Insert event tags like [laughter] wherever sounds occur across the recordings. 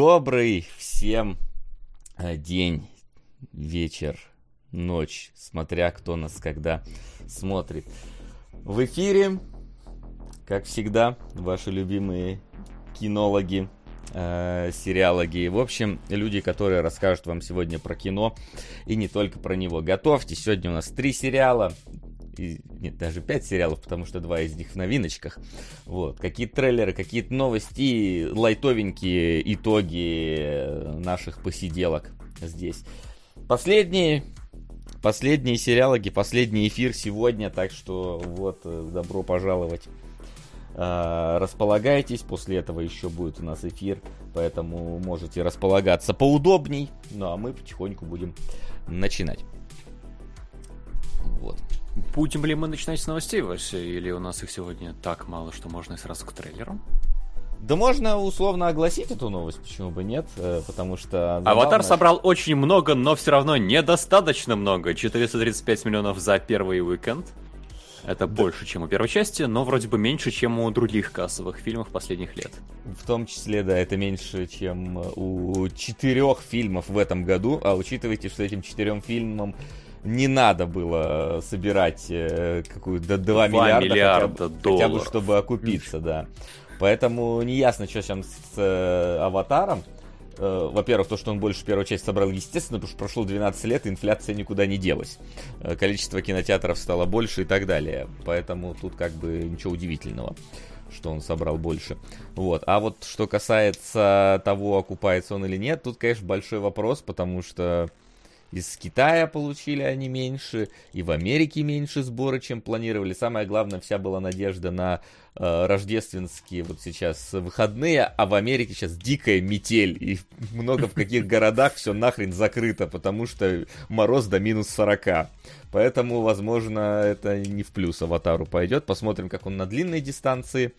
Добрый всем э, день, вечер, ночь, смотря кто нас когда смотрит. В эфире, как всегда, ваши любимые кинологи, э, сериалоги. В общем, люди, которые расскажут вам сегодня про кино и не только про него. Готовьте, сегодня у нас три сериала, нет, даже 5 сериалов, потому что два из них в новиночках. Вот. Какие-то трейлеры, какие-то новости, лайтовенькие итоги наших посиделок здесь. Последние, последние сериалоги, последний эфир сегодня, так что вот, э, добро пожаловать. А, располагайтесь, после этого еще будет у нас эфир, поэтому можете располагаться поудобней. Ну а мы потихоньку будем начинать. Вот. Будем ли мы начинать с новостей, Вася, или у нас их сегодня так мало, что можно и сразу к трейлерам? Да можно условно огласить эту новость, почему бы нет, э, потому что... Аватар собрал очень много, но все равно недостаточно много. 435 миллионов за первый уикенд. Это да. больше, чем у первой части, но вроде бы меньше, чем у других кассовых фильмов последних лет. В том числе, да, это меньше, чем у четырех фильмов в этом году, а учитывайте, что этим четырем фильмам не надо было собирать э, какую-то 2 миллиарда, миллиарда хотя, бы, хотя бы, чтобы окупиться, да. Поэтому не ясно, что сейчас с э, Аватаром. Э, во-первых, то, что он больше первую часть собрал, естественно, потому что прошло 12 лет, и инфляция никуда не делась. Э, количество кинотеатров стало больше и так далее. Поэтому тут как бы ничего удивительного что он собрал больше. Вот. А вот что касается того, окупается он или нет, тут, конечно, большой вопрос, потому что из Китая получили они меньше, и в Америке меньше сборы, чем планировали. Самое главное, вся была надежда на э, рождественские вот сейчас выходные, а в Америке сейчас дикая метель, и много в каких городах все нахрен закрыто, потому что мороз до минус 40. Поэтому, возможно, это не в плюс аватару пойдет. Посмотрим, как он на длинной дистанции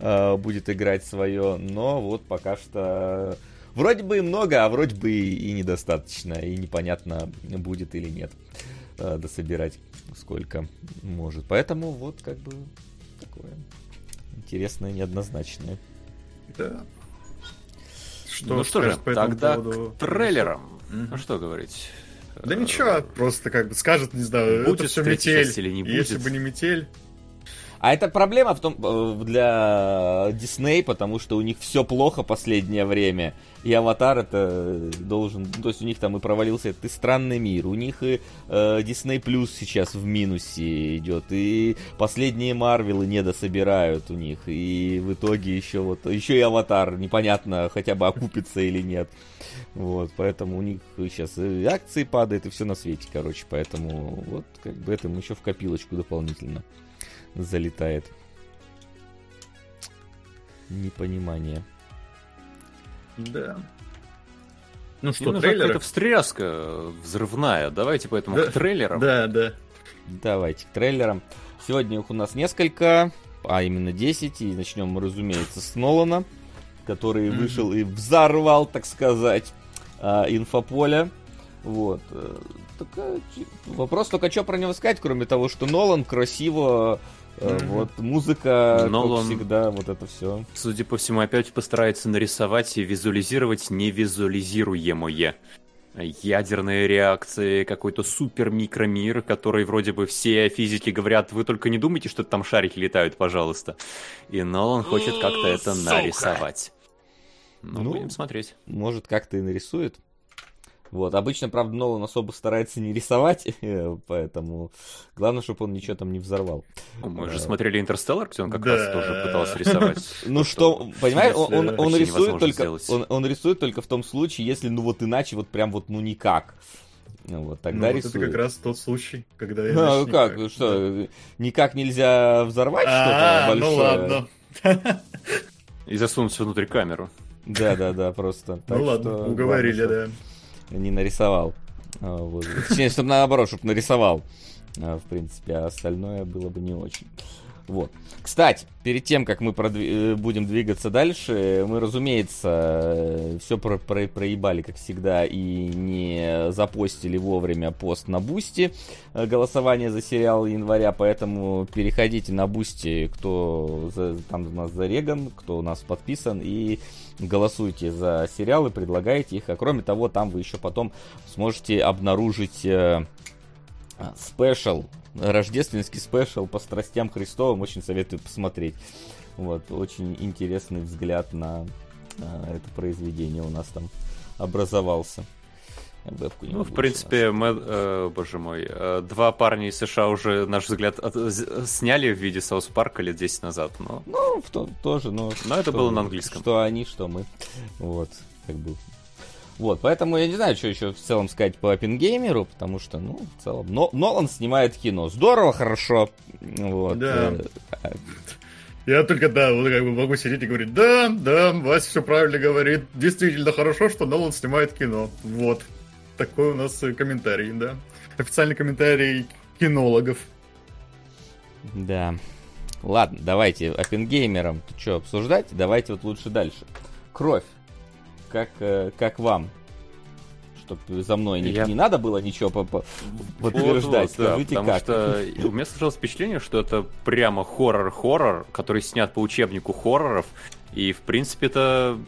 э, будет играть свое. Но вот пока что Вроде бы и много, а вроде бы и недостаточно, и непонятно, будет или нет э, дособирать сколько может. Поэтому вот как бы такое интересное, неоднозначное. Да. Что, ну что же, тогда поводу... к трейлерам. Ну что говорить? Да ничего, просто как бы скажет, не знаю, будет это все метель. Или не будет. Если бы не метель, а это проблема в том э, для Disney, потому что у них все плохо последнее время. И Аватар это должен... То есть у них там и провалился этот и странный мир. У них и э, Disney Plus сейчас в минусе идет. И последние Марвелы не дособирают у них. И в итоге еще вот... Еще и Аватар. Непонятно, хотя бы окупится или нет. Вот, поэтому у них сейчас и акции падают, и все на свете, короче. Поэтому вот как бы этому еще в копилочку дополнительно залетает. Непонимание. Да. Ну что, трейлер? Это встряска взрывная. Давайте поэтому да, к трейлерам. Да, да. Давайте к трейлерам. Сегодня их у нас несколько, а именно 10. И начнем мы, разумеется, с Нолана, который mm-hmm. вышел и взорвал, так сказать, а, инфополе. Вот. Э, так, вопрос только, что про него сказать, кроме того, что Нолан красиво Mm-hmm. Вот музыка, Нолан, как всегда, вот это все. Судя по всему, опять постарается нарисовать и визуализировать невизуализируемое. Ядерные реакции, какой-то супер микромир, который вроде бы все физики говорят, вы только не думайте, что там шарики летают, пожалуйста. И Нолан хочет как-то это нарисовать. Ну, ну, будем смотреть. Может, как-то и нарисует. Вот. Обычно, правда, Нолан особо старается не рисовать, [laughs] поэтому главное, чтобы он ничего там не взорвал. Мы же смотрели Интерстеллар, где он как раз тоже пытался рисовать. [laughs] Ну что, понимаешь, он рисует только он рисует только в том случае, если ну вот иначе вот прям вот ну никак. Ну, вот тогда ну, рисует. это как раз тот случай, когда я Ну, как, никак. что, никак нельзя взорвать а, что-то ну большое? Ну ладно. И засунуть внутрь камеру. Да, да, да, просто. Ну ладно, уговорили, да не нарисовал. А. Точнее, чтобы наоборот, чтобы нарисовал. А, в принципе, а остальное было бы не очень. Вот. Кстати, перед тем, как мы продви- э, будем двигаться дальше, мы, разумеется, все про- про- проебали, как всегда, и не запостили вовремя пост на Boosty э, голосование за сериал января, поэтому переходите на Boosty, кто за, там у нас зареган, кто у нас подписан, и голосуйте за сериалы, предлагайте их. А кроме того, там вы еще потом сможете обнаружить э, special рождественский special по страстям Христовым. Очень советую посмотреть. Вот, очень интересный взгляд на а, это произведение у нас там образовался. Вебку ну, в принципе, мы, э, боже мой, э, два парня из США уже, наш взгляд, от, сняли в виде Саус Парка лет 10 назад, но... Ну, в то, тоже, но... Но это было на английском. Что они, что мы. Вот, как бы вот, поэтому я не знаю, что еще в целом сказать по Оппенгеймеру, потому что, ну, в целом, но, Нолан снимает кино. Здорово, хорошо. Вот. Да. Э, [laughs] я только, да, вот как бы могу сидеть и говорить, да, да, Вася все правильно говорит. Действительно хорошо, что Нолан снимает кино. Вот. Такой у нас комментарий, да. Официальный комментарий кинологов. Да. Ладно, давайте Оппенгеймером что обсуждать? Давайте вот лучше дальше. Кровь как, э, как вам? Чтобы за мной не, я... не надо было ничего по -по подтверждать. Вот, вот, Скажите, да, потому как. что у меня сложилось впечатление, что это прямо хоррор-хоррор, который снят по учебнику хорроров. И, в принципе, это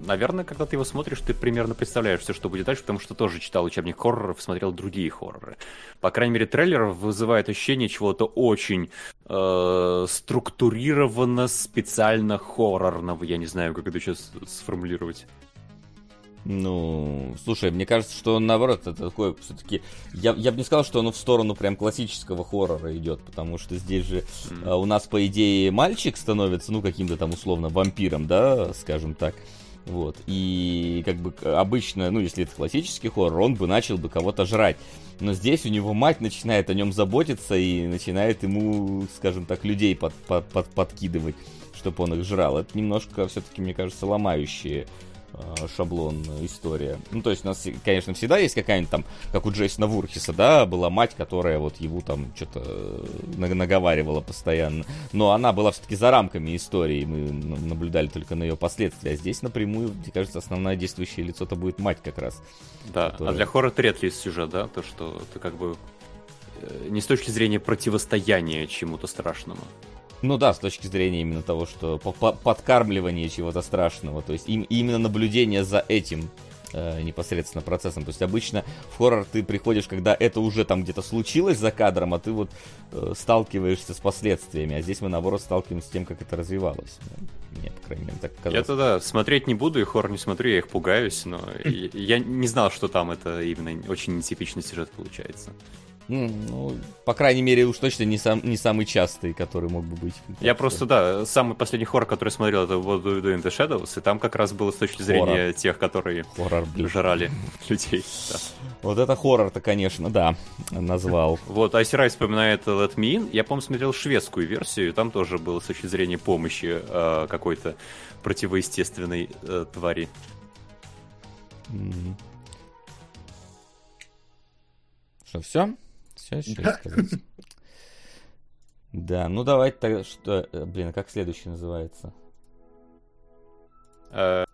наверное, когда ты его смотришь, ты примерно представляешь все, что будет дальше, потому что тоже читал учебник хорроров, смотрел другие хорроры. По крайней мере, трейлер вызывает ощущение чего-то очень э, структурированно, специально хоррорного. Я не знаю, как это сейчас сформулировать. Ну, слушай, мне кажется, что наоборот, это такой все-таки. Я, я бы не сказал, что он в сторону прям классического хоррора идет, потому что здесь же mm. а, у нас, по идее, мальчик становится, ну, каким-то там условно вампиром, да, скажем так. Вот. И как бы обычно, ну, если это классический хоррор, он бы начал бы кого-то жрать. Но здесь у него мать начинает о нем заботиться и начинает ему, скажем так, людей под, под, под, подкидывать, чтобы он их жрал. Это немножко все-таки, мне кажется, ломающие шаблон история. Ну, то есть у нас, конечно, всегда есть какая-нибудь там, как у Джейсона Вурхиса, да, была мать, которая вот его там что-то э, наговаривала постоянно. Но она была все-таки за рамками истории, мы наблюдали только на ее последствия. А здесь напрямую, мне кажется, основное действующее лицо-то будет мать как раз. Да, которая... а для хоррора редкий есть сюжет, да, то, что ты как бы э, не с точки зрения противостояния чему-то страшному. Ну да, с точки зрения именно того, что подкармливание чего-то страшного, то есть им, именно наблюдение за этим э, непосредственно процессом. То есть обычно в хоррор ты приходишь, когда это уже там где-то случилось за кадром, а ты вот э, сталкиваешься с последствиями, а здесь мы наоборот сталкиваемся с тем, как это развивалось. Мне, по крайней мере, так казалось. Я тогда смотреть не буду, и хоррор не смотрю, я их пугаюсь, но [laughs] я не знал, что там это именно очень нетипичный сюжет получается. Ну, по крайней мере, уж точно не, сам, не самый частый, который мог бы быть. Я просто, да, самый последний хоррор, который смотрел, это What Do You Do in the Shadows, и там как раз было с точки зрения хоррор. тех, которые хоррор, жрали [laughs] людей. Да. Вот это хоррор-то, конечно, да, назвал. Вот, Айсирай вспоминает Let Me In. Я, по-моему, смотрел шведскую версию, и там тоже было с точки зрения помощи э, какой-то противоестественной э, твари. Mm-hmm. Что, все? Все, что сказать. Да, ну давайте тогда, что, э, блин, а как следующий называется? Э?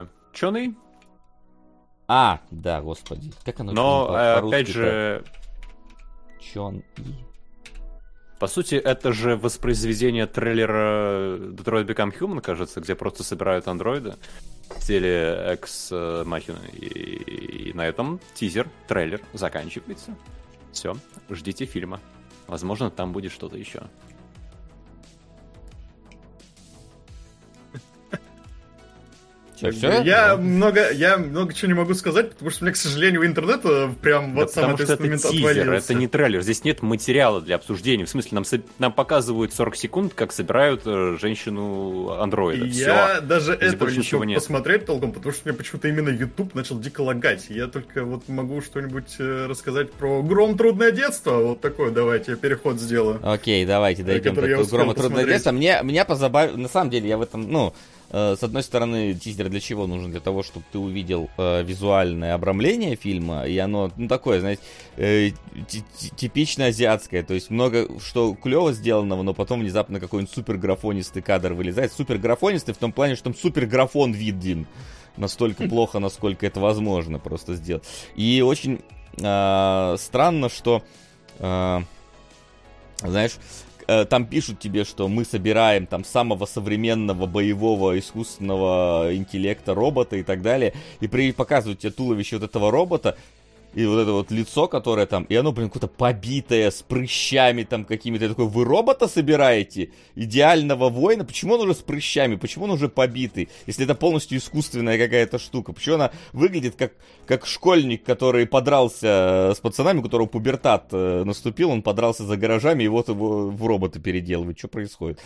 А, да, господи, как оно? Но, по, опять же... Чон и... По сути, это же воспроизведение трейлера Detroit Become Human, кажется, где просто собирают андроиды в теле X Machina. И, и на этом тизер, трейлер заканчивается. Все, ждите фильма. Возможно, там будет что-то еще. Все, все? Я, много, я много чего не могу сказать, потому что у меня, к сожалению, интернет э, прям да вот сам этот момент тизер, отвалился. Это не трейлер, здесь нет материала для обсуждения. В смысле, нам, нам показывают 40 секунд, как собирают э, женщину-андроида. Я Все. даже здесь этого не посмотреть толком, потому что мне почему-то именно YouTube начал дико лагать. Я только вот могу что-нибудь э, рассказать про «Гром. Трудное детство». Вот такое давайте, я переход сделаю. Окей, давайте дойдем до «Грома. Трудное детство». Мне, меня позабавило, на самом деле, я в этом, ну, с одной стороны, тизер для чего нужен? Для того, чтобы ты увидел э, визуальное обрамление фильма, и оно, ну, такое, знаете, э, типично азиатское, то есть много что клево сделанного, но потом внезапно какой-нибудь супер графонистый кадр вылезает. Супер графонистый в том плане, что там супер графон виден настолько плохо, насколько это возможно просто сделать. И очень э, странно, что, э, знаешь, э, там пишут тебе, что мы собираем там самого современного боевого искусственного интеллекта робота и так далее, и при показывают тебе туловище вот этого робота, и вот это вот лицо, которое там, и оно, блин, какое-то побитое, с прыщами там какими-то. Я такой, вы робота собираете? Идеального воина? Почему он уже с прыщами? Почему он уже побитый? Если это полностью искусственная какая-то штука. Почему она выглядит как, как школьник, который подрался с пацанами, у которого пубертат э, наступил, он подрался за гаражами, и вот его в робота переделывают. Что происходит?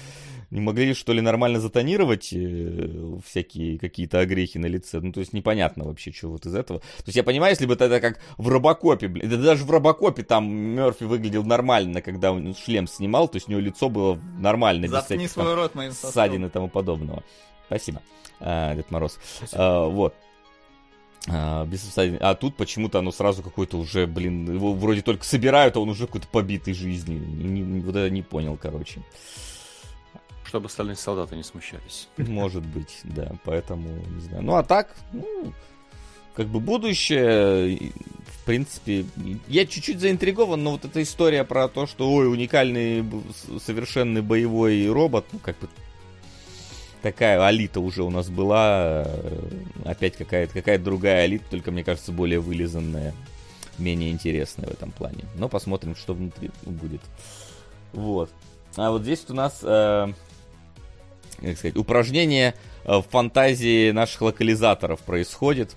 Не могли, что ли, нормально затонировать э, всякие какие-то огрехи на лице? Ну, то есть непонятно вообще, что вот из этого. То есть я понимаю, если бы это как в Робокопе, блин, да даже в Робокопе там Мерфи выглядел нормально, когда он шлем снимал, то есть у него лицо было нормально, без всяких свой рот моим ссадин и тому подобного. Спасибо, а, Дед Мороз. А, вот. А, без а тут почему-то оно сразу какой-то уже, блин, его вроде только собирают, а он уже какой-то побитый жизнью. Не, вот это не понял, короче. Чтобы остальные солдаты не смущались. Может быть, да, поэтому, не знаю. Ну, а так, ну, как бы будущее, в принципе, я чуть-чуть заинтригован, но вот эта история про то, что, ой, уникальный совершенный боевой робот, ну, как бы такая алита уже у нас была, опять какая-то какая другая алита, только, мне кажется, более вылизанная, менее интересная в этом плане. Но посмотрим, что внутри будет. Вот. А вот здесь у нас э, как сказать, упражнение э, в фантазии наших локализаторов происходит.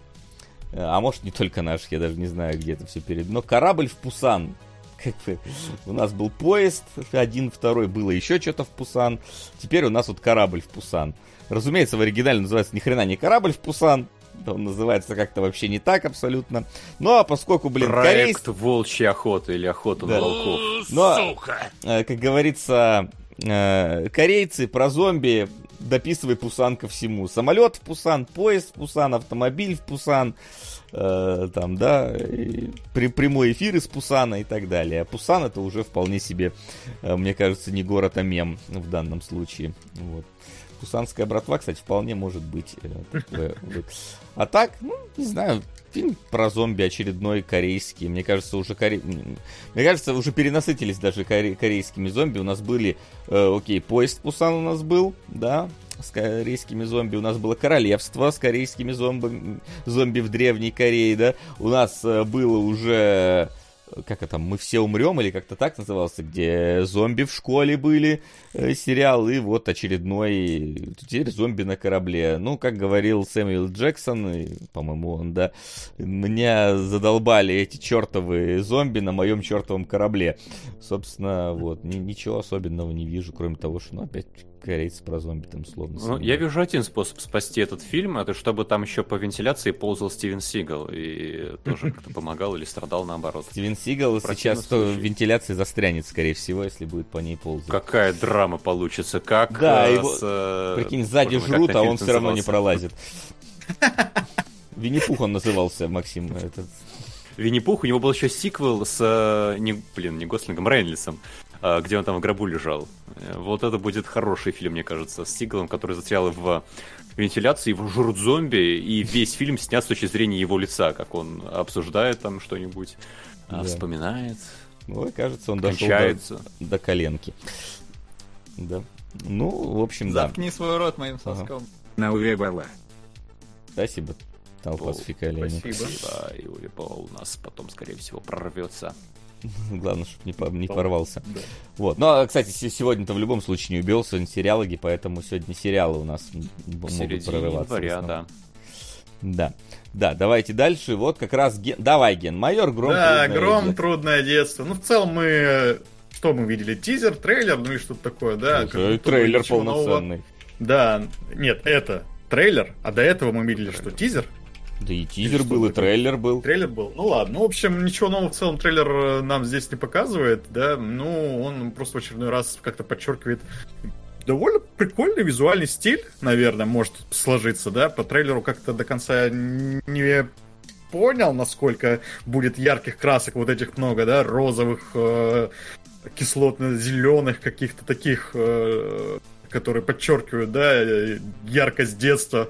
Э, а может не только наших, я даже не знаю, где это все перед. Но корабль в Пусан. [laughs] Как бы, у нас был поезд, один, второй, было еще что-то в Пусан. Теперь у нас вот корабль в Пусан. Разумеется, в оригинале называется ни хрена не корабль в Пусан, он называется как-то вообще не так абсолютно. Ну, а поскольку, блин, Проект корейс... волчья охота или охота да. на волков. Но, Сука! Э, как говорится, корейцы про зомби дописывай Пусан ко всему. Самолет в Пусан, поезд в Пусан, автомобиль в Пусан, э, там, да, при, прямой эфир из Пусана и так далее. А Пусан это уже вполне себе, э, мне кажется, не город, а мем в данном случае. Вот. Пусанская братва, кстати, вполне может быть. Э, а так, ну, не знаю, фильм про зомби очередной корейский. Мне кажется, уже коре... Мне кажется, уже перенасытились даже коре... корейскими зомби. У нас были, э, окей, поезд Пусан у нас был, да, с корейскими зомби. У нас было королевство с корейскими зомби, зомби в Древней Корее, да. У нас э, было уже как это, мы все умрем, или как-то так назывался, где зомби в школе были, э, сериал, и вот очередной, теперь зомби на корабле. Ну, как говорил Сэмюэл Джексон, по-моему, он, да, меня задолбали эти чертовые зомби на моем чертовом корабле. Собственно, вот, ни, ничего особенного не вижу, кроме того, что, ну, опять корейцы про зомби там словно. Ну, я вижу один способ спасти этот фильм, это чтобы там еще по вентиляции ползал Стивен Сигал и тоже как-то [laughs] помогал или страдал наоборот. Стивен Сигал сейчас в вентиляции застрянет, скорее всего, если будет по ней ползать. Какая драма получится, как Да, э, его, э, прикинь, сзади жрут, а он все равно не пролазит. Винни-Пух он назывался, Максим. Этот... Винни-Пух, у него был еще сиквел с, э, не, блин, не Гослингом, Рейнольдсом. А, где он там в гробу лежал. Э, вот это будет хороший фильм, мне кажется, с Сигалом, который застрял в вентиляции, его жрут зомби, и весь фильм снят с точки зрения его лица, как он обсуждает там что-нибудь, а, да. вспоминает. Ой, кажется, он дошел до, до коленки. Да. Ну, в общем, да. Заткни свой рот моим соском. Ага. На увебала. Спасибо. Толпа с фекалиями. Спасибо. И Уебал у нас потом, скорее всего, прорвется. [laughs] Главное, чтобы не, по, не порвался. Да. Вот. Ну, а, кстати, сегодня-то в любом случае не убил, сегодня сериалоги, поэтому сегодня сериалы у нас могут Середине прорываться. января, да. Да. Да, давайте дальше. Вот как раз Ген... Давай, Ген. Майор Гром. Да, трудное Гром детство. трудное детство. Ну, в целом мы что мы видели? Тизер, трейлер, ну и что-то такое, да? Уже трейлер полноценный. Нового. Да, нет, это трейлер, а до этого мы видели, что тизер, да и тизер был, и трейлер был. Трейлер был. Ну ладно. Ну, в общем, ничего нового в целом трейлер э, нам здесь не показывает, да. Ну, он просто в очередной раз как-то подчеркивает довольно прикольный визуальный стиль, наверное, может сложиться, да, по трейлеру как-то до конца не понял, насколько будет ярких красок, вот этих много, да, розовых, э, кислотно-зеленых каких-то таких, э, которые подчеркивают, да, яркость детства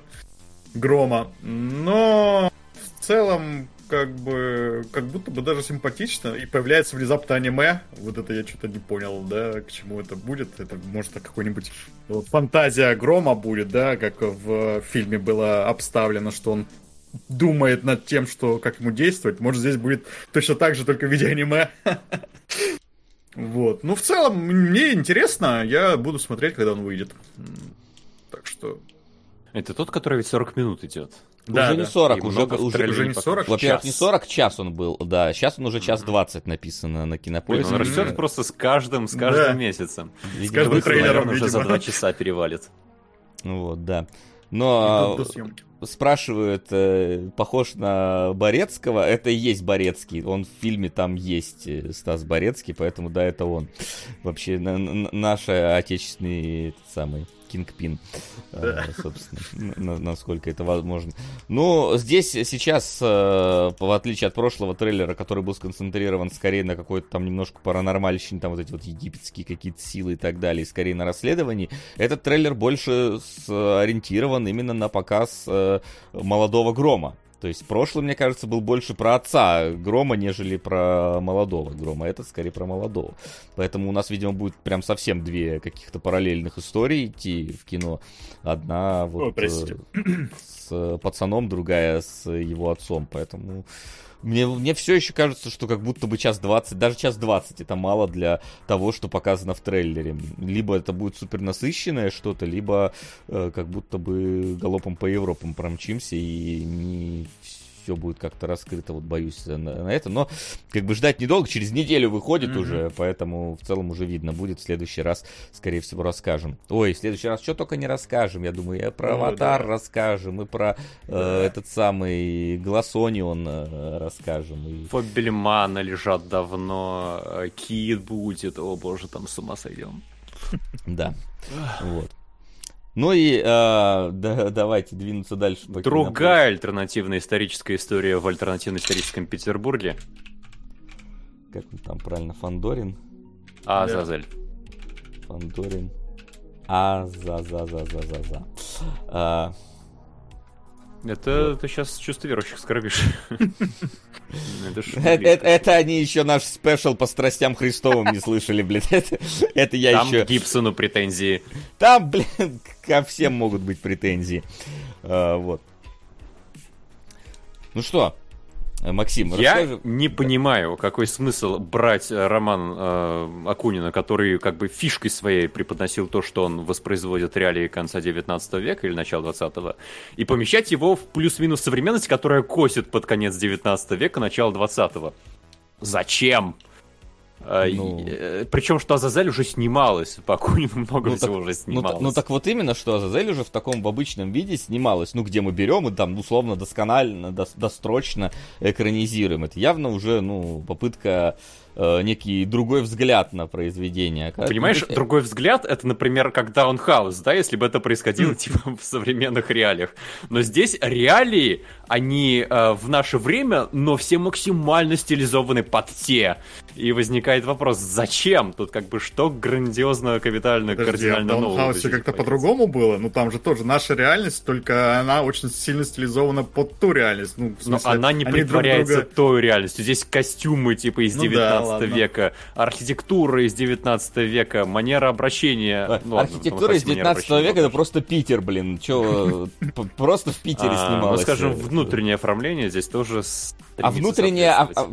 Грома. Но в целом как бы, как будто бы даже симпатично, и появляется внезапно аниме, вот это я что-то не понял, да, к чему это будет, это может какой-нибудь фантазия грома будет, да, как в фильме было обставлено, что он думает над тем, что как ему действовать, может здесь будет точно так же, только в виде аниме. Вот. Ну, в целом, мне интересно, я буду смотреть, когда он выйдет. Так что... Это тот, который ведь 40 минут идет. Да, уже да. не 40, уже, уже, уже не 40. Во-первых, не 40 час он был, да, сейчас он уже час 20 написано на кинополисе. Он растет просто с каждым, с каждым да. месяцем. С каждым трейлером, уже за 2 часа перевалит. Вот, да. Но спрашивают, э, похож на Борецкого. Это и есть Борецкий. Он в фильме там есть э, Стас Борецкий, поэтому да, это он. Вообще на, на, наш отечественный этот самый Кингпин, да. Э, собственно, насколько это возможно. Ну, здесь сейчас, э, в отличие от прошлого трейлера, который был сконцентрирован скорее на какой-то там немножко паранормальщине, там вот эти вот египетские какие-то силы и так далее, скорее на расследовании, этот трейлер больше ориентирован именно на показ э, молодого Грома. То есть прошлый, мне кажется, был больше про отца Грома, нежели про молодого Грома. Этот скорее про молодого. Поэтому у нас, видимо, будет прям совсем две каких-то параллельных истории идти в кино. Одна вот э, с пацаном, другая с его отцом. Поэтому мне, мне все еще кажется, что как будто бы час 20, даже час 20 это мало для того, что показано в трейлере. Либо это будет супер насыщенное что-то, либо э, как будто бы галопом по Европам промчимся и не все будет как-то раскрыто, вот боюсь на, на это. Но как бы ждать недолго, через неделю выходит mm-hmm. уже, поэтому в целом уже видно будет. В следующий раз, скорее всего, расскажем. Ой, в следующий раз что только не расскажем. Я думаю, я про oh, Аватар да. расскажем, и про э, этот самый Глассонион э, расскажем. И... Фобельмана лежат давно, э, Кит будет, о боже, там с ума сойдем. Да, вот. Ну и э, да, давайте двинуться дальше. Другая альтернативная историческая история в альтернативно-историческом Петербурге. Как он там правильно, Фандорин? А, да. Зазель. Фандорин. А, за, за, за, за, за, за. А, это вот. ты сейчас чувство верующих скорбишь. [laughs] это, это, это они еще наш спешл по страстям Христовым не слышали, блин. [laughs] Это, я Там еще... к Гибсону претензии. Там, блин, ко всем могут быть претензии. А, вот. Ну что, Максим, Я расскажи... не понимаю, какой смысл брать э, роман э, Акунина, который как бы фишкой своей преподносил то, что он воспроизводит реалии конца 19 века или начала 20-го, и помещать его в плюс-минус современность, которая косит под конец 19 века, начало 20-го. Зачем? А, ну... Э, Причем, что Азазель уже снималась, [laughs] по Акунину много ну, всего так, уже снималось. Ну, ну так вот именно, что Азазель уже в таком в обычном виде снималась, ну где мы берем и там условно досконально, досрочно экранизируем. Это явно уже, ну, попытка э, некий другой взгляд на произведение. Как, Понимаешь, ну, другой взгляд это, например, как Даунхаус, да, если бы это происходило [laughs] типа в современных реалиях. Но здесь реалии, они э, в наше время, но все максимально стилизованы под те. И возникает вопрос, зачем? Тут как бы что грандиозно, капитально, Подожди, кардинально а в Даунхаусе как-то по-другому было? Ну там же тоже наша реальность, только она очень сильно стилизована под ту реальность. Ну, смысле, но она не притворяется друга... той реальностью. Здесь костюмы типа из ну, 19 19 да, века, архитектура из 19 века, манера обращения. А, ну, архитектура ладно, из 19 века это просто Питер, блин. Че, просто в Питере а, снималось. Ну, скажем, внутреннее оформление здесь тоже а внутреннее, а, а,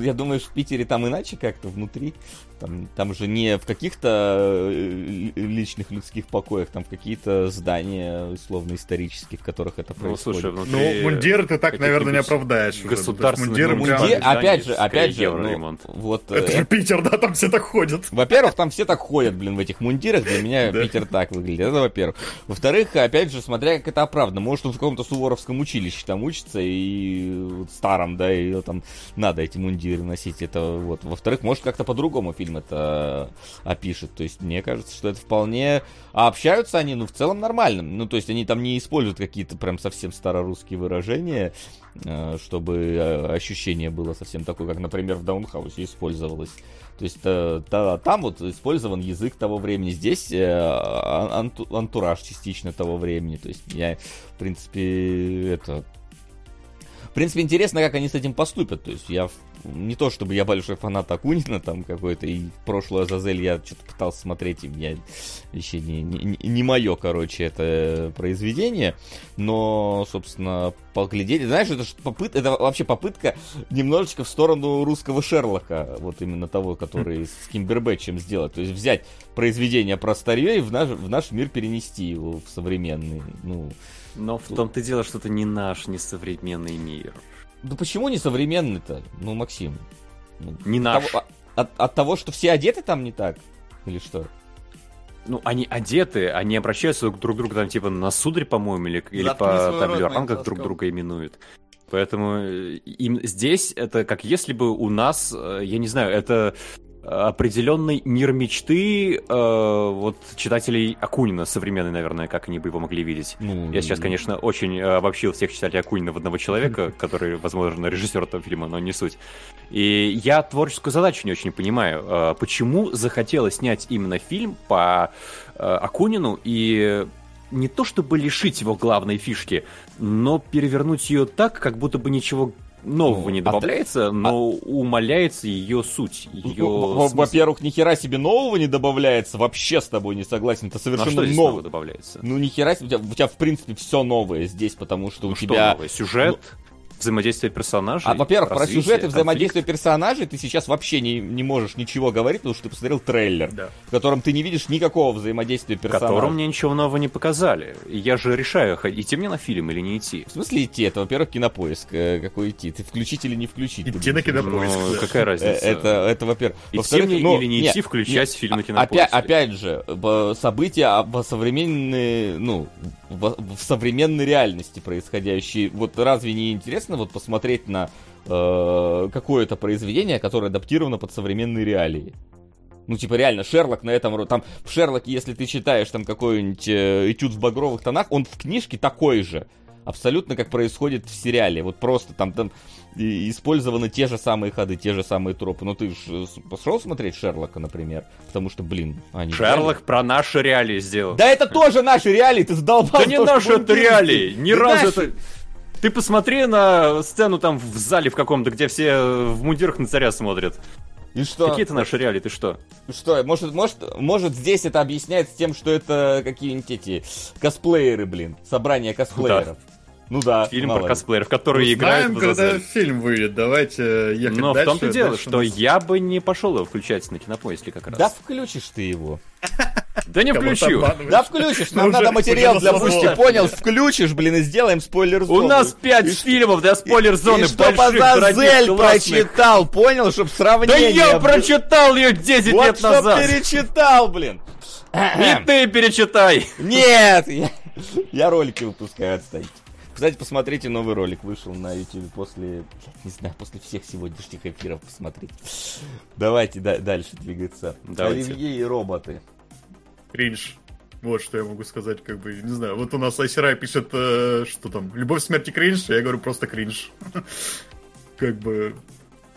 я думаю, в Питере там иначе как-то внутри. Там, там же не в каких-то э, личных людских покоях, там в какие-то здания условно-исторические, в которых это ну, происходит. Ну, слушай, внутри... Ну, мундир ты так, наверное, не оправдаешь. Государственный мундир, мундир, опять же, опять же, ну, вот. Это же Питер, да, там все так ходят. Во-первых, там все так ходят, блин, в этих мундирах. Для меня. Питер так выглядит. Это во-первых. Во-вторых, опять же, смотря как это оправдано. Может, он в каком-то суворовском училище там учится и вот старом, да, и там надо эти мундиры носить. Это вот. Во-вторых, может, как-то по-другому фильм это опишет. То есть, мне кажется, что это вполне... А общаются они, ну, в целом нормально. Ну, то есть, они там не используют какие-то прям совсем старорусские выражения, э, чтобы э, ощущение было совсем такое, как, например, в Даунхаусе использовалось. То есть э, та- там вот использован язык того времени, здесь э, ан- анту- антураж частично того времени. То есть я, в принципе, это... В принципе, интересно, как они с этим поступят. То есть я не то, чтобы я большой фанат Акунина там какой-то, и прошлую Азазель я что-то пытался смотреть, и у меня еще не, не, не мое, короче, это произведение, но, собственно, поглядеть, знаешь, это, попыт, это вообще попытка немножечко в сторону русского Шерлока, вот именно того, который с Кимбербэтчем сделать, то есть взять произведение про старье и в наш, в наш мир перенести его в современный, ну, Но в том-то дело, что это не наш, не современный мир. ну почему не современный-то, ну, Максим? Ну, Не от наш. того- от, от того, что все одеты там не так? Или что? Ну, они одеты, они обращаются друг к другу там типа на сударь, по-моему, или, или по моим рангах друг друга именуют. Поэтому э, им здесь это как если бы у нас, э, я не знаю, это определенный мир мечты э, вот читателей Акунина современный, наверное, как они бы его могли видеть. Ну, Я сейчас, конечно, очень э, обобщил всех читателей Акунина в одного человека, [laughs] который, возможно, режиссер этого фильма, но не суть. И я творческую задачу не очень понимаю. э, Почему захотелось снять именно фильм по э, Акунину и не то чтобы лишить его главной фишки, но перевернуть ее так, как будто бы ничего нового Ну, не а добавляется, но умаляется ее суть, ее Ну, смысл. Во-первых, ни хера себе нового не добавляется, вообще с тобой не согласен, это Ну, а совершенно что здесь новое. добавляется? Ну, ни хера себе, у тебя, у тебя, в принципе все новое здесь, потому что у Ну, что тебя... новое? Сюжет, взаимодействие персонажей. А, во-первых, про сюжет и конфликт. взаимодействие персонажей ты сейчас вообще не, не можешь ничего говорить, потому что ты посмотрел трейлер, Да. в котором ты не видишь никакого взаимодействия персонажей. которым мне ничего нового не показали. Я же решаю, идти мне на фильм или не идти. В смысле идти? Это, во-первых, кинопоиск. э, Какой идти? Ты включить или не включить? Идти на кинопоиск. Ну, да. какая Э, разница? Это, это во-первых. Идти Во-вторых, мне ну, или не нет, идти, включать фильм на а- кинопоиске. Опять, опять же, события об- современные, ну, в, в современной реальности происходящие. Вот разве не интересно вот посмотреть на э, какое-то произведение, которое адаптировано под современные реалии? Ну, типа, реально, Шерлок на этом... Там, в Шерлоке, если ты читаешь там какой-нибудь э, этюд в багровых тонах, он в книжке такой же. Абсолютно как происходит в сериале. Вот просто там, там использованы те же самые ходы, те же самые тропы. Ну, ты же пошел смотреть Шерлока, например? Потому что, блин, они... Шерлок про наши реалии сделал. Да это тоже наши реалии, ты задолбал. Да не наши это реалии. Ни разу это... Ты посмотри на сцену там в зале в каком-то, где все э, в мундирах на царя смотрят. И что? Какие это наши реалии, ты что? Что, может, может, может здесь это объясняется тем, что это какие-нибудь эти косплееры, блин, собрание косплееров. Ну да. Фильм про косплееров, которые Знаем, играют в когда фильм выйдет. Давайте ехать Но в дальше. том-то и дело, Дальше что нас- я бы не пошел его включать на кинопоиске как раз. Да включишь ты его. [laughs] Да не включу. Да включишь, нам Ну, надо материал для пусти, понял? Включишь, блин, и сделаем спойлер У нас пять фильмов для спойлер-зоны И чтоб больших, Азазель прочитал, понял, чтоб Да сравнение... я было. прочитал ее 10 Вот лет чтоб назад. перечитал, блин. И ты перечитай. Нет, я, я ролики выпускаю, отстаньте. Кстати, посмотрите, новый ролик вышел на YouTube после, не знаю, после всех сегодняшних эфиров посмотрите. Давайте да- дальше двигаться. Давайте. Оливье и роботы. Кринж. Вот что я могу сказать, как бы, не знаю. Вот у нас Айсерай пишет, э, что там, любовь, смерть и кринж, я говорю просто кринж. [laughs] Как бы,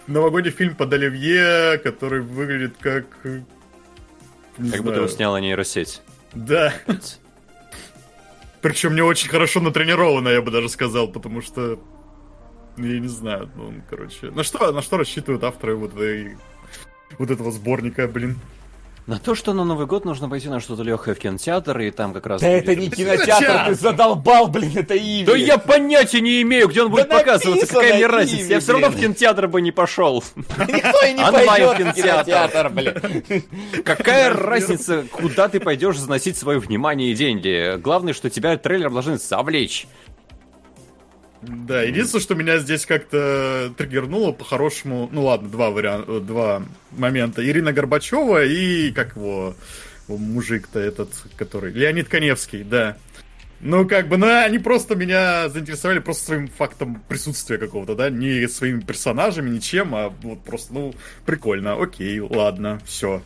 новогодний фильм под Оливье, который выглядит как... Как будто его сняла нейросеть. Да. Причем не очень хорошо натренировано, я бы даже сказал, потому что... Я не знаю, ну, короче... На что, на что рассчитывают авторы вот, этой- вот этого сборника, блин? На то, что на Новый год нужно пойти на что-то легкое в кинотеатр, и там как раз... Да это не кинотеатр, ты задолбал, блин, это имя. Да я понятия не имею, где он будет показываться, какая мне разница. Я все равно в кинотеатр бы не пошел. Никто и не Онлайн пойдет в кинотеатр. блин. Какая разница, куда ты пойдешь заносить свое внимание и деньги? Главное, что тебя трейлер должен совлечь. Да, единственное, что меня здесь как-то триггернуло по-хорошему, ну ладно, два варианта, два момента. Ирина Горбачева и как его мужик-то этот, который... Леонид Коневский, да. Ну, как бы, ну, они просто меня заинтересовали просто своим фактом присутствия какого-то, да, не своими персонажами, ничем, а вот просто, ну, прикольно, окей, ладно, все.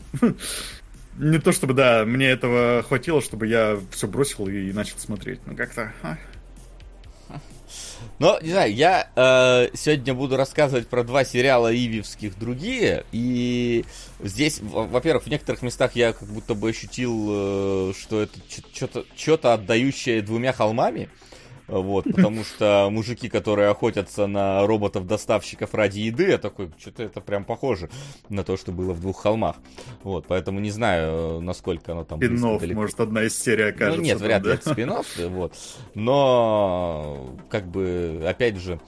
Не то чтобы, да, мне этого хватило, чтобы я все бросил и начал смотреть. Ну, как-то... Но, не знаю, я э, сегодня буду рассказывать про два сериала ививских другие. И здесь, во-первых, в некоторых местах я как будто бы ощутил, э, что это что-то отдающее двумя холмами. Вот, потому что мужики, которые охотятся на роботов-доставщиков ради еды, я такой, что-то это прям похоже на то, что было в двух холмах. Вот, поэтому не знаю, насколько оно там... Спинов, может, одна из серий окажется. Ну нет, вряд ли да? это спин вот. Но, как бы, опять же,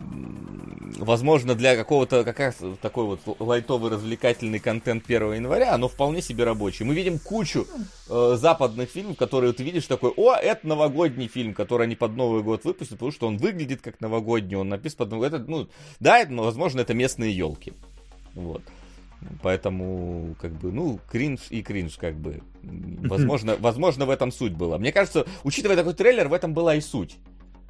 возможно, для какого-то как раз такой вот лайтовый развлекательный контент 1 января, оно вполне себе рабочий. Мы видим кучу э, западных фильмов, которые ты видишь такой, о, это новогодний фильм, который они под Новый год выпустят, потому что он выглядит как новогодний, он написан под Новый год. Это, ну, да, это, возможно, это местные елки. Вот. Поэтому, как бы, ну, кринж и кринж, как бы. Возможно, возможно, в этом суть была. Мне кажется, учитывая такой трейлер, в этом была и суть.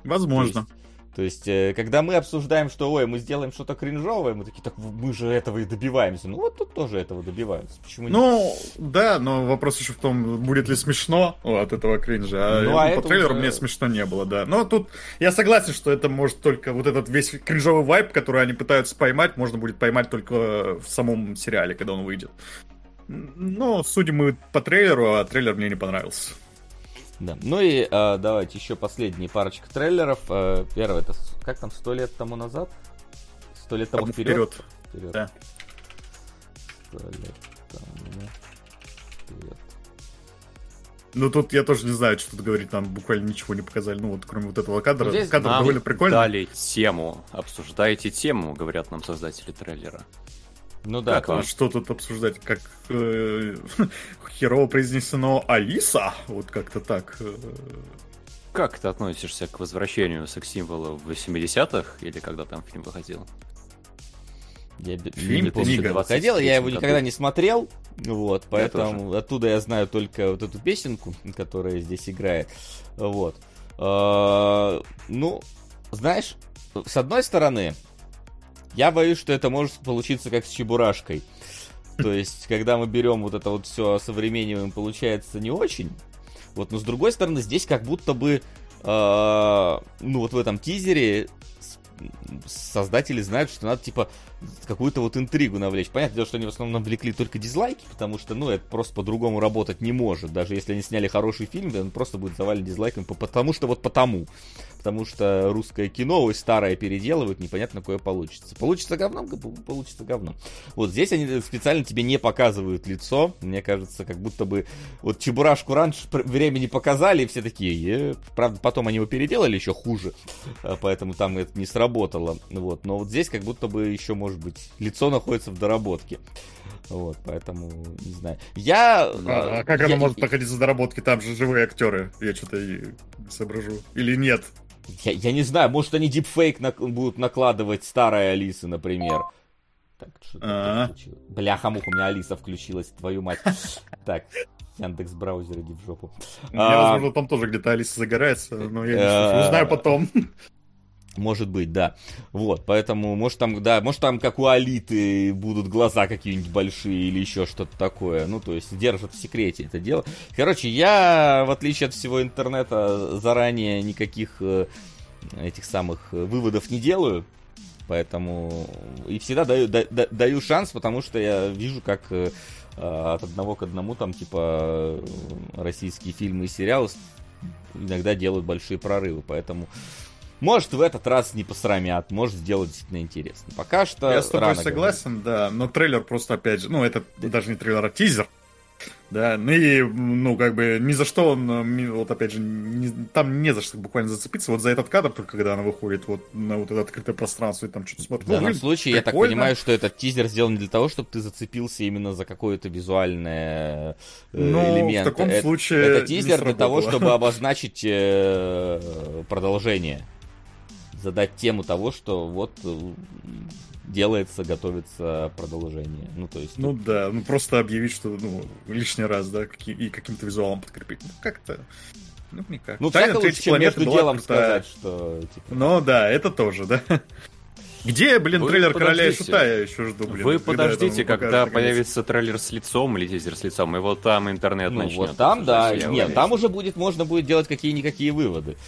Возможно. То есть, то есть, э, когда мы обсуждаем, что, ой, мы сделаем что-то кринжовое, мы такие, так мы же этого и добиваемся. Ну, вот тут тоже этого добиваются. Почему ну, нет? да, но вопрос еще в том, будет ли смешно от этого кринжа. А, ну, а по трейлеру уже... мне смешно не было, да. Но тут я согласен, что это может только вот этот весь кринжовый вайп, который они пытаются поймать, можно будет поймать только в самом сериале, когда он выйдет. Но судим мы по трейлеру, а трейлер мне не понравился. Да. Ну и э, давайте еще последние парочка трейлеров. Э, первый это как там сто лет тому назад? Сто лет тому, тому вперед? Вперед. вперед. Да. Сто лет тому вперед. Ну тут я тоже не знаю, что тут говорить, там буквально ничего не показали, ну вот кроме вот этого кадра. Ну, здесь Кадр довольно прикольный. Дали тему, обсуждайте тему, говорят нам создатели трейлера. Ну да. Как, а что тут обсуждать? Как э, [laughs] херово произнесено Алиса? Вот как-то так. Э. Как ты относишься к возвращению секс-символа в 80-х? Или когда там фильм выходил? Я фильм, не помню, когда выходил, я его никогда не смотрел, вот, поэтому оттуда я знаю только вот эту песенку, которая здесь играет, вот. А, ну, знаешь, с одной стороны, я боюсь, что это может получиться как с Чебурашкой. То есть, когда мы берем вот это вот все современниваем, получается не очень. Вот, но с другой стороны, здесь как будто бы, э, ну вот в этом тизере создатели знают, что надо, типа, какую-то вот интригу навлечь. Понятное дело, что они в основном навлекли только дизлайки, потому что, ну, это просто по-другому работать не может. Даже если они сняли хороший фильм, он просто будет завален дизлайками, потому что вот потому потому что русское кино, ой, старое переделывают, непонятно, какое получится. Получится говном, получится говном. Вот здесь они специально тебе не показывают лицо, мне кажется, как будто бы вот Чебурашку раньше времени показали, и все такие, э, правда, потом они его переделали еще хуже, а, поэтому там это не сработало, вот, но вот здесь как будто бы еще, может быть, лицо находится в доработке. Вот, поэтому, не знаю. Я... А, а как я, оно может находиться в доработке? Там же живые актеры. Я что-то соображу. Или нет? Я, я не знаю, может они дипфейк на, будут накладывать старой Алисы, например. Так, что а. Бляха-муха, у меня Алиса включилась, твою мать. Так, Яндекс браузер, иди в жопу. Я, возможно, там тоже где-то Алиса загорается, но я не узнаю потом. Может быть, да. Вот, поэтому, может там, да, может там, как у Алиты, будут глаза какие-нибудь большие или еще что-то такое. Ну, то есть, держат в секрете это дело. Короче, я, в отличие от всего интернета, заранее никаких э, этих самых выводов не делаю. Поэтому и всегда даю, да, даю шанс, потому что я вижу, как э, от одного к одному там, типа, российские фильмы и сериалы иногда делают большие прорывы. Поэтому может, в этот раз не посрамят, может, сделать действительно интересно. Пока что Я с тобой согласен, говорить. да, но трейлер просто, опять же, ну, это даже не трейлер, а тизер. Да, ну и, ну, как бы, ни за что он, вот опять же, не, там не за что буквально зацепиться, вот за этот кадр, только когда она выходит вот на вот это открытое пространство и там что-то смотрит. В данном ну, случае, прикольно. я так понимаю, что этот тизер сделан для того, чтобы ты зацепился именно за какое-то визуальное э, ну, элемент. в таком это, случае Это тизер для того, чтобы обозначить э, продолжение задать тему того, что вот э, делается, готовится продолжение. Ну, то есть... Ну да, ну просто объявить, что ну, лишний раз, да, и каким-то визуалом подкрепить. Ну как-то... Ну, никак. Ну, Тайна всяко лучше, чем между делом крутая. сказать, что... Типа, Ну да, это тоже, да. Где, блин, Вы трейлер Короля и подождите. Шута я еще жду, блин. Вы подождите, когда покажут, наконец. появится трейлер с лицом или тизер с лицом, и вот там интернет ну, начнет. вот там, да. Нет, уверен. там уже будет, можно будет делать какие-никакие выводы.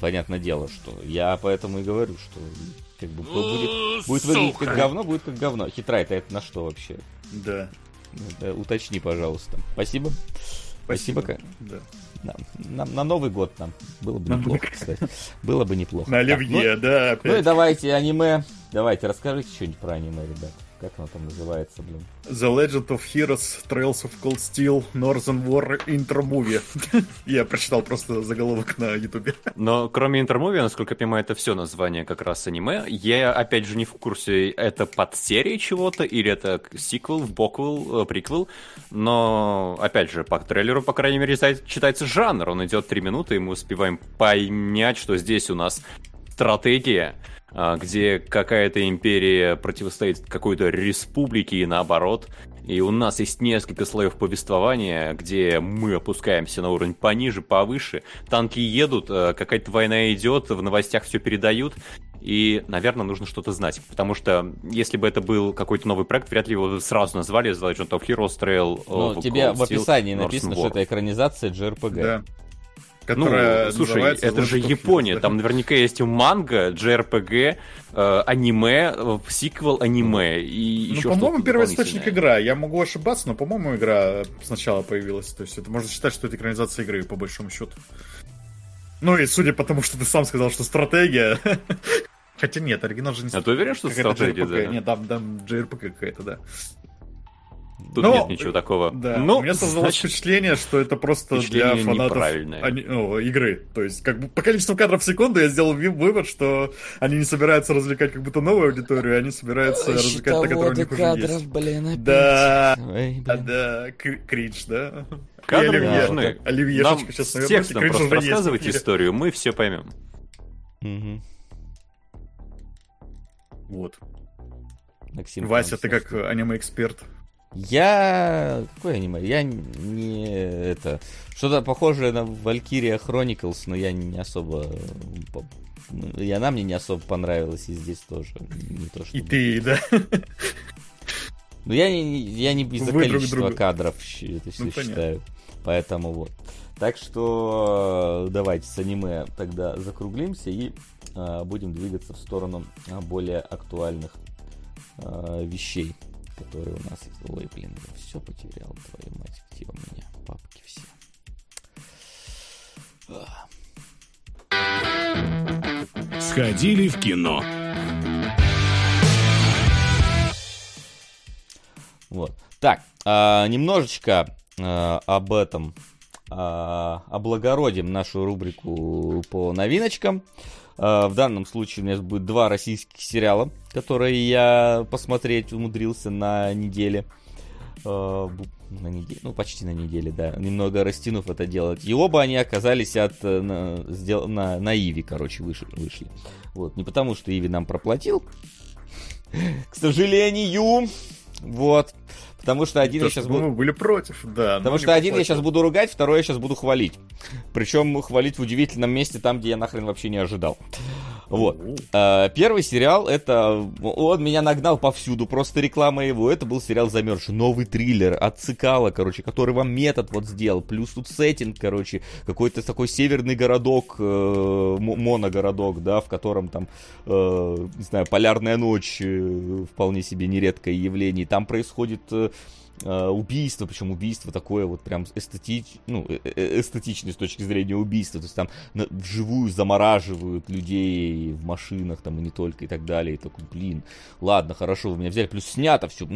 Понятное дело, что я поэтому и говорю, что как бы будет, будет выглядеть как говно, будет как говно. Хитрай-то это на что вообще? Да. Э, Уточни, пожалуйста. Спасибо. Спасибо. Ка- Да. Да. На, на Новый год нам было бы На неплохо, кстати. Было бы неплохо. На Оливье, да, Ну, ну и давайте аниме. Давайте, расскажите что-нибудь про аниме, ребят. Как оно там называется, блин? The Legend of Heroes, Trails of Cold Steel, Northern War Intro Movie. [laughs] Я прочитал просто заголовок на ютубе. Но кроме интермуви, насколько я понимаю, это все название как раз аниме. Я, опять же, не в курсе, это подсерия чего-то, или это сиквел, боквел, э, приквел. Но, опять же, по трейлеру, по крайней мере, читается- жанр. Он идет три минуты, и мы успеваем понять, что здесь у нас стратегия, где какая-то империя противостоит какой-то республике и наоборот. И у нас есть несколько слоев повествования, где мы опускаемся на уровень пониже, повыше. Танки едут, э, какая-то война идет, в новостях все передают. И, наверное, нужно что-то знать. Потому что, если бы это был какой-то новый проект, вряд ли его сразу назвали The Legend of Heroes Trail Ну, тебе Cold в описании написано, War. что это экранизация JRPG. Да. Ну, Которая слушай, называется это же Япония, там наверняка есть манга, JRPG, э, аниме, э, сиквел аниме и Ну, еще по-моему, первый источник игра. Я могу ошибаться, но, по-моему, игра сначала появилась. То есть это можно считать, что это экранизация игры, по большому счету. Ну и судя по тому, что ты сам сказал, что стратегия... [laughs] Хотя нет, оригинал же не А ты уверен, что стратегия, да? Нет, там, там JRPG какая-то, да. Тут Но- нет ничего такого. Да, ну, у меня создалось значит, впечатление, что это просто для фанатов ани- ну, игры. То есть, как бы по количеству кадров в секунду я сделал вывод, что они не собираются развлекать как будто новую аудиторию, они собираются развлекать та, которая у них уже есть. блин, опять. Да, Ой, да, блин. да, кр- кринж, да. Кадры оливье. нужны. Оливьешечка Нам сейчас с навернете, текстом кринж просто уже есть. историю, мы все поймем. Мгм. Вот. Максим, Вася, ты как аниме-эксперт. Я... Какое аниме? Я не... Это... Что-то похожее на Valkyria Chronicles, но я не особо... И она мне не особо понравилась, и здесь тоже. Не то, что... И ты, да. Ну, я не, я не из-за Вы друг количества друга. кадров это все Ну, понятно. считаю. Поэтому вот. Так что э, давайте с аниме тогда закруглимся и э, будем двигаться в сторону э, более актуальных э, вещей, которые у нас. Ой, блин, я все потерял, твою мать, где у меня папки все. Сходили в кино. Вот. Так, а, немножечко а, об этом а, облагородим нашу рубрику по новиночкам. А, в данном случае у нас будет два российских сериала, которые я посмотреть умудрился на неделе. Бу- на неделе, ну почти на неделе, да, немного растянув это делать. И оба они оказались от э, на, на, на Иви, короче, вышли, вышли. Вот, не потому что Иви нам проплатил, к сожалению, вот. Потому что один То, я сейчас буду... мы были против, да. Потому что один я сейчас буду ругать, второй я сейчас буду хвалить. Причем хвалить в удивительном месте, там, где я нахрен вообще не ожидал. Вот. А, Первый сериал, это... Он меня нагнал повсюду, просто реклама его. Это был сериал «Замерзший». Новый триллер от Цикала, короче, который вам метод вот сделал. Плюс тут сеттинг, короче, какой-то такой северный городок, э, моногородок, да, в котором там, э, не знаю, полярная ночь, э, вполне себе нередкое явление. Там происходит э, э, убийство, причем убийство такое вот прям эстетич, ну, э- э- эстетичное с точки зрения убийства, то есть там вживую замораживают людей в машинах там и не только и так далее, и такой, блин, ладно, хорошо, вы меня взяли, плюс снято все,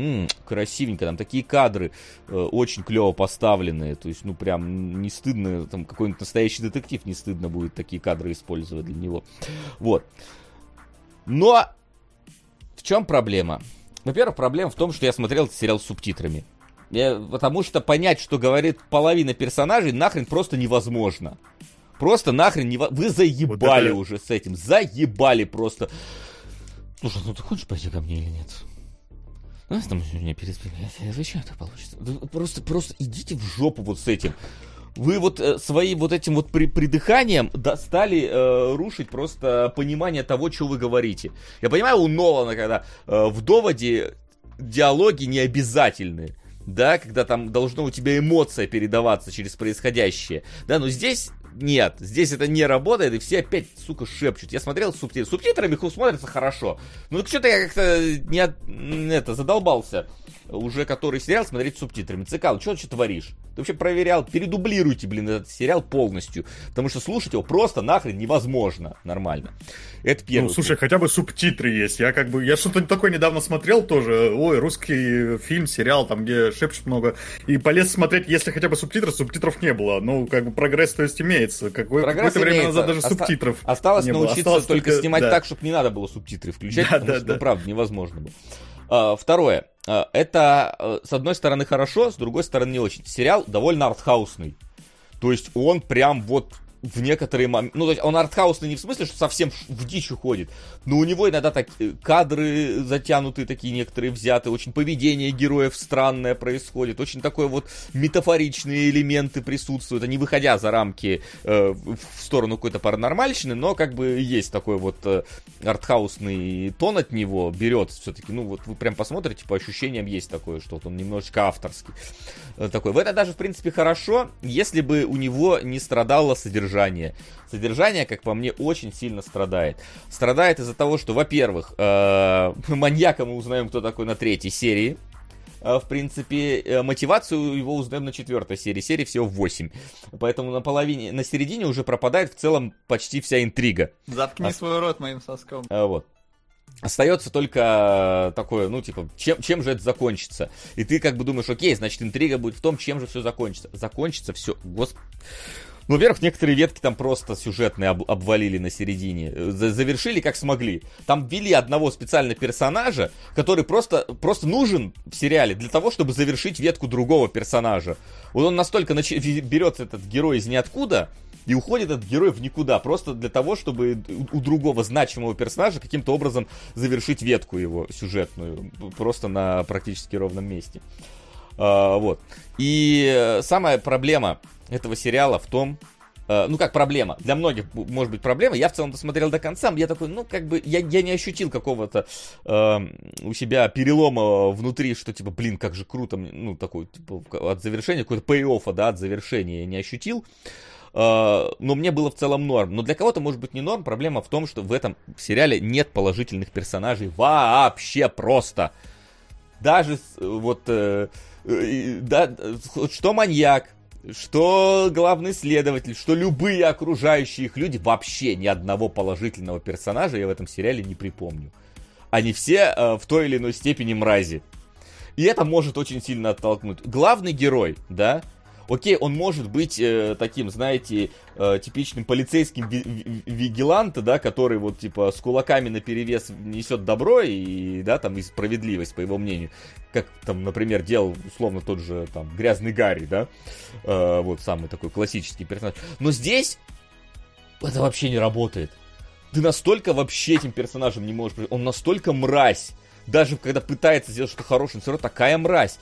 красивенько, там такие кадры э, очень клево поставленные, то есть, ну, прям не стыдно, там какой-нибудь настоящий детектив не стыдно будет такие кадры использовать для него, вот. Но в чем проблема? Во-первых, проблема в том, что я смотрел этот сериал с субтитрами. Я- потому что понять, что говорит половина персонажей, нахрен просто невозможно. Просто нахрен не... Вы заебали Вот это- уже с этим. Заебали просто. Слушай, ну ты хочешь пойти ко мне или нет? Ну, там меня переспрягать. Вы что это получится? Просто, просто идите в жопу вот с этим. Вы вот э, своим вот этим вот при, придыханием достали э, рушить просто понимание того, что вы говорите. Я понимаю у Нолана, когда э, в доводе диалоги не обязательны. Да, когда там должно у тебя эмоция передаваться через происходящее. Да, но здесь нет, здесь это не работает, и все опять, сука, шепчут. Я смотрел с субтитрами. Субтитрами смотрится хорошо. Ну что-то я как-то не от- это, задолбался уже который сериал смотреть с субтитрами. Цикал, что ты что творишь? Ты вообще проверял, передублируйте, блин, этот сериал полностью. Потому что слушать его просто нахрен невозможно нормально. Это первый. Ну, слушай, хотя бы субтитры есть. Я как бы, я что-то такое недавно смотрел тоже. Ой, русский фильм, сериал, там, где шепчут много. И полез смотреть, если хотя бы субтитры, субтитров не было. Ну, как бы прогресс, то есть, имеется. Какое, Прогресс какое-то время имеется. назад даже Оста- субтитров Осталось научиться Осталось только, снимать да. так, чтобы не надо было субтитры включать, [laughs] Да, потому да, что, да. ну, правда, невозможно было. А, Второе. А, Это, э, с одной стороны, хорошо, с другой стороны, не очень. Сериал довольно артхаусный. То есть он прям вот в некоторые моменты... Ну, то есть он артхаусный не в смысле, что совсем в дичь уходит, но у него иногда так э, кадры затянутые такие некоторые взяты, очень поведение героев странное происходит, очень такое вот метафоричные элементы присутствуют, они выходя за рамки э, в сторону какой-то паранормальщины, но как бы есть такой вот э, артхаусный тон от него, берет все-таки, ну вот вы прям посмотрите, по ощущениям есть такое, что вот он немножечко авторский э, такой. В это даже, в принципе, хорошо, если бы у него не страдало содержание. Содержание, как по мне, очень сильно страдает. Страдает из-за того, что, во-первых, э, [laughs] маньяка мы узнаем, кто такой на третьей серии. Э, В принципе, э, мотивацию его узнаем на четвертой серии. Серии всего 8. Поэтому на половине, на середине уже пропадает в целом почти вся интрига. Заткни А- свой рот моим соском. А, Вот. Остается только такое, ну, типа, чем, чем же это закончится? И ты как бы думаешь, окей, значит, интрига будет в том, чем же все закончится. Закончится все, господи. Ну, во-первых, некоторые ветки там просто сюжетные об- обвалили на середине. Э, за- завершили как смогли. Там ввели одного специально персонажа, который просто, просто нужен в сериале для того, чтобы завершить ветку другого персонажа. Вот он настолько ви- берется этот герой из ниоткуда, и уходит этот герой в никуда, просто для того, чтобы у другого значимого персонажа каким-то образом завершить ветку его сюжетную, просто на практически ровном месте. А, вот. И э, самая проблема этого сериала в том, э, ну как проблема, для многих может быть проблема, я в целом досмотрел до конца, я такой, ну как бы, я, я не ощутил какого-то э, у себя перелома внутри, что типа, блин, как же круто, ну такой, типа, от завершения, какой-то пей да, от завершения я не ощутил. Э, но мне было в целом норм. Но для кого-то может быть не норм. Проблема в том, что в этом сериале нет положительных персонажей вообще просто. Даже вот э, да, что маньяк, что главный следователь, что любые окружающие их люди, вообще ни одного положительного персонажа я в этом сериале не припомню. Они все э, в той или иной степени мрази. И это может очень сильно оттолкнуть. Главный герой, да, окей, он может быть э, таким, знаете, э, типичным полицейским ви- ви- вигиланта, да, который вот типа с кулаками на перевес несет добро и, да, там и справедливость, по его мнению. Как там, например, делал условно тот же там грязный Гарри, да, Э, вот самый такой классический персонаж. Но здесь это вообще не работает. Ты настолько вообще этим персонажем не можешь... Он настолько мразь. Даже когда пытается сделать что-то хорошее, он все равно такая мразь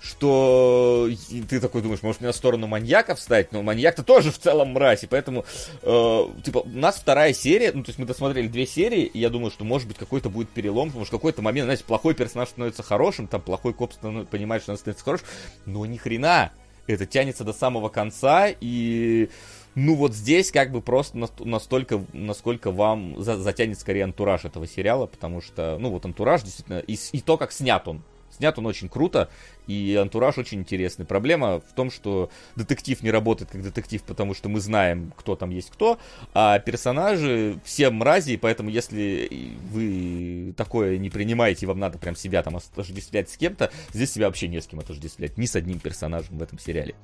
что ты такой думаешь, может мне на сторону маньяка встать, но маньяк-то тоже в целом мразь, и поэтому, э, типа, у нас вторая серия, ну, то есть мы досмотрели две серии, и я думаю, что, может быть, какой-то будет перелом, потому что какой-то момент, знаете, плохой персонаж становится хорошим, там, плохой коп станов- понимает, что он становится хорошим, но ни хрена, это тянется до самого конца, и ну вот здесь как бы просто наст- настолько, насколько вам за- затянет скорее антураж этого сериала, потому что, ну вот антураж действительно, и, и то, как снят он. Снят он очень круто, и антураж очень интересный. Проблема в том, что детектив не работает как детектив, потому что мы знаем, кто там есть кто, а персонажи все мрази, и поэтому если вы такое не принимаете, вам надо прям себя там отождествлять с кем-то, здесь себя вообще не с кем отождествлять, ни с одним персонажем в этом сериале.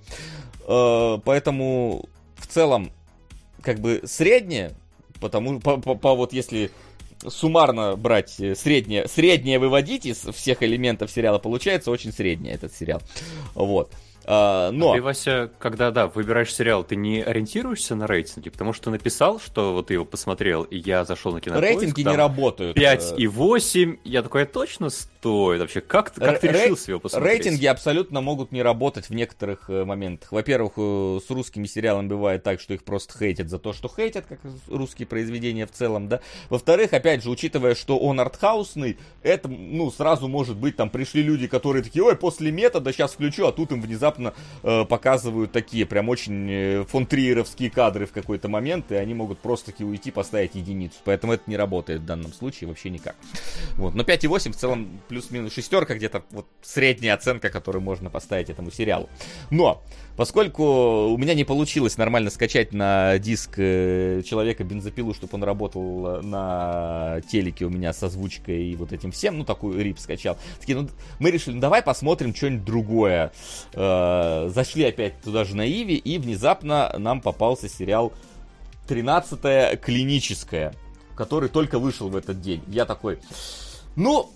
Э, Поэтому в целом, как бы среднее, потому по, по- по вот если суммарно брать э, среднее, среднее выводить из всех элементов сериала, получается очень среднее этот сериал. Вот. А, но... Ты, Вася, когда, да, выбираешь сериал, ты не ориентируешься на рейтинги? Потому что написал, что вот ты его посмотрел, и я зашел на кинопоиск. Рейтинги там не работают. 5 Э, и 8. Я такой, а точно стоит вообще? Как, ты- как ты Ре- решился его посмотреть? Рейтинги абсолютно могут не работать в некоторых э, моментах. Во-первых, э, с русскими сериалами бывает так, что их просто хейтят за то, что хейтят, как русские произведения в целом, да. Во-вторых, опять же, учитывая, что он артхаусный, это, ну, сразу может быть, там пришли люди, которые такие, ой, после метода сейчас включу, а тут им внезапно э, показывают такие прям очень э, фон Триеровские кадры в какой-то момент, и они могут просто таки уйти, поставить единицу. Поэтому это не работает в данном случае вообще никак. Вот. Но 5,8 в целом плюс-минус шестерка, где-то вот средняя оценка, которую можно поставить этому сериалу. Но, поскольку у меня не получилось нормально скачать на диск э, человека бензопилу, чтобы он работал э, на телеке у меня с озвучкой и вот этим всем, ну такую рип скачал. Такие, ну мы решили, ну давай посмотрим что-нибудь другое. Э, зашли опять туда же на Иви, и внезапно нам попался сериал 13 клиническая, который только вышел в этот день. Я такой, ну,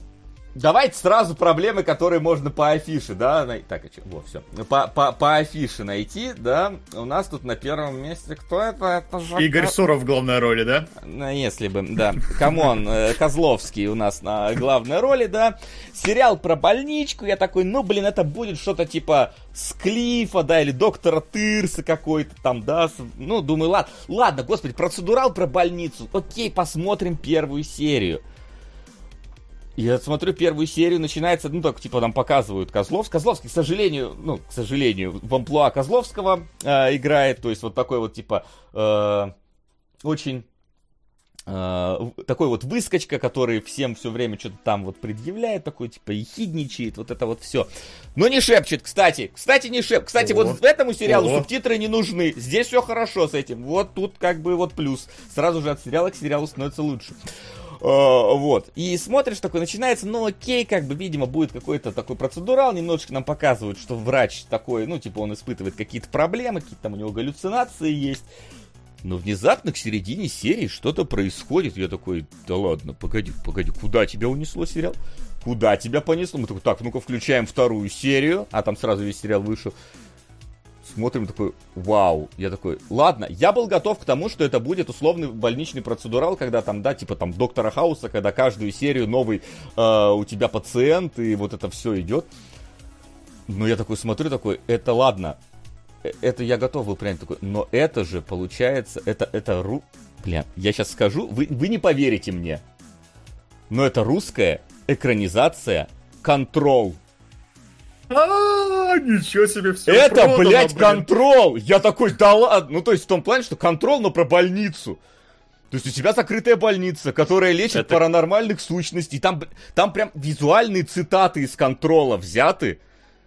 давайте сразу проблемы, которые можно по афише, да, най- так, а во, все, по, по, по афише найти, да, у нас тут на первом месте, кто это? это же- Игорь Суров в главной роли, да? Ну, если бы, да. Come on, э, Козловский у нас на главной роли, да. Сериал про больничку, я такой, ну, блин, это будет что-то типа Склифа, да, или доктора Тырса какой-то там, да. Ну, думаю, ладно, ладно, господи, процедурал про больницу. Окей, посмотрим первую серию. Я смотрю первую серию, начинается, ну, так, типа, там показывают Козловский. Козловский, к сожалению, ну, к сожалению, в амплуа Козловского э, играет, то есть вот такой вот, типа, э, очень э, такой вот выскочка, который всем все время что-то там вот предъявляет, такой, типа, ехидничает, вот это вот все. Но не шепчет, кстати, кстати, не шепчет. Кстати, О. вот этому сериалу О. субтитры не нужны. Здесь все хорошо с этим. Вот тут как бы вот плюс. Сразу же от сериала к сериалу становится лучше. Э, Вот. И смотришь такой, начинается, ну окей, как бы, видимо, будет какой-то такой процедурал, немножечко нам показывают, что врач такой, ну, типа, он испытывает какие-то проблемы, какие-то там у него галлюцинации есть. Но внезапно к середине серии что-то происходит. Я такой, да ладно, погоди, погоди, куда тебя унесло сериал? Куда тебя понесло? Мы такой, так, ну-ка включаем вторую серию, а там сразу весь сериал вышел. Смотрим такой, вау. Я такой, ладно, я был готов к тому, что это будет условный больничный процедурал, когда там, да, типа там доктора Хауса, когда каждую серию новый э, у тебя пациент, и вот это все идет. Но я такой смотрю, такой, это ладно, э, это я готов был принять такой, но это же получается, это, это ру... Бля, я сейчас скажу, вы, вы не поверите мне, но это русская экранизация «Контрол». А, ничего себе, все это, блядь, контрол! Я такой, да ладно. Ну, то есть в том плане, что контрол, но про больницу. То есть у тебя закрытая больница, которая лечит Это- паранормальных сущностей. Там, там прям визуальные цитаты из контрола взяты.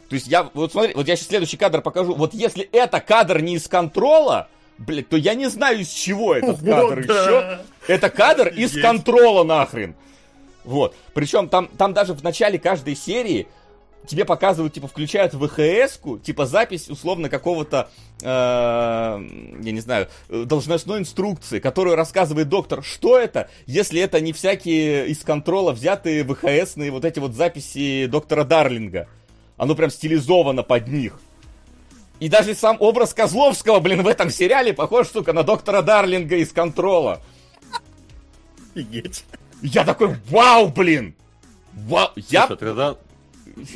То есть я, вот смотри, вот я сейчас следующий кадр покажу. Вот если это кадр не из контрола, блядь, то я не знаю, из чего этот О, кадр да. еще. Это кадр из контрола нахрен. Вот. Причем там, там даже в начале каждой серии тебе показывают, типа, включают ВХС-ку, типа, запись, условно, какого-то, э, я не знаю, должностной инструкции, которую рассказывает доктор, что это, если это не всякие из контрола взятые ВХСные вот эти вот записи доктора Дарлинга. Оно прям стилизовано под них. И даже сам образ Козловского, блин, в этом сериале похож, сука, на доктора Дарлинга из контрола. Офигеть. Я такой, вау, блин! Вау, я... Слушай, тогда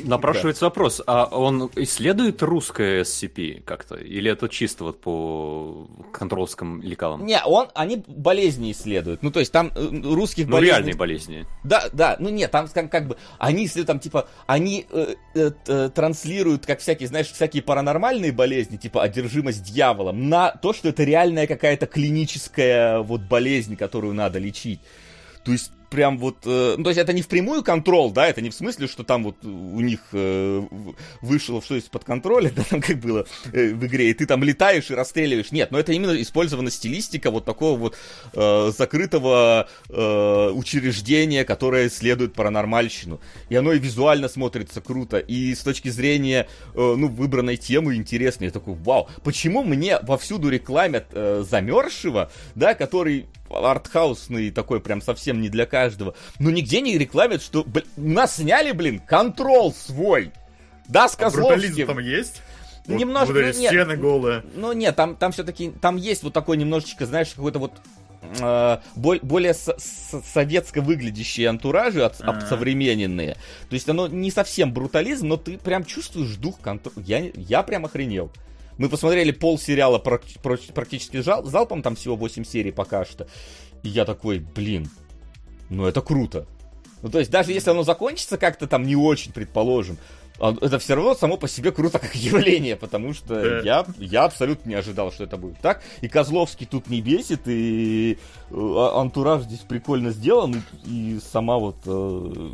напрашивается вопрос, а он исследует русское SCP как-то? Или это чисто вот по контролским лекалам? Не, он, они болезни исследуют. Ну, то есть там э, русских Ну, болезней... реальные болезни. Да, да, ну нет, там как, как бы, они исследуют, там, типа, они э, э, э, транслируют, как всякие, знаешь, всякие паранормальные болезни, типа, одержимость дьяволом, на то, что это реальная какая-то клиническая вот болезнь, которую надо лечить. То есть, прям вот, э, ну, то есть это не впрямую контроль, да, это не в смысле, что там вот у них э, вышло что из-под контроля, [laughs] да, там как было э, в игре, и ты там летаешь и расстреливаешь. Нет, но это именно использована стилистика вот такого вот э, закрытого э, учреждения, которое исследует паранормальщину. И оно и визуально смотрится круто, и с точки зрения, э, ну, выбранной темы интересно. Я такой, вау, почему мне вовсюду рекламят э, замерзшего, да, который артхаусный такой прям совсем не для каждого. Но нигде не рекламят, что у нас сняли, блин, контрол свой. Да, с А брутализм Козловским. там есть? Вот, Немножко, вот ну, нет. стены голые. Ну нет, там, там все-таки, там есть вот такой немножечко, знаешь, какой-то вот э, более со- со- советско выглядящие антуражи от, А. современные. То есть оно не совсем брутализм, но ты прям чувствуешь дух контроля. Я, я прям охренел. Мы посмотрели пол сериала практически жал- залпом, там всего 8 серий пока что. И я такой, блин, ну это круто. Ну то есть даже если оно закончится как-то там не очень, предположим, а, это все равно само по себе круто как явление, потому что Да. я, я абсолютно не ожидал, что это будет так. И Козловский тут не бесит, и э, а- антураж здесь прикольно сделан, и, и сама вот э,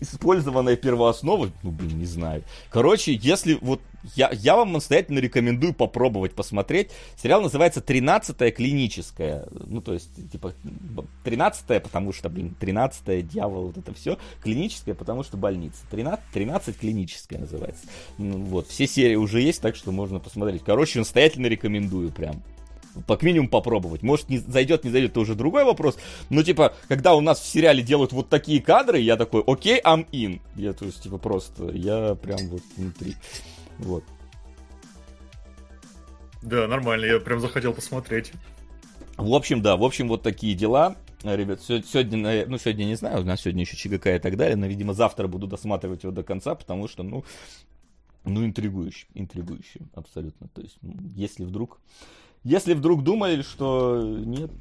использованная первооснова, ну, блин, не знаю. Короче, если вот я, я вам настоятельно рекомендую попробовать посмотреть. Сериал называется «Тринадцатая клиническая». Ну, то есть, типа, тринадцатая, потому что, блин, тринадцатая, дьявол, вот это все. Клиническая, потому что больница. 13, 13 клиническая называется. Ну, вот, все серии уже есть, так что можно посмотреть. Короче, настоятельно рекомендую прям. Как минимум попробовать. Может, не зайдет, не зайдет, это уже другой вопрос. Но, типа, когда у нас в сериале делают вот такие кадры, я такой, окей, I'm in. Я, то есть, типа, просто, я прям вот внутри. Вот. Да, нормально, я прям захотел посмотреть. В общем, да, в общем, вот такие дела. Ребят, сегодня, ну, сегодня не знаю, у нас сегодня еще ЧГК и так далее, но, видимо, завтра буду досматривать его до конца, потому что, ну, ну, интригующе, интригующе, абсолютно. То есть, ну, если вдруг, если вдруг думали, что нет,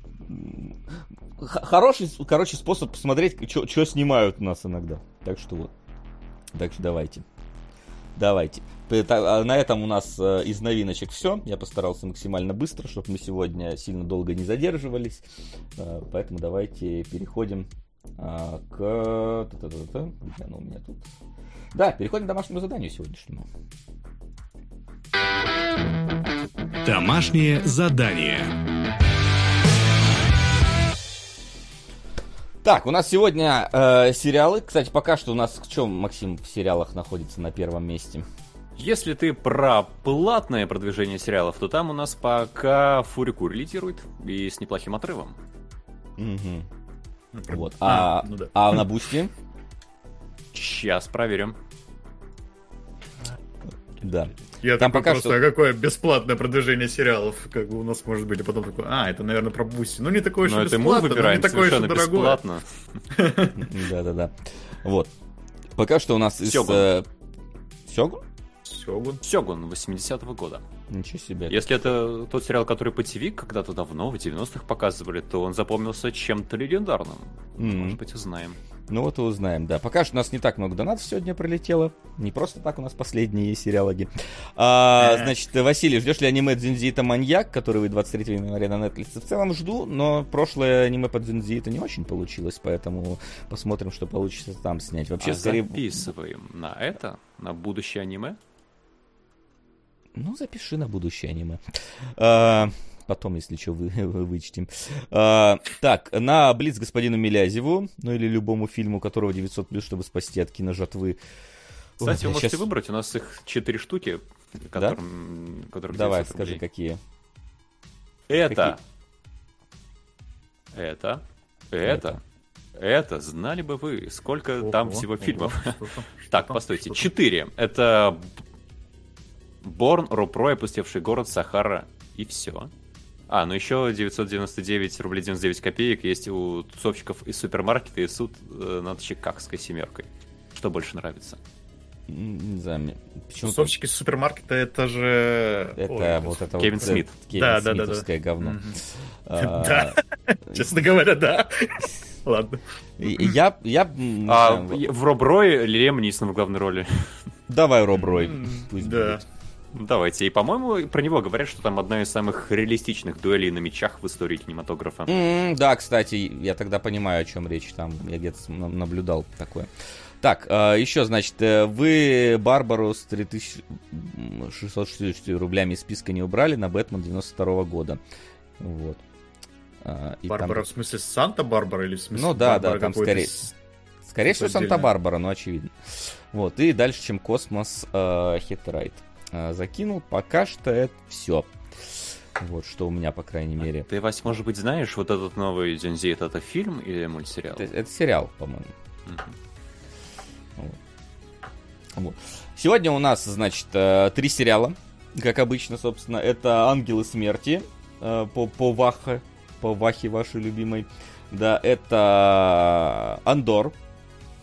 хороший, короче, способ посмотреть, что снимают у нас иногда. Так что вот, так что давайте. Давайте. А На этом у нас э, из новиночек все. Я постарался максимально быстро, чтобы мы сегодня сильно долго не задерживались. Э, Поэтому давайте переходим а, к... Где оно у меня тут? Да, переходим к домашнему заданию сегодняшнему. Домашнее задание. Так, у нас сегодня э, сериалы. Кстати, пока что у нас в чем Максим в сериалах находится на первом месте? Если ты про платное продвижение сериалов, то там у нас пока Фурикур лидирует и с неплохим отрывом. Мгм. Вот. А, ну да. а на Boosty? Сейчас проверим. Да. Я Там пока просто, что- а какое бесплатное продвижение сериалов, как бы у нас может быть, и потом такой, а, это, наверное, про Boosty. Ну, не такое уж бесплатно, но не такое уж дорогое. [laughs] Да-да-да. Вот. Пока что у нас из... Сёгун. э, Сёгун? Сёгун. Сёгун 80-го года. Ничего себе. Если это тот сериал, который по ТВ когда-то давно, в 90-х показывали, то он запомнился чем-то легендарным. М. Может быть, узнаем. Ну вот и узнаем, да. Пока что у нас не так много донатов сегодня пролетело. Не просто так у нас последние сериалоги. А, Э. значит, Василий, ждешь ли аниме Дзюнзиита Маньяк, который вы 23 января на Netflix? В целом жду, но прошлое аниме по Дзюнзиита не очень получилось, поэтому посмотрим, что получится там снять. Вообще, а скорее... записываем на это, на будущее аниме. Ну, запиши на будущее аниме. А, потом, если что, вы, вы- вычтем. А, так, на Блиц господину Милязеву, ну или любому фильму, которого 900 плюс, чтобы спасти от киножатвы. Кстати, Ой, вы можете щас- выбрать, у нас их четыре штуки, которым, которых Давай, 900 скажи, рублей. какие. Это. Это. Это. Это. Знали бы вы, сколько там Ого, всего ого, фильмов. что там, что Так, там, постойте. там? Четыре. Это Борн, Рупро, опустевший город, Сахара и все. А, ну еще 999 рублей 99 копеек есть у тусовщиков из супермаркета и суд э, над Чикагской семеркой. Что больше нравится? Не знаю, мне почему-то Тусовщики супермаркета, это же... это Ой, вот это Кевин вот, э, Смит. Кевин Да, да, да, да. Смитовское говно. А, [laughs] Да. Честно говоря, да. [laughs] Ладно. Я, я, А в Роброй Лем Нисон в главной роли. давай Роб Рой, пусть Да. будет. Давайте. И, по-моему, про него говорят, что там одна из самых реалистичных дуэлей на мечах в истории кинематографа. М, Да, кстати, я тогда понимаю, о чем речь. Там я где-то наблюдал такое. Так, а, еще, значит, э, вы Барбару с 3660 рублями из списка не убрали на Бэтмен 92 года. Вот. А, и там- Барбара, в смысле Санта-Барбара или в смысле Ну да, Барбара да, там скорее- Скорее всего. Санта-Барбара, ну, очевидно. Вот, и дальше, чем Космос, э, Хитрайт э, закинул. Пока что это все. Вот, что у меня, по крайней мере. Ты, Вась, может быть, знаешь, вот этот новый Дзюнзи, это, это фильм или мультсериал? Это, это сериал, по-моему. Мгм. Вот. Сегодня у нас, значит, э, три сериала. как обычно, собственно, это Ангелы Смерти э, по, по Вахе, по Вахе вашей любимой. Да, это Андор,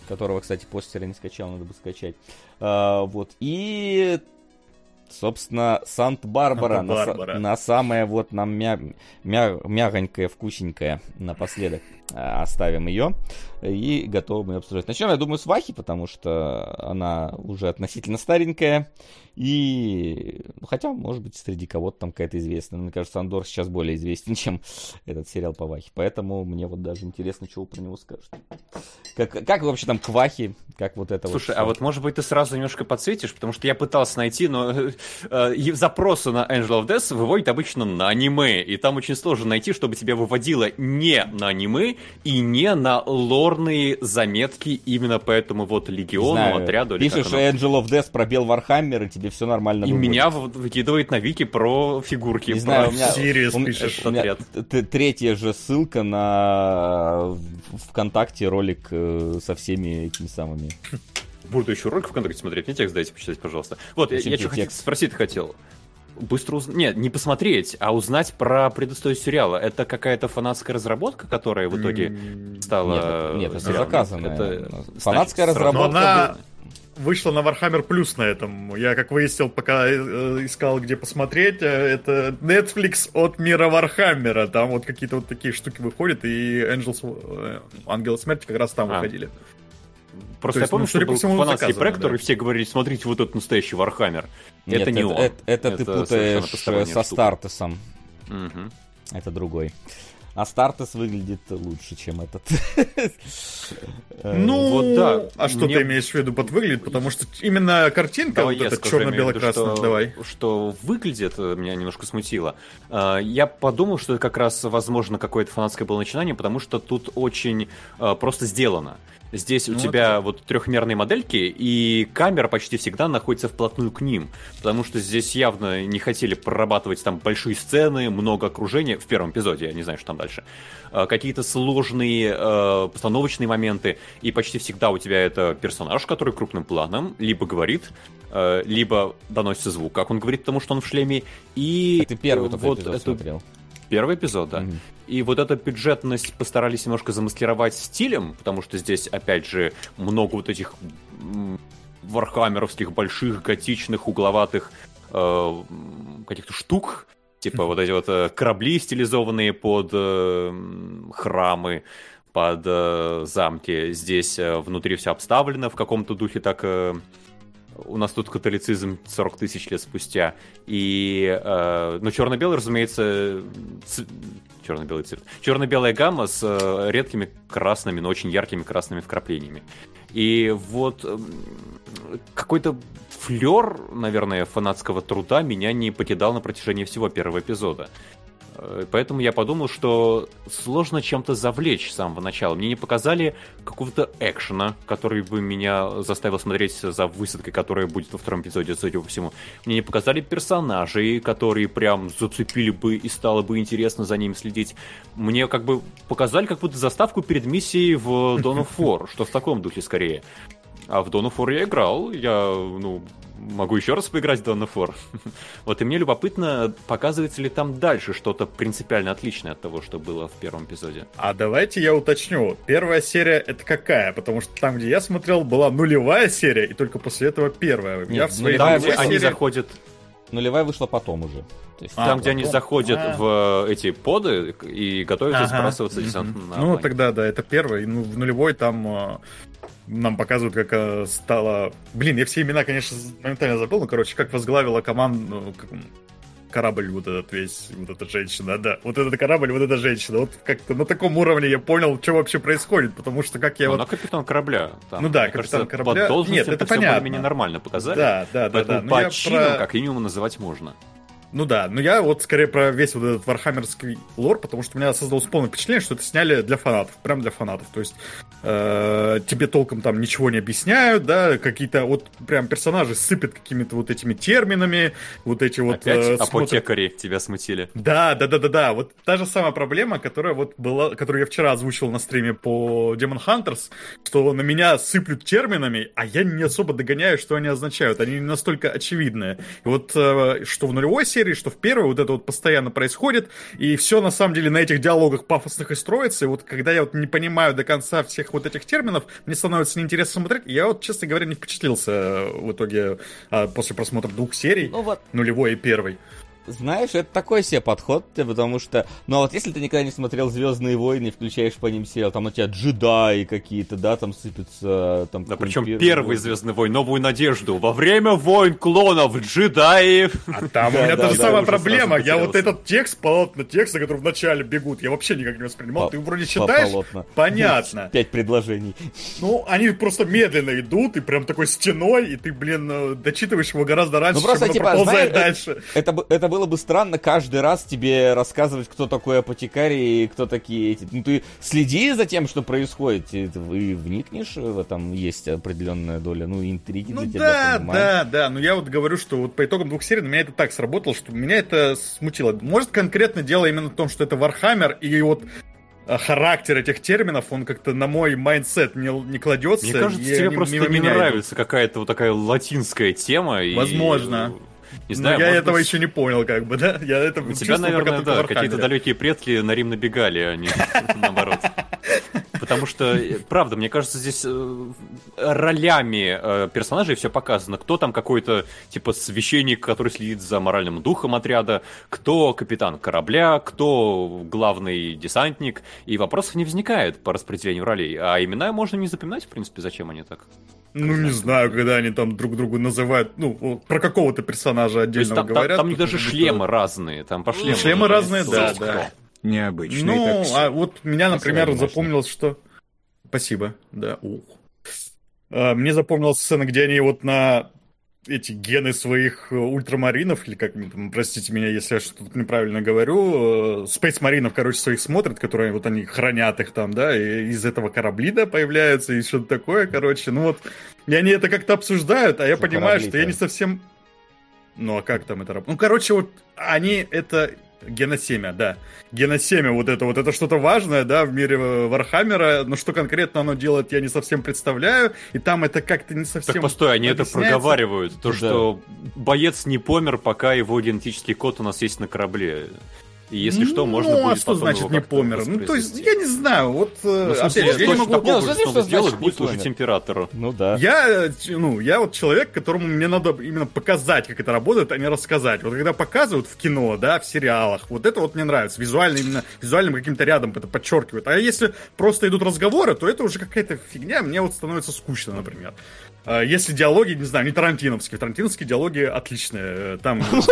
которого, кстати, постера не скачал, надо бы скачать. А, вот, и собственно, Санта-Барбара на, на самое вот нам мя, мя, мягонькое, вкусненькое напоследок а, оставим ее и готовы мы обсуждать. Начнем, я думаю, с Вахи, потому что она уже относительно старенькая и, ну, хотя, может быть, среди кого-то там какая-то известная. Мне кажется, Андор сейчас более известен, [laughs] чем этот сериал по Вахе. Поэтому мне вот даже интересно, вы про него скажете. Как, как вообще там к Вахе, как вот это Слушай, вот а всё? вот может быть ты сразу немножко подсветишь, потому что я пытался найти, но [laughs] э, запросы на Angel of Death выводят обычно на аниме, и там очень сложно найти, чтобы тебя выводило не на аниме и не на лорные заметки именно по этому вот легиону, Знаю. отряду. Пишешь. Angel of Death, пробел Warhammer, и тебе все нормально И выводит. меня выкидывает на вики про фигурки. Не про знаю, у меня, series у пишешь. у меня третья же ссылка на в- ВКонтакте ролик э, со всеми этими самыми. Буду еще ролик ВКонтакте смотреть, мне текст дайте почитать, пожалуйста. Вот, я, я тебе что текст? спросить хотел. Быстро узнать. Нет, не посмотреть, а узнать про предысторию сериала. Это какая-то фанатская разработка, которая в итоге стала. Нет, нет, это заказанная. Это, Фанатская значит, разработка Но она была- вышла на Warhammer Plus на этом. Я, как выяснил, пока э, искал, где посмотреть, э, это Netflix от мира Warhammer а. Там вот какие-то вот такие штуки выходят, и Angels, э, Ангелы Смерти как раз там А. выходили. Просто То я есть, помню, ну, что был фанатский заказано, проект, да. который все говорили, смотрите, вот этот настоящий Warhammer. Нет, это не он. Это, это ты Это совершенно путаешь э, с штука. Астартесом. Мгм. Это другой. А Стартес выглядит лучше, чем этот. [laughs] Э, Ну, вот да. А что Мне- ты имеешь в виду под выглядит? Потому что именно картинка Давай вот эта черно-бело-красная. что- Давай. Что выглядит, э, меня немножко смутило. А, Я подумал, что это как раз, возможно, какое-то фанатское было начинание, потому что тут очень э, просто сделано. Здесь у Ну, тебя вот трехмерные модельки, и камера почти всегда находится вплотную к ним. Потому что здесь явно не хотели прорабатывать там большие сцены, много окружения. В первом эпизоде, я не знаю, что там дальше. Э, Какие-то сложные э, постановочные моменты. И почти всегда у тебя это персонаж, который крупным планом либо говорит, э, либо доносится звук, как он говорит, потому что он в шлеме. И Ты первый вот эпизод это смотрел. Первый эпизод, да. Мгм. И вот эту бюджетность постарались немножко замаскировать стилем, потому что здесь, опять же, много вот этих вархаммеровских больших, готичных, угловатых э, каких-то штук, типа вот эти вот э, корабли, стилизованные под э, храмы, под э, замки. Здесь внутри все обставлено в каком-то духе так... у нас тут католицизм 40 тысяч лет спустя. И, э, ну, черно-белый, разумеется, ц- черно-белый цвет. Черно-белая гамма с э, редкими красными, но очень яркими красными вкраплениями. И вот какой-то флер, наверное, фанатского труда меня не покидал на протяжении всего первого эпизода. Э, Поэтому я подумал, что сложно чем-то завлечь с самого начала. Мне не показали какого-то экшена, который бы меня заставил смотреть за высадкой, которая будет во втором эпизоде, судя по всему. Мне не показали персонажей, которые прям зацепили бы и стало бы интересно за ними следить. Мне как бы показали как будто заставку перед миссией в Dawn of War, что в таком духе скорее. А в Dawn of War я играл, я, ну, могу еще раз поиграть в Dawn of War. [laughs] Вот и мне любопытно, показывается ли там дальше что-то принципиально отличное от того, что было в первом эпизоде. А давайте я уточню. Первая серия это какая? Потому что там, где я смотрел, была нулевая серия, и только после этого первая. я Нет, в своей нулевая Там, где нулевой они серии- заходят, Нулевая вышла потом уже. То есть, А, там, где они потом. заходят А. в э, эти поды и готовятся Ага. сбрасываться десантом на Ну, тогда, да, это первый. Ну, в нулевой там э, нам показывают, как э, стало... Блин, я все имена, конечно, моментально забыл, но, короче, как возглавила команду... ну, корабль вот этот весь, вот эта женщина, да. Вот этот корабль, вот эта женщина. Вот как-то на таком уровне я понял, что вообще происходит, потому что как я Ну, вот... Она капитан корабля. Там, Ну да, капитан кажется, корабля. По должности Нет, это всё понятно. более-менее нормально показали. Да, да, да, Поэтому да. Ну, по я чину про- как минимум называть можно. Ну да, но я вот скорее про весь вот этот вархаммерский лор, потому что у меня создалось полное впечатление, что это сняли для фанатов, прям для фанатов. То есть э, тебе толком там ничего не объясняют, да, какие-то вот прям персонажи сыпят какими-то вот этими терминами, вот эти вот... Опять э, смотрят- апотекари тебя смутили. Да, да, да, да, да. Вот та же самая проблема, которая вот была, которую я вчера озвучил на стриме по Demon Hunters, что на меня сыплют терминами, а я не особо догоняю, что они означают. Они не настолько очевидные. И вот э, что в нулевой серии, что в первой, вот это вот постоянно происходит, и все на самом деле на этих диалогах пафосных и строится. И вот когда я вот не понимаю до конца всех вот этих терминов, мне становится неинтересно смотреть. Я вот, честно говоря, не впечатлился э, в итоге а, после просмотра двух серий, Ну вот, нулевой и первой. Знаешь, это такой себе подход, потому что, ну а вот если ты никогда не смотрел Звездные войны, включаешь по ним сериал, там у тебя джедаи какие-то, да, там сыпятся, там. Да, причем первый первый. Звездный войн, новую надежду. Во время войн клонов джедаи. А там у меня та же самая проблема. Я вот этот текст, полотна текста, который в начале бегут, я вообще никак не воспринимал. Ты вроде читаешь, понятно. Пять предложений. Ну, они просто медленно идут, и прям такой стеной, и ты, блин, э, дочитываешь его гораздо раньше, Ну, просто, чем типа, оно проползает знаешь, дальше. Это было бы странно каждый раз тебе рассказывать, кто такой апотекарий и кто такие эти. Ну ты следи за тем, что происходит, и, ты- и вникнешь в этом, есть определенная доля, ну, интриги Ну для тебя, да, понимаешь? да, да, но я вот говорю, что вот по итогам двух серий на меня это так сработало, что меня это смутило. Может, конкретно дело именно в том, что это Вархаммер, и вот а, характер этих терминов, он как-то на мой mindset не, не кладется. Мне кажется, тебе просто не нравится какая-то вот такая латинская тема. и, Не Но знаю, я этого быть, еще не понял, как бы, да? Я это У тебя, наверное, да, какие-то далекие предки на Рим набегали, а не [laughs] наоборот. Потому что, э, правда, мне кажется, здесь э, ролями э, персонажей все показано. Кто там какой-то, типа, священник, который следит за моральным духом отряда, кто капитан корабля, кто главный десантник. И вопросов не возникает по распределению ролей. А имена можно не запоминать, в принципе, зачем они так. Ну, не знаю, когда они там друг другу называют, ну, вот про какого-то персонажа отдельно там, там- говорят. там них даже шлемы разные. Там по шлему. Шлемы уже разные, да, да. Необычный Ну, а вот меня, например, запомнилось, что... Спасибо, да. Ух. А, Мне запомнилась сцена, где они вот на эти гены своих э, ультрамаринов, или как там, простите меня, если я что-то неправильно говорю, спейсмаринов, короче, своих смотрят, которые вот они хранят их там, да, и из этого корабли, да, появляются, и что-то такое, короче, ну вот, и они это как-то обсуждают, а я понимаю, что я не совсем... Ну, а как там это работает? Ну, короче, вот они это... Геносемя, да. Геносемя, вот это вот, это что-то важное, да, в мире Вархаммера, но что конкретно оно делает, я не совсем представляю, и там это как-то не совсем... Так постой, они это проговаривают. То, Да. что боец не помер, пока его генетический код у нас есть на корабле. И если что, можно ну, будет а что потом значит его не помер? Ну, то есть, я не знаю, вот... Ну, смысле, опять же, я не могу... такого ну, что сделать, будет служить императору. Ну да. Я, ну, я вот человек, которому мне надо именно показать, как это работает, а не рассказать. Вот когда показывают в кино, да, в сериалах, вот это вот мне нравится. Визуально, именно визуальным каким-то рядом это подчеркивают. А если просто идут разговоры, то это уже какая-то фигня, мне вот становится скучно, например. А Если диалоги, не знаю, не тарантиновские. Тарантиновские диалоги отличные. Там [laughs] кино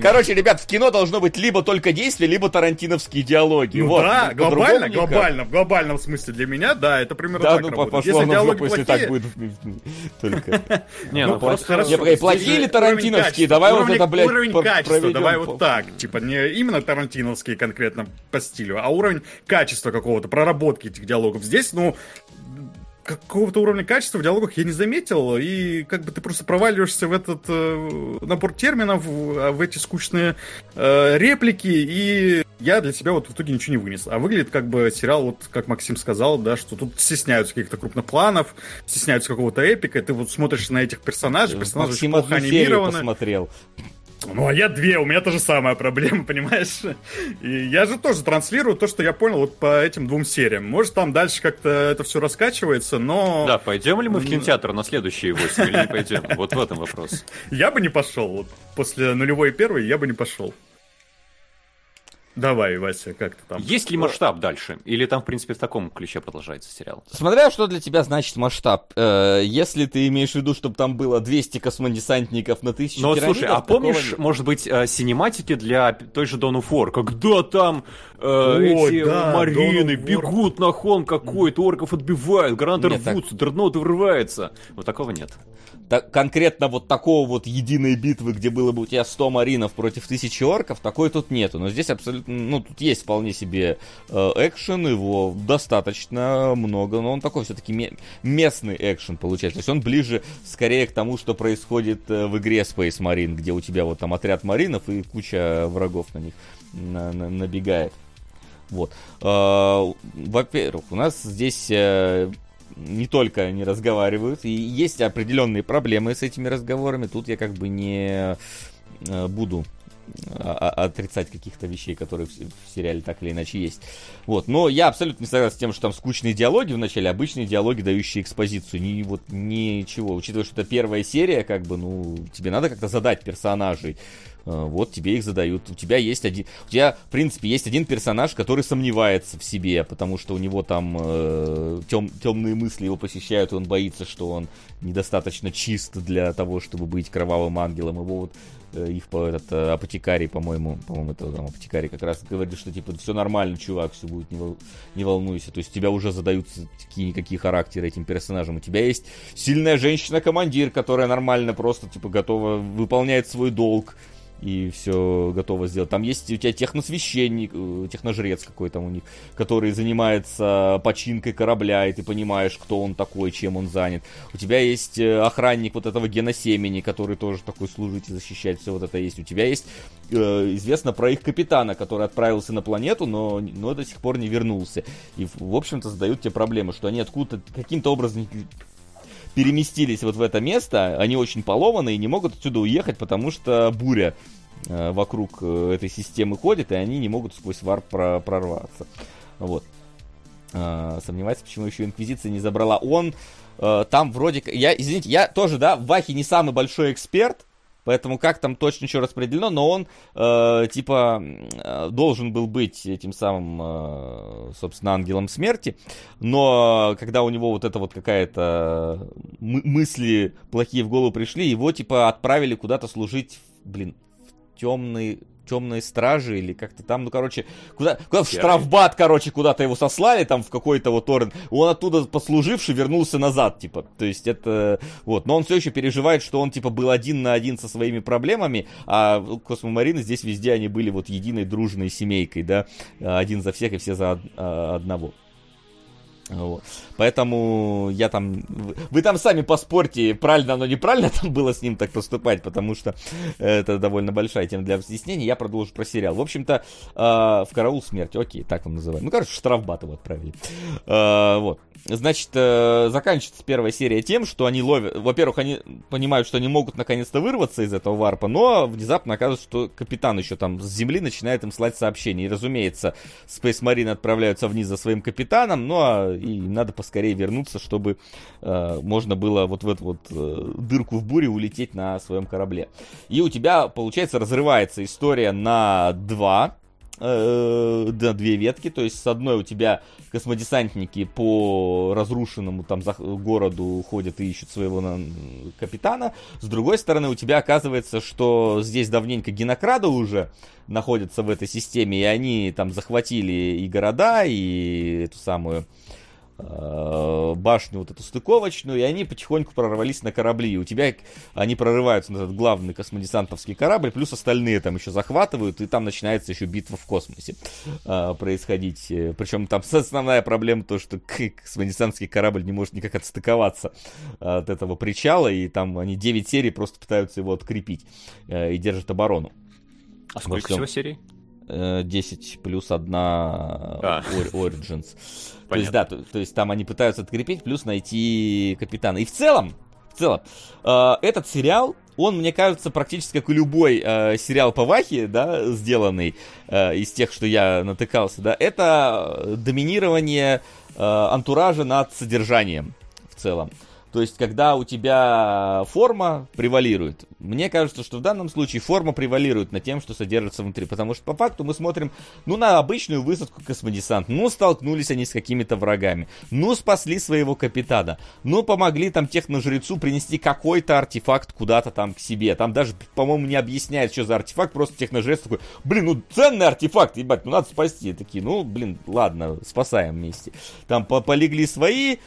короче, ребят, в кино должно быть либо только действие, либо тарантиновские диалоги. Ну вот. да, Ну, глобально, глобально, в глобальном смысле для меня, да, это примерно Да, так ну работает. в диалоги если плохие- так будет только. [laughs] Не, Ну, ну просто... хорошо. Плохие или тарантиновские? Давай вот это, блядь, Уровень качества, давай вот так. Типа, не именно тарантиновские конкретно по стилю, а уровень качества какого-то, проработки этих диалогов. Здесь, ну, какого-то уровня качества в диалогах я не заметил, и как бы ты просто проваливаешься в этот э, набор терминов, в, в эти скучные э, реплики, и я для себя вот в итоге ничего не вынес. А выглядит как бы сериал, вот как Максим сказал, да, что тут стесняются каких-то крупных планов, стесняются какого-то эпика, ты вот смотришь на этих персонажей, персонажи очень Максим плохо одну серию анимированы. посмотрел. Ну, а я две, у меня та же самая проблема, [laughs] понимаешь? И я же тоже транслирую то, что я понял вот по этим двум сериям. Может, там дальше как-то это все раскачивается, но Да, пойдем ли мы в кинотеатр на следующие 8 или не пойдем? Вот в этом вопрос. [laughs] я бы не пошел. После нулевой и первой я бы не пошел. Давай, Вася, как ты там? Есть ли масштаб дальше? Или там, в принципе, в таком ключе продолжается сериал? Смотря что для тебя значит масштаб. Э, если ты имеешь в виду, чтобы там было 200 космодесантников на тысячу Ну слушай, а помнишь, нет. может быть, э, синематики для той же of War? Когда там э, эти да, марины бегут на холм какой-то, орков отбивают, гранаты Нет, так- рвутся, дредноут. Вот такого нет. Так, конкретно вот такого вот единой битвы, где было бы у тебя 100 маринов против тысячи орков, такой тут нету. Но здесь абсолютно, ну, тут есть вполне себе э, экшен, его достаточно много, но он такой все-таки местный экшен получается. То есть он ближе скорее к тому, что происходит э, в игре Space Marine, где у тебя вот там отряд маринов и куча врагов на них на, на, набегает. Вот. Э, во-первых, у нас здесь э, не только не разговаривают, и есть определенные проблемы с этими разговорами. Тут я как бы не э, буду а, а, отрицать каких-то вещей, которые в, сериале так или иначе есть. Вот. Но я абсолютно не согласен с тем, что там скучные диалоги в начале, обычные диалоги, дающие экспозицию. Ни, вот, ничего. Учитывая, что это первая серия, как бы, ну, тебе надо как-то задать персонажей. Э, вот тебе их задают. У тебя есть один, у тебя, в принципе, есть один персонаж, который сомневается в себе, потому что у него там э, тем, темные мысли его посещают, и он боится, что он недостаточно чист для того, чтобы быть кровавым ангелом. Его вот э, их по этот э, апотекарий, по-моему, по-моему, это там апотекарий как раз говорит, что типа все нормально, чувак, все будет, не, вол... не волнуйся. То есть тебя уже задаются такие никакие характеры этим персонажам. У тебя есть сильная женщина-командир, которая нормально просто типа готова выполняет свой долг и все готово сделать. Там есть у тебя техносвященник, э, техножрец какой там у них, который занимается починкой корабля, и ты понимаешь, кто он такой, чем он занят. У тебя есть э, охранник вот этого геносемени, который тоже такой служит и защищает, все вот это есть. У тебя есть э, известно про их капитана, который отправился на планету, но, но до сих пор не вернулся. И, в общем-то, задают тебе проблемы, что они откуда-то каким-то образом переместились вот в это место, они очень поломаны и не могут отсюда уехать, потому что буря э, вокруг э, этой системы ходит, и они не могут сквозь варп про прорваться. Вот. Э, сомневается, почему еще Инквизиция не забрала. Он э, там вроде... Я, извините, я тоже, да, в Вахе не самый большой эксперт, Поэтому как там точно что распределено, но он, э, типа, э, должен был быть этим самым, э, собственно, ангелом смерти. Но когда у него вот это вот какая-то мысли плохие в голову пришли, его, типа, отправили куда-то служить, блин, в темный темные стражи или как-то там, ну, короче, куда, куда в штрафбат, короче, куда-то его сослали, там, в какой-то вот Орен. Он оттуда, послуживший, вернулся назад, типа. То есть это, вот. Но он все еще переживает, что он, типа, был один на один со своими проблемами, а Космомарины здесь везде они были вот единой дружной семейкой, да, один за всех и все за а, одного. Вот. Поэтому я там... Вы там сами поспорьте, правильно оно, неправильно там было с ним так поступать, потому что это довольно большая тема для объяснения. Я продолжу про сериал. В общем-то, э, в караул смерти, окей, так он называют. Ну, короче, штрафбат его отправили. Э, вот. Значит, э, заканчивается первая серия тем, что они ловят... Во-первых, они понимают, что они могут наконец-то вырваться из этого варпа, но внезапно оказывается, что капитан еще там с земли начинает им слать сообщения. И, разумеется, Space Marine отправляются вниз за своим капитаном, ну а и надо поскорее вернуться, чтобы э, можно было вот в эту вот э, дырку в буре улететь на своем корабле. И у тебя, получается, разрывается история на два э, две ветки, то есть с одной у тебя космодесантники по разрушенному там за, городу ходят и ищут своего на, капитана, с другой стороны у тебя оказывается, что здесь давненько генокрады уже находятся в этой системе, и они там захватили и города, и эту самую Э, башню вот эту стыковочную, и они потихоньку прорвались на корабли. И у тебя они прорываются на этот главный космодесантовский корабль, плюс остальные там еще захватывают, и там начинается еще битва в космосе э, происходить. Причем там [laughs] основная проблема то, что космодесантский корабль не может никак отстыковаться от этого причала, и там они 9 серий просто пытаются его открепить э, и держат оборону. А сколько всего серий? 10 плюс одна а. Origins. Понятно. То есть, да, то, то есть там они пытаются открепить, плюс найти капитана. И в целом, в целом, э, этот сериал, он, мне кажется, практически как и любой э, сериал по Вахе, да, сделанный э, из тех, что я натыкался, да, это доминирование э, антуража над содержанием в целом. То есть, когда у тебя форма превалирует, мне кажется, что в данном случае форма превалирует над тем, что содержится внутри. Потому что по факту мы смотрим, ну, на обычную высадку космодесант. Ну, столкнулись они с какими-то врагами. Ну, спасли своего капитана. Ну, помогли там техножрецу принести какой-то артефакт куда-то там к себе. Там даже, по-моему, не объясняет, что за артефакт. Просто техножрец такой, блин, ну, ценный артефакт, ебать, ну, надо спасти. Такие, ну, блин, ладно, спасаем вместе. Там полегли свои, э,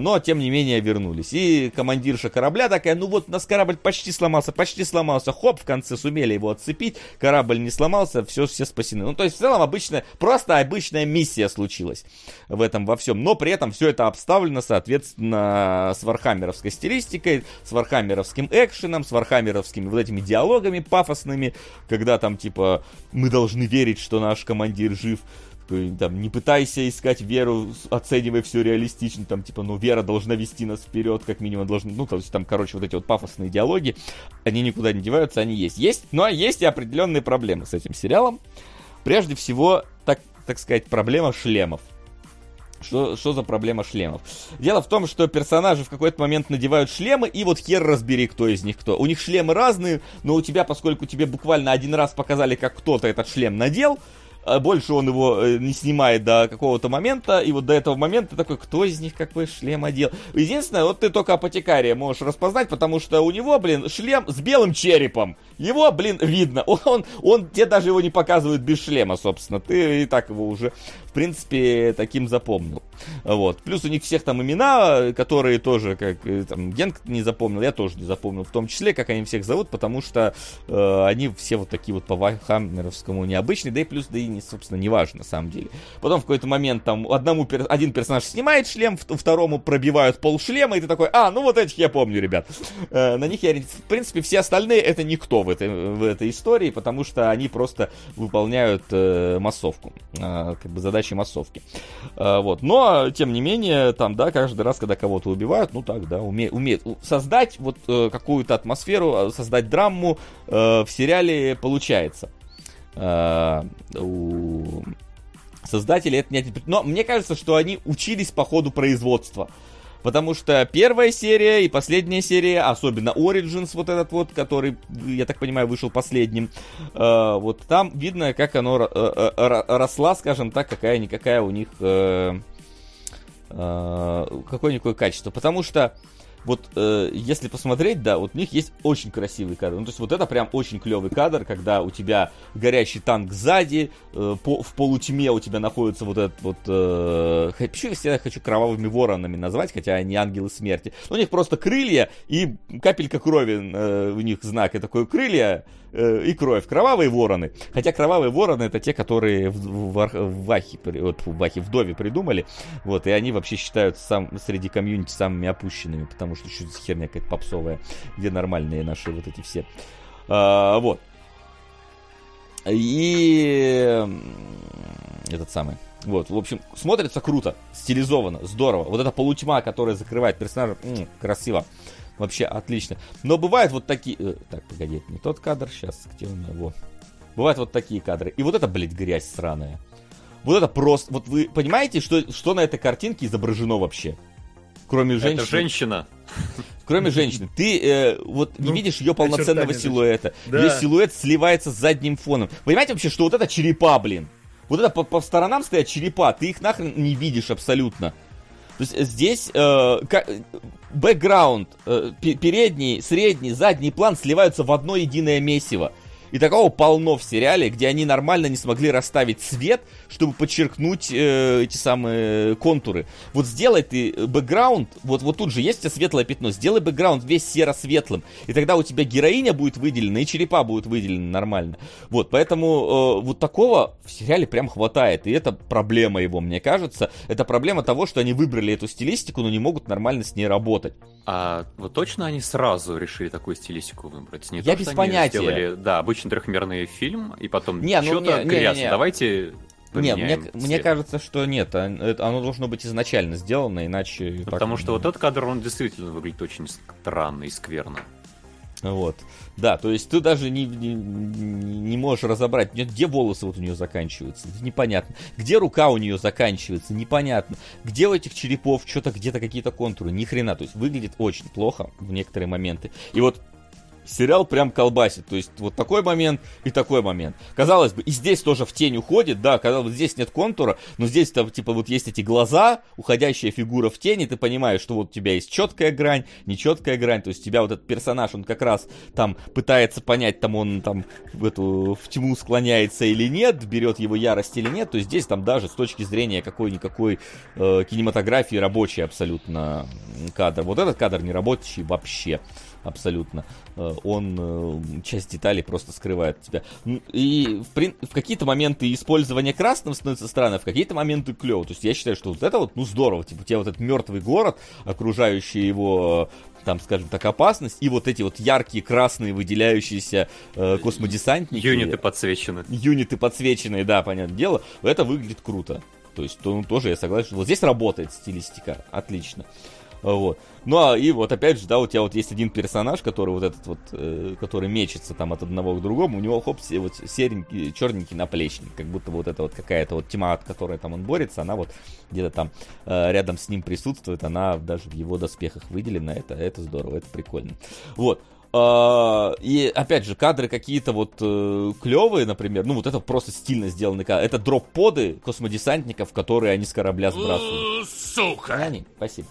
но, тем не менее, вернулись вернулись. И командирша корабля такая, ну вот у нас корабль почти сломался, почти сломался. Хоп, в конце сумели его отцепить, корабль не сломался, все, все спасены. Ну, то есть, в целом, обычная, просто обычная миссия случилась в этом во всем. Но при этом все это обставлено, соответственно, с вархаммеровской стилистикой, с вархаммеровским экшеном, с вархаммеровскими вот этими диалогами пафосными, когда там, типа, мы должны верить, что наш командир жив там, не пытайся искать веру, оценивай все реалистично, там, типа, ну, вера должна вести нас вперед, как минимум, должна, ну, то есть, там, короче, вот эти вот пафосные диалоги, они никуда не деваются, они есть. Есть, но есть и определенные проблемы с этим сериалом. Прежде всего, так, так сказать, проблема шлемов. Что, что за проблема шлемов? Дело в том, что персонажи в какой-то момент надевают шлемы, и вот хер разбери, кто из них кто. У них шлемы разные, но у тебя, поскольку тебе буквально один раз показали, как кто-то этот шлем надел, больше он его э, не снимает до какого-то момента, и вот до этого момента такой, кто из них какой шлем одел? Единственное, вот ты только апотекария можешь распознать, потому что у него, блин, шлем с белым черепом. Его, блин, видно. [laughs] Он, он, он тебе даже его не показывает без шлема, собственно. Ты и так его уже, в принципе, таким запомнил. Вот. Плюс у них всех там имена, которые тоже, как э, там, Генк не запомнил, я тоже не запомнил, в том числе, как они всех зовут, потому что э, они все вот такие вот по Вайхаммеровскому необычные, да и плюс, да и, не, собственно, не важно на самом деле. Потом в какой-то момент там одному, один персонаж снимает шлем, второму пробивают пол шлема, и ты такой, а, ну вот этих я помню, ребят. Э, на них я, в принципе, все остальные это никто в этой, в этой истории, потому что они просто выполняют э, массовку, э, как бы задачи массовки. Э, вот. Но, тем не менее, там, да, каждый раз, когда кого-то убивают, ну так, да, умеют, умеют создать вот э, какую-то атмосферу, э, создать драму э, в сериале получается. У создателей это не... Но мне кажется, что они учились по ходу производства. Потому что первая серия и последняя серия, особенно Origins, вот этот вот, который, я так понимаю, вышел последним, э, вот там видно, как оно э, э, росла, скажем так, какая-никакая у них... Э, э, какое-никакое качество. Потому что вот э, если посмотреть, да, вот у них есть очень красивый кадр. Ну, то есть вот это прям очень клевый кадр, когда у тебя горящий танк сзади, э, по, в полутьме у тебя находится вот этот вот... Э, почему я всегда хочу кровавыми воронами назвать, хотя они ангелы смерти. У них просто крылья и капелька крови э, у них знак. И такое крылья э, и кровь. Кровавые вороны. Хотя кровавые вороны это те, которые в, в, в Вахе, вот, в Вахе, в Дове придумали. Вот, и они вообще считаются сам, среди комьюнити самыми опущенными, потому что что за херня какая-то попсовая, где нормальные наши вот эти все. А, вот. И этот самый. Вот, в общем, смотрится круто, стилизованно, здорово. Вот эта полутьма, которая закрывает персонажа, м-м, красиво. Вообще отлично. Но бывают вот такие... Э, так, погоди, не тот кадр, сейчас, где у меня, вот. Бывают вот такие кадры. И вот это, блядь, грязь сраная. Вот это просто... Вот вы понимаете, что, что на этой картинке изображено вообще? Кроме женщины. Это женщина. Кроме женщины. Ты э, вот не ну, видишь ее полноценного силуэта. Да. Ее силуэт сливается с задним фоном. Понимаете вообще, что вот это черепа, блин? Вот это по, по сторонам стоят черепа, ты их нахрен не видишь абсолютно. То есть здесь э, как, бэкграунд, э, передний, средний, задний план сливаются в одно единое месиво. И такого полно в сериале, где они нормально не смогли расставить цвет, чтобы подчеркнуть э, эти самые контуры. Вот сделай ты бэкграунд, вот, вот тут же есть у тебя светлое пятно, сделай бэкграунд весь серо-светлым, и тогда у тебя героиня будет выделена, и черепа будут выделены нормально. Вот, поэтому э, вот такого в сериале прям хватает, и это проблема его, мне кажется. Это проблема того, что они выбрали эту стилистику, но не могут нормально с ней работать. А вот точно они сразу решили такую стилистику выбрать? Не Я то, без понятия. Сделали, да, обычно трехмерный фильм, и потом не, ну, что-то не, не, не, не. Давайте нет, мне, мне кажется, что нет, а, оно должно быть изначально сделано, иначе... Потому так, что вот этот кадр, он действительно выглядит очень странно и скверно. Вот. Да, то есть ты даже не, не, не можешь разобрать, где волосы вот у нее заканчиваются, непонятно. Где рука у нее заканчивается, непонятно. Где у этих черепов что-то где-то какие-то контуры, ни хрена. То есть выглядит очень плохо в некоторые моменты. И вот сериал прям колбасит. То есть вот такой момент и такой момент. Казалось бы, и здесь тоже в тень уходит, да, когда вот здесь нет контура, но здесь там типа вот есть эти глаза, уходящая фигура в тени, ты понимаешь, что вот у тебя есть четкая грань, нечеткая грань, то есть у тебя вот этот персонаж, он как раз там пытается понять, там он там в эту в тьму склоняется или нет, берет его ярость или нет, то есть здесь там даже с точки зрения какой-никакой э, кинематографии рабочий абсолютно кадр. Вот этот кадр не рабочий вообще абсолютно. Э, он э, часть деталей просто скрывает от тебя. И в, в какие-то моменты использование красным становится странно, в какие-то моменты клево. То есть я считаю, что вот это вот, ну здорово. Типа у тебя вот этот мертвый город, окружающий его там, скажем так, опасность, и вот эти вот яркие красные выделяющиеся э, космодесантники. Юниты подсвечены. Юниты подсвеченные, да, понятное дело. Это выглядит круто. То есть, то, ну, тоже я согласен, что вот здесь работает стилистика, отлично. Вот. Ну а и вот опять же, да, у тебя вот есть один персонаж, который вот этот вот, э, который мечется там от одного к другому, у него хоп, вот серенький, черненький наплечник, как будто вот это вот какая-то вот тьма, от которой там он борется, она вот где-то там э, рядом с ним присутствует, она даже в его доспехах выделена, это, это здорово, это прикольно. Вот. Uh, и опять же, кадры какие-то вот uh, клевые, например, ну вот это просто стильно сделанный кадр. Это дроп-поды космодесантников, которые они с корабля сбрасывают. Сука! Они, спасибо.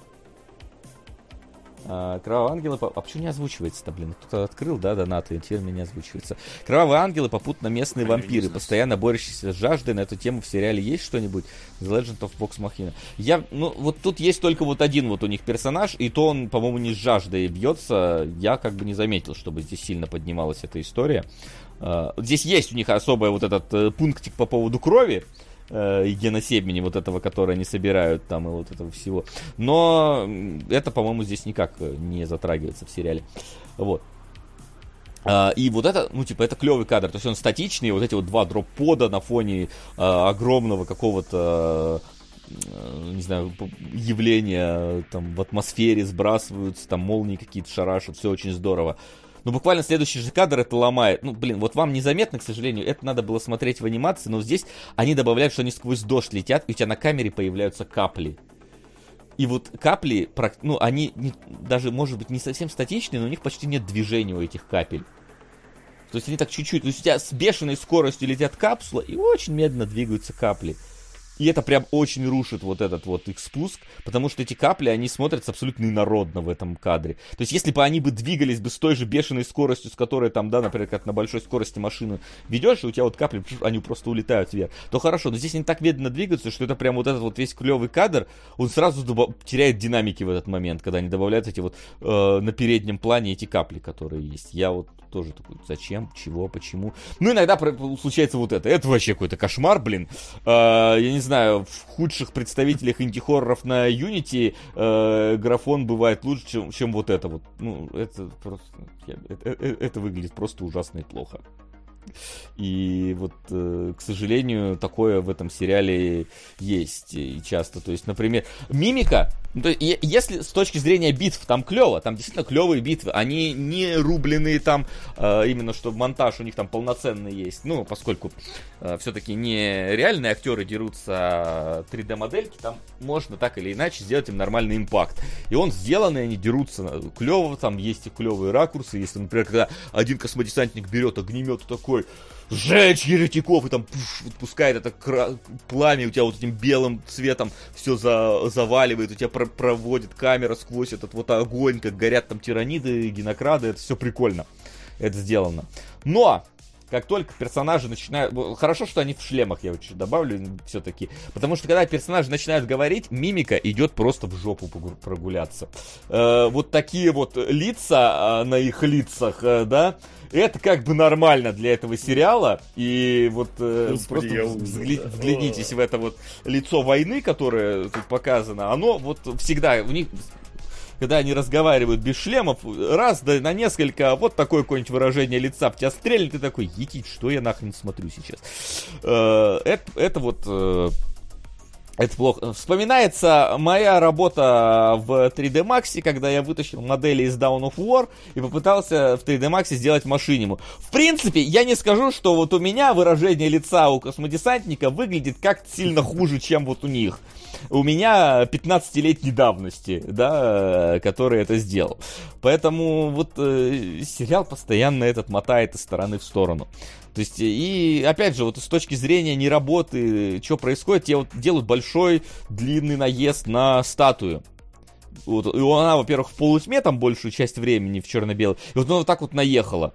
А, Кровавые ангелы... А почему не озвучивается-то, блин? Кто-то открыл, да, донаты, теперь мне не озвучивается. Кровавые ангелы попутно местные вампиры, постоянно борющиеся с жаждой. На эту тему в сериале есть что-нибудь? The Legend of Vox Machina. Я, ну, вот тут есть только вот один вот у них персонаж, и то он, по-моему, не с жаждой бьется. Я как бы не заметил, чтобы здесь сильно поднималась эта история. А, здесь есть у них особый вот этот э, пунктик по поводу крови, э, геносемени вот этого, которое они собирают там и вот этого всего. Но это, по-моему, здесь никак э, не затрагивается в сериале. Вот. Uh, и вот это, ну, типа, это клевый кадр. То есть он статичный, вот эти вот два дроп-пода на фоне uh, огромного какого-то uh, не знаю, явления там в атмосфере сбрасываются, там молнии какие-то шарашат, все очень здорово. Ну, буквально следующий же кадр это ломает. Ну, блин, вот вам незаметно, к сожалению, это надо было смотреть в анимации, но здесь они добавляют, что они сквозь дождь летят, и у тебя на камере появляются капли. И вот капли, ну, они не, даже, может быть, не совсем статичные, но у них почти нет движения у этих капель. То есть они так чуть-чуть, то есть у тебя с бешеной скоростью летят капсулы и очень медленно двигаются капли. И это прям очень рушит вот этот вот их спуск, потому что эти капли, они смотрятся абсолютно инородно в этом кадре. То есть, если бы они бы двигались бы с той же бешеной скоростью, с которой там, да, например, как на большой скорости машину ведешь, и у тебя вот капли, они просто улетают вверх, то хорошо. Но здесь они так медленно двигаются, что это прям вот этот вот весь клевый кадр, он сразу добав... теряет динамики в этот момент, когда они добавляют эти вот э, на переднем плане эти капли, которые есть. Я вот тоже такой, зачем, чего, почему. Ну, иногда случается вот это. Это вообще какой-то кошмар, блин. Э, я не знаю, в худших представителях инди-хорроров на Unity э, графон бывает лучше, чем, чем вот это вот. Ну, это просто... Это, это, это выглядит просто ужасно и плохо. И вот, э, к сожалению, такое в этом сериале есть и часто. То есть, например, мимика, ну, то есть, если с точки зрения битв там клево, там действительно клевые битвы, они не рубленые там, э, именно что монтаж у них там полноценный есть, ну, поскольку э, все-таки не реальные актеры дерутся, а 3D-модельки, там можно так или иначе сделать им нормальный импакт. И он сделанный, они дерутся клево, там есть и клевые ракурсы, если, например, когда один космодесантник берет огнемет такой, сжечь еретиков, и там пуш, пускает это кра- пламя, у тебя вот этим белым цветом все за- заваливает, у тебя про- проводит камера сквозь этот вот огонь, как горят там тираниды, генокрады, это все прикольно. Это сделано. Но как только персонажи начинают... Хорошо, что они в шлемах, я вот добавлю все-таки. Потому что когда персонажи начинают говорить, мимика идет просто в жопу прогуляться. Э, вот такие вот лица э, на их лицах, э, да, это как бы нормально для этого сериала. И вот э, Господи, просто взгля... взглянитесь в это вот лицо войны, которое тут показано. Оно вот всегда, у них когда они разговаривают без шлемов, раз да на несколько, вот такое какое-нибудь выражение лица в тебя стрельнет, ты такой, етить, что я нахрен смотрю сейчас. Э, это, это вот э, Это плохо. Вспоминается моя работа в 3D Max, когда я вытащил модели из Down of War и попытался в 3D Max сделать машиниму. В принципе, я не скажу, что вот у меня выражение лица у космодесантника выглядит как-то сильно хуже, чем вот у них. У меня 15-летней давности, да, который это сделал. Поэтому вот э, сериал постоянно этот мотает из стороны в сторону. То есть, и опять же, вот с точки зрения не работы, что происходит, те вот делают большой длинный наезд на статую. Вот, и она, во-первых, в полутьме там большую часть времени в черно-белом. И вот она вот так вот наехала.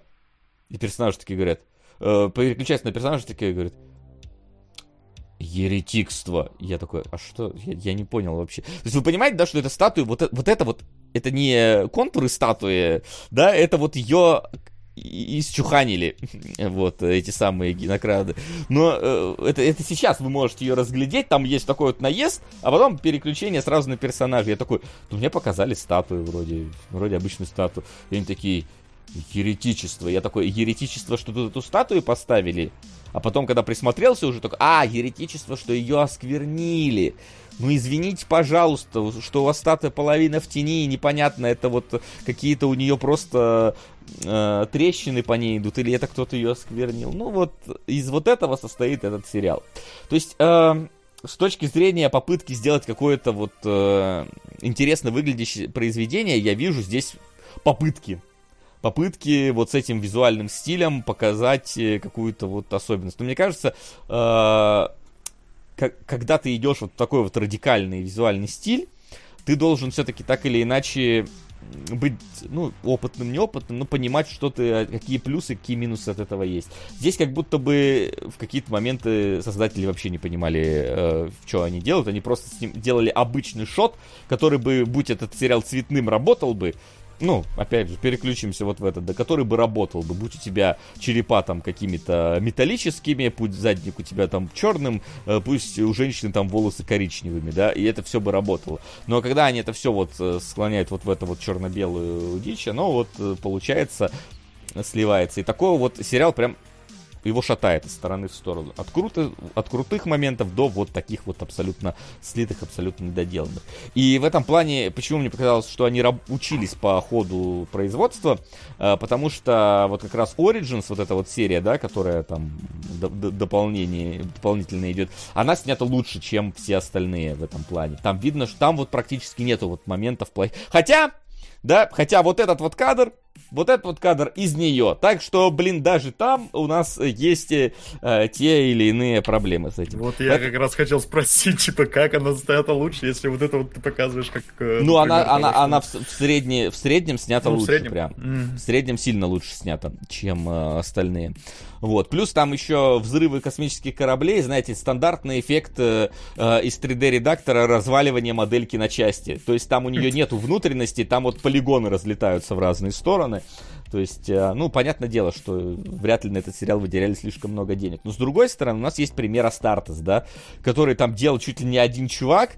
И персонажи такие говорят, э, переключаются на персонажа, такие говорят, еретикство. Я такой, а что? Я, я не понял вообще. То есть вы понимаете, да, что это статуя, вот, э- вот это вот, это не контуры статуи, да, это вот ее исчуханили, [laughs] вот, эти самые генокрады. Но э, это, это сейчас вы можете ее разглядеть, там есть такой вот наезд, а потом переключение сразу на персонажа. Я такой, ну мне показали статую вроде, вроде обычную статую. И они такие, еретичество. Я такой, еретичество, что тут эту статую поставили? А потом, когда присмотрелся, уже такой, а, еретичество, что ее осквернили. Ну, извините, пожалуйста, что у вас статуя половина в тени, и непонятно, это вот какие-то у нее просто э, трещины по ней идут, или это кто-то ее осквернил. Ну, вот из вот этого состоит этот сериал. То есть... Э, с точки зрения попытки сделать какое-то вот э, интересно выглядящее произведение, я вижу здесь попытки попытки вот с этим визуальным стилем показать э, какую-то вот особенность. Но мне кажется, э, когда ты идешь вот в такой вот радикальный визуальный стиль, ты должен все-таки так или иначе быть, ну, опытным, неопытным, но понимать, что ты, какие плюсы, какие минусы от этого есть. Здесь как будто бы в какие-то моменты создатели вообще не понимали, э, что они делают. Они просто с ним делали обычный шот, который бы, будь этот сериал цветным, работал бы, ну, опять же, переключимся вот в этот, да, который бы работал бы, будь у тебя черепа там какими-то металлическими, путь задник у тебя там черным, э, пусть у женщины там волосы коричневыми, да, и это все бы работало. Но когда они это все вот э, склоняют вот в это вот черно-белую дичь, оно вот э, получается сливается. И такой вот сериал прям его шатает из стороны в сторону. От, круто, от крутых моментов до вот таких вот абсолютно слитых, абсолютно недоделанных. И в этом плане, почему мне показалось, что они раб- учились по ходу производства, э, потому что вот как раз Origins, вот эта вот серия, да, которая там д- д- дополнение, дополнительно идет, она снята лучше, чем все остальные в этом плане. Там видно, что там вот практически нету вот моментов плохих. Хотя, да, хотя вот этот вот кадр, вот этот вот кадр из нее. Так что, блин, даже там у нас есть э, те или иные проблемы с этим. Вот я это... как раз хотел спросить, [laughs] типа, как она снята лучше, если вот это вот ты показываешь как... Э, ну, например, она, она, что... она в, в, средне, в среднем снята ну, лучше в среднем. прям. Mm. В среднем сильно лучше снята, чем э, остальные. Вот. Плюс там еще взрывы космических кораблей, знаете, стандартный эффект э, э из 3D-редактора разваливания модельки на части. То есть там у нее [laughs] нету внутренности, там вот полигоны разлетаются в разные стороны. То есть, э, ну, понятное дело, что вряд ли на этот сериал выделяли слишком много денег. Но с другой стороны, у нас есть пример Астартес, да, который там делал чуть ли не один чувак,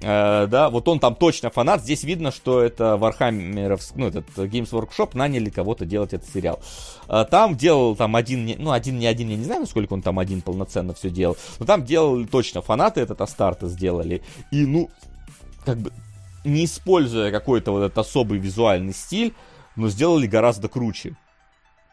Uh, да, вот он там точно фанат. Здесь видно, что это Warhammer, ну, этот Games Workshop наняли кого-то делать этот сериал. Uh, там делал там один, ну, один не один, я не знаю, сколько он там один полноценно все делал. Но там делали точно фанаты этот Астарта сделали. И, ну, как бы, не используя какой-то вот этот особый визуальный стиль, но сделали гораздо круче.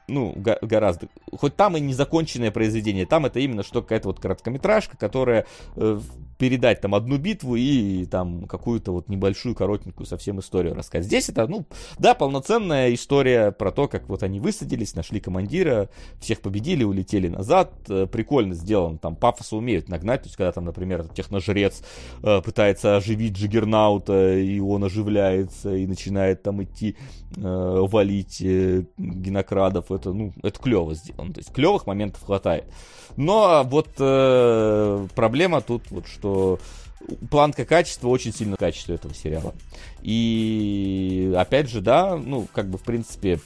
Ну, го- гораздо. Хоть там и незаконченное произведение, там это именно что какая-то вот короткометражка, которая э, передать там одну битву и там какую-то вот небольшую, коротенькую совсем историю рассказать. Здесь это, ну, да, полноценная история про то, как вот они высадились, нашли командира, всех победили, улетели назад. Э, прикольно сделано, там пафоса умеют нагнать, то есть когда там, например, техножрец э, пытается оживить Джиггернаута, и он оживляется и начинает там идти э, валить э, генокрадов, это, ну, это клево сделано, то есть клевых моментов хватает. Но вот э, проблема тут вот что планка качества очень сильно качество этого сериала. И опять же, да, ну, как бы в принципе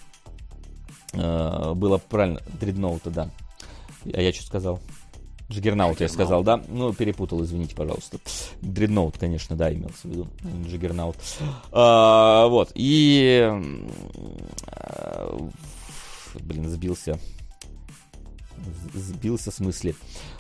э, было правильно. Дредноута, да. А я что сказал? Джиггернаут, я сказал, да? Ну, перепутал, извините, пожалуйста. Дредноут, конечно, да, имелся в виду. Джиггернаут. А, вот, и... Блин, сбился сбился в смысле.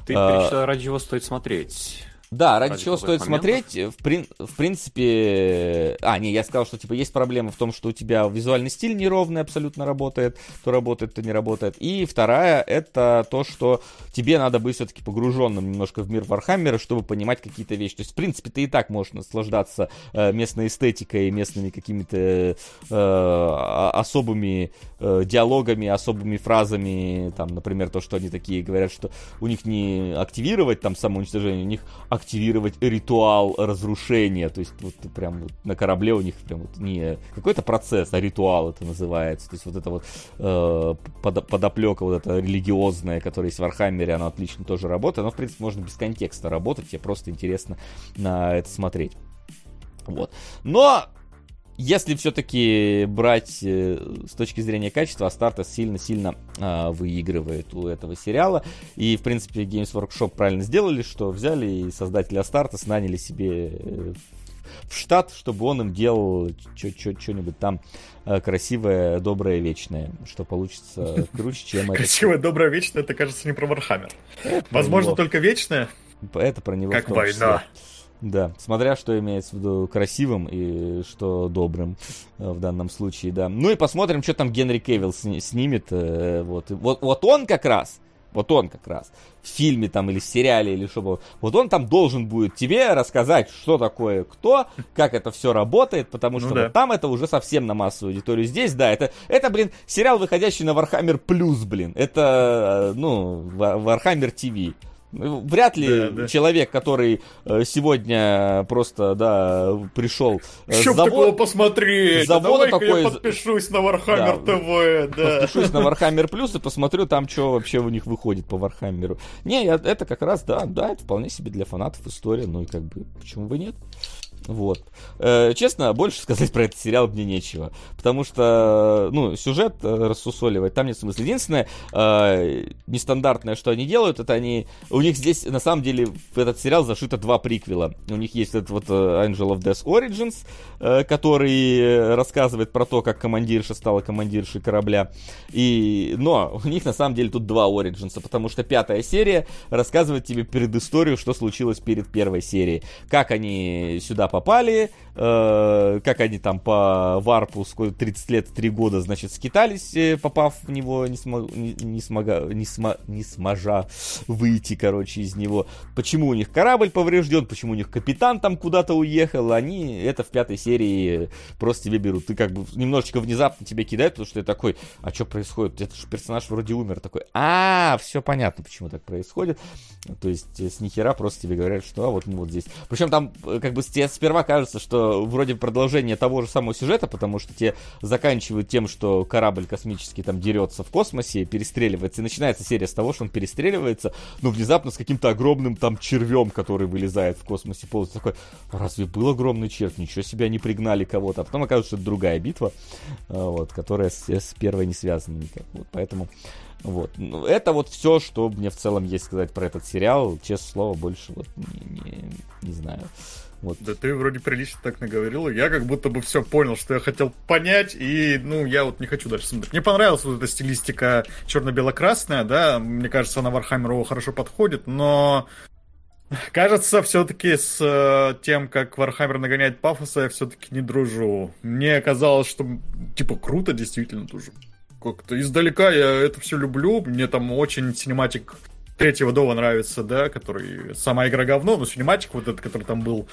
Ты а... перечислял, ради чего стоит смотреть. Да, ради Ради чего стоит моментов? смотреть, в, прин- в принципе... А, не, я сказал, что типа есть проблема в том, что у тебя визуальный стиль неровный абсолютно работает, то работает, то не работает. И вторая, это то, что тебе надо быть все-таки погруженным немножко в мир Вархаммера, чтобы понимать какие-то вещи. То есть, в принципе, ты и так можешь наслаждаться э, местной эстетикой, местными какими-то э, а- особыми э, диалогами, особыми фразами, там, например, то, что они такие говорят, что у них не активировать там самоуничтожение, у них активировать ритуал разрушения, то есть вот прям вот на корабле у них прям вот не какой-то процесс, а ритуал это называется, то есть вот это вот э, под- подоплека вот эта религиозная, которая есть в Вархаммере, она отлично тоже работает, но в принципе можно без контекста работать, тебе просто интересно на это смотреть. Вот. Но если все-таки брать э, с точки зрения качества, Астартес сильно-сильно а, выигрывает у этого сериала. И, в принципе, Games Workshop правильно сделали, что взяли и создателя Астартес наняли себе э, в штат, чтобы он им делал что-нибудь там э, красивое, доброе, вечное, что получится круче, чем это. Красивое, доброе, вечное, это, кажется, не про Вархаммер. Возможно, только вечное. Это про него Как война. числе. Да, смотря что имеется в виду красивым и что добрым э, в данном случае, да. Ну и посмотрим, что там Генри Кевилл сни- снимет. э, Вот. И вот, вот он как раз, вот он как раз в фильме там или в сериале или что было, вот он там должен будет тебе рассказать, что такое кто, как это все работает, потому Ну что да. вот там это уже совсем на массовую аудиторию. Здесь, да, это, это, блин, сериал, выходящий на Warhammer Plus, блин. Это, э, ну, Warhammer TV. Ну, Вряд ли Да, да. человек, который э, сегодня просто, да, пришел э, Чтоб завод- такого посмотреть. завода Давай-ка такой- я подпишусь на Warhammer Да. TV, да. подпишусь на Warhammer Plus и посмотрю там, что вообще у них выходит по Warhammer. Не, это как раз, да, да, это вполне себе для фанатов история, ну и как бы, почему бы нет? Вот. Э, честно, больше сказать про этот сериал мне нечего. Потому что, ну, сюжет э, рассусоливать там нет смысла. Единственное, э, нестандартное, что они делают, это они... У них здесь, на самом деле, в этот сериал зашито два приквела. У них есть этот вот э, Angel of Death Origins, э, который э, рассказывает про то, как командирша стала командиршей корабля. И... Но у них, на самом деле, тут два Origins, потому что пятая серия рассказывает тебе предысторию, что случилось перед первой серией. Как они сюда попали, э, как они там по варпу сколько 30 лет, 3 года, значит, скитались, э, попав в него, не, смо- не, не смога, не, сма- не сможа выйти, короче, из него. Почему у них корабль поврежден, почему у них капитан там куда-то уехал, они это в пятой серии просто тебе берут. Ты как бы немножечко внезапно тебе кидают, потому что ты такой, а что происходит? Это же персонаж вроде умер. Такой, а, все понятно, почему так происходит. То есть э, с нихера просто тебе говорят, что а, вот, вот здесь. Причем там э, как бы тебе сперва кажется, что вроде продолжение того же самого сюжета, потому что тебе заканчивают тем, что корабль космический там дерется в космосе, перестреливается. И начинается серия с того, что он перестреливается, но внезапно с каким-то огромным там червем, который вылезает в космосе полностью. Такой, «А разве был огромный червь? Ничего себе, они пригнали кого-то. А потом оказывается, что это другая битва, а, вот, которая с, с первой не связана никак. Вот, поэтому вот. Ну, это вот все, что мне в целом есть сказать про этот сериал. Честное слово, больше вот не, не, не знаю. Вот. Да ты вроде прилично так наговорил. Я как будто бы все понял, что я хотел понять, и, ну, я вот не хочу дальше смотреть. Мне понравилась вот эта стилистика черно-бело-красная, да, мне кажется, она Вархаммеру хорошо подходит, но кажется, все-таки с э, тем, как Вархаммер нагоняет пафоса, я все-таки не дружу. Мне казалось, что, типа, круто действительно тоже. Как-то издалека я это все люблю, мне там очень cinematic третьего DoW а нравится, да, который сама игра говно, но cinematic вот этот, который там был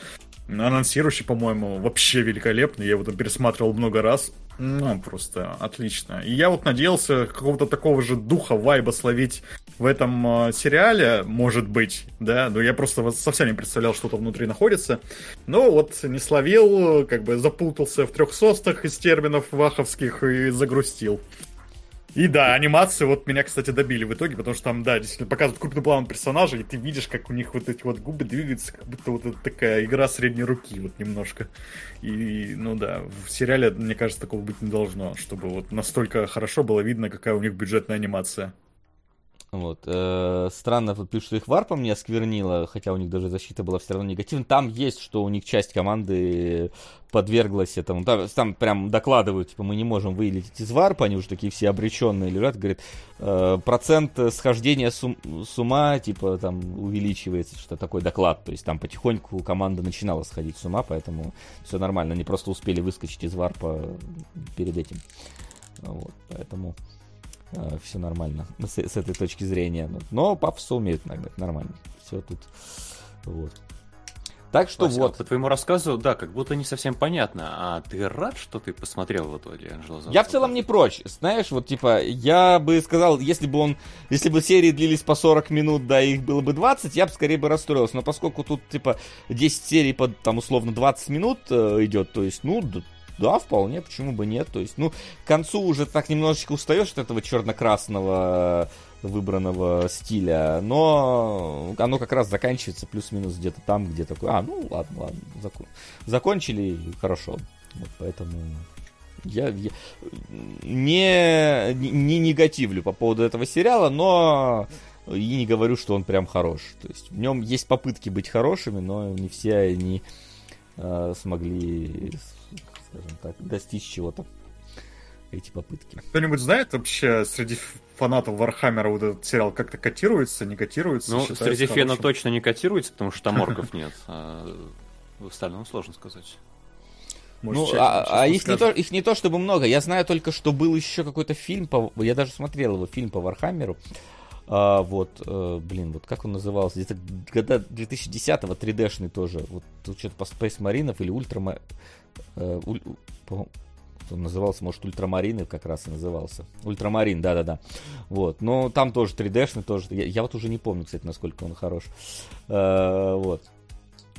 анонсирующий, по-моему, вообще великолепный. Я его там пересматривал много раз. Ну, просто отлично. И я вот надеялся какого-то такого же духа, вайба словить в этом э, сериале, может быть, да, но я просто совсем не представлял, что там внутри находится. Но вот не словил, как бы запутался в трех состах из терминов ваховских и загрустил. И да, анимации вот меня, кстати, добили в итоге, потому что там, да, действительно показывают крупный план персонажей, и ты видишь, как у них вот эти вот губы двигаются, как будто вот это такая игра средней руки, вот немножко. И, ну да, в сериале, мне кажется, такого быть не должно, чтобы вот настолько хорошо было видно, какая у них бюджетная анимация. Вот. э, странно, вот пишут, что их варпом не осквернило, хотя у них даже защита была все равно негативной. Там есть, что у них часть команды подверглась этому. Там, там прям докладывают, типа, мы не можем вылететь из варпа, они уже такие все обреченные лежат. Говорит, э, процент схождения с, ум- с ума, типа, там увеличивается, что такой доклад. То есть там потихоньку команда начинала сходить с ума, поэтому все нормально. Они просто успели выскочить из варпа перед этим. Вот, поэтому все нормально с, с этой точки зрения. Но пафоса умеют иногда, это нормально. Все тут. Вот. Так что Вася, вот. По твоему рассказу, да, как будто не совсем понятно. А ты рад, что ты посмотрел в итоге Анжела Я в целом не прочь. Знаешь, вот типа, я бы сказал, если бы он, если бы серии длились по 40 минут, да, их было бы 20, я бы скорее бы расстроился. Но поскольку тут, типа, 10 серий под, там, условно, 20 минут э, идет, то есть, ну, да, вполне, почему бы нет. То есть, ну, к концу уже так немножечко устаешь от этого черно-красного выбранного стиля, но оно как раз заканчивается плюс-минус где-то там, где такой, а, ну ладно, ладно, закон... закончили, хорошо. Вот поэтому я, я не, не негативлю по поводу этого сериала, но и не говорю, что он прям хорош. То есть в нем есть попытки быть хорошими, но не все они э, смогли скажем так, достичь чего-то. Эти попытки. Кто-нибудь знает вообще среди фанатов Вархаммера вот этот сериал как-то котируется, не котируется? Ну, среди меня точно не котируется, потому что там [laughs] орков нет. А в остальном сложно сказать. Может, ну, а, а их, не то, их не то чтобы много. Я знаю только, что был еще какой-то фильм, по, я даже смотрел его, фильм по Вархаммеру. А, вот, а, блин, вот как он назывался? Где-то года 2010-го 3D-шный тоже. Вот тут что-то по Space Marine или Ультра... Э, уль, он назывался, может, Ультрамарины как раз и назывался. Ультрамарин, да-да-да. Вот. Но там тоже 3D-шный, тоже. Я, я вот уже не помню, кстати, насколько он хорош. Э, вот.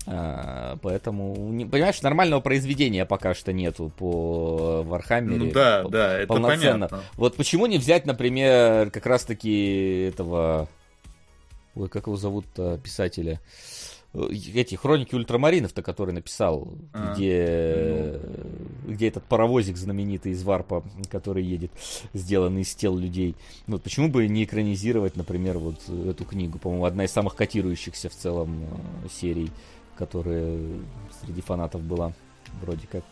А, поэтому, понимаешь, нормального произведения пока что нету по Вархаммере. Ну да, да, это полноценно. понятно. Вот почему не взять, например, как раз-таки этого... Ой, как его зовут писателя? Эти хроники ультрамаринов-то, который написал, а, где, ну... где этот паровозик знаменитый из Варпа, который едет, сделанный из тел людей. Ну, вот почему бы не экранизировать, например, вот эту книгу? По-моему, одна из самых котирующихся в целом э, серий, которая среди фанатов была, вроде как.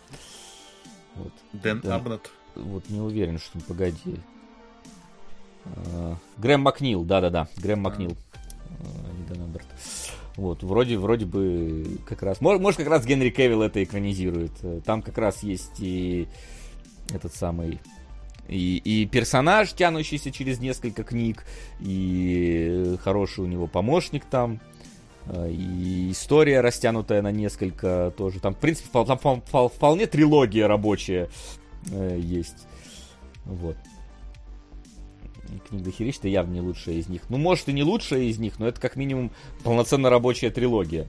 Вот. Дэн да, Абнет. Вот не уверен, что погоди. Грэм Макнил, да-да-да, Грэм Макнил. А. Дэн Аберт. Вот, вроде, вроде бы как раз... Может, может, как раз Генри Кевилл это экранизирует. Там как раз есть и этот самый... И, и персонаж, тянущийся через несколько книг, и хороший у него помощник там, и история растянутая на несколько тоже. Там, в принципе, там вполне трилогия рабочая э, есть. Вот книга Хиричта явно не лучшая из них. Ну, может и не лучшая из них, но это как минимум полноценно рабочая трилогия.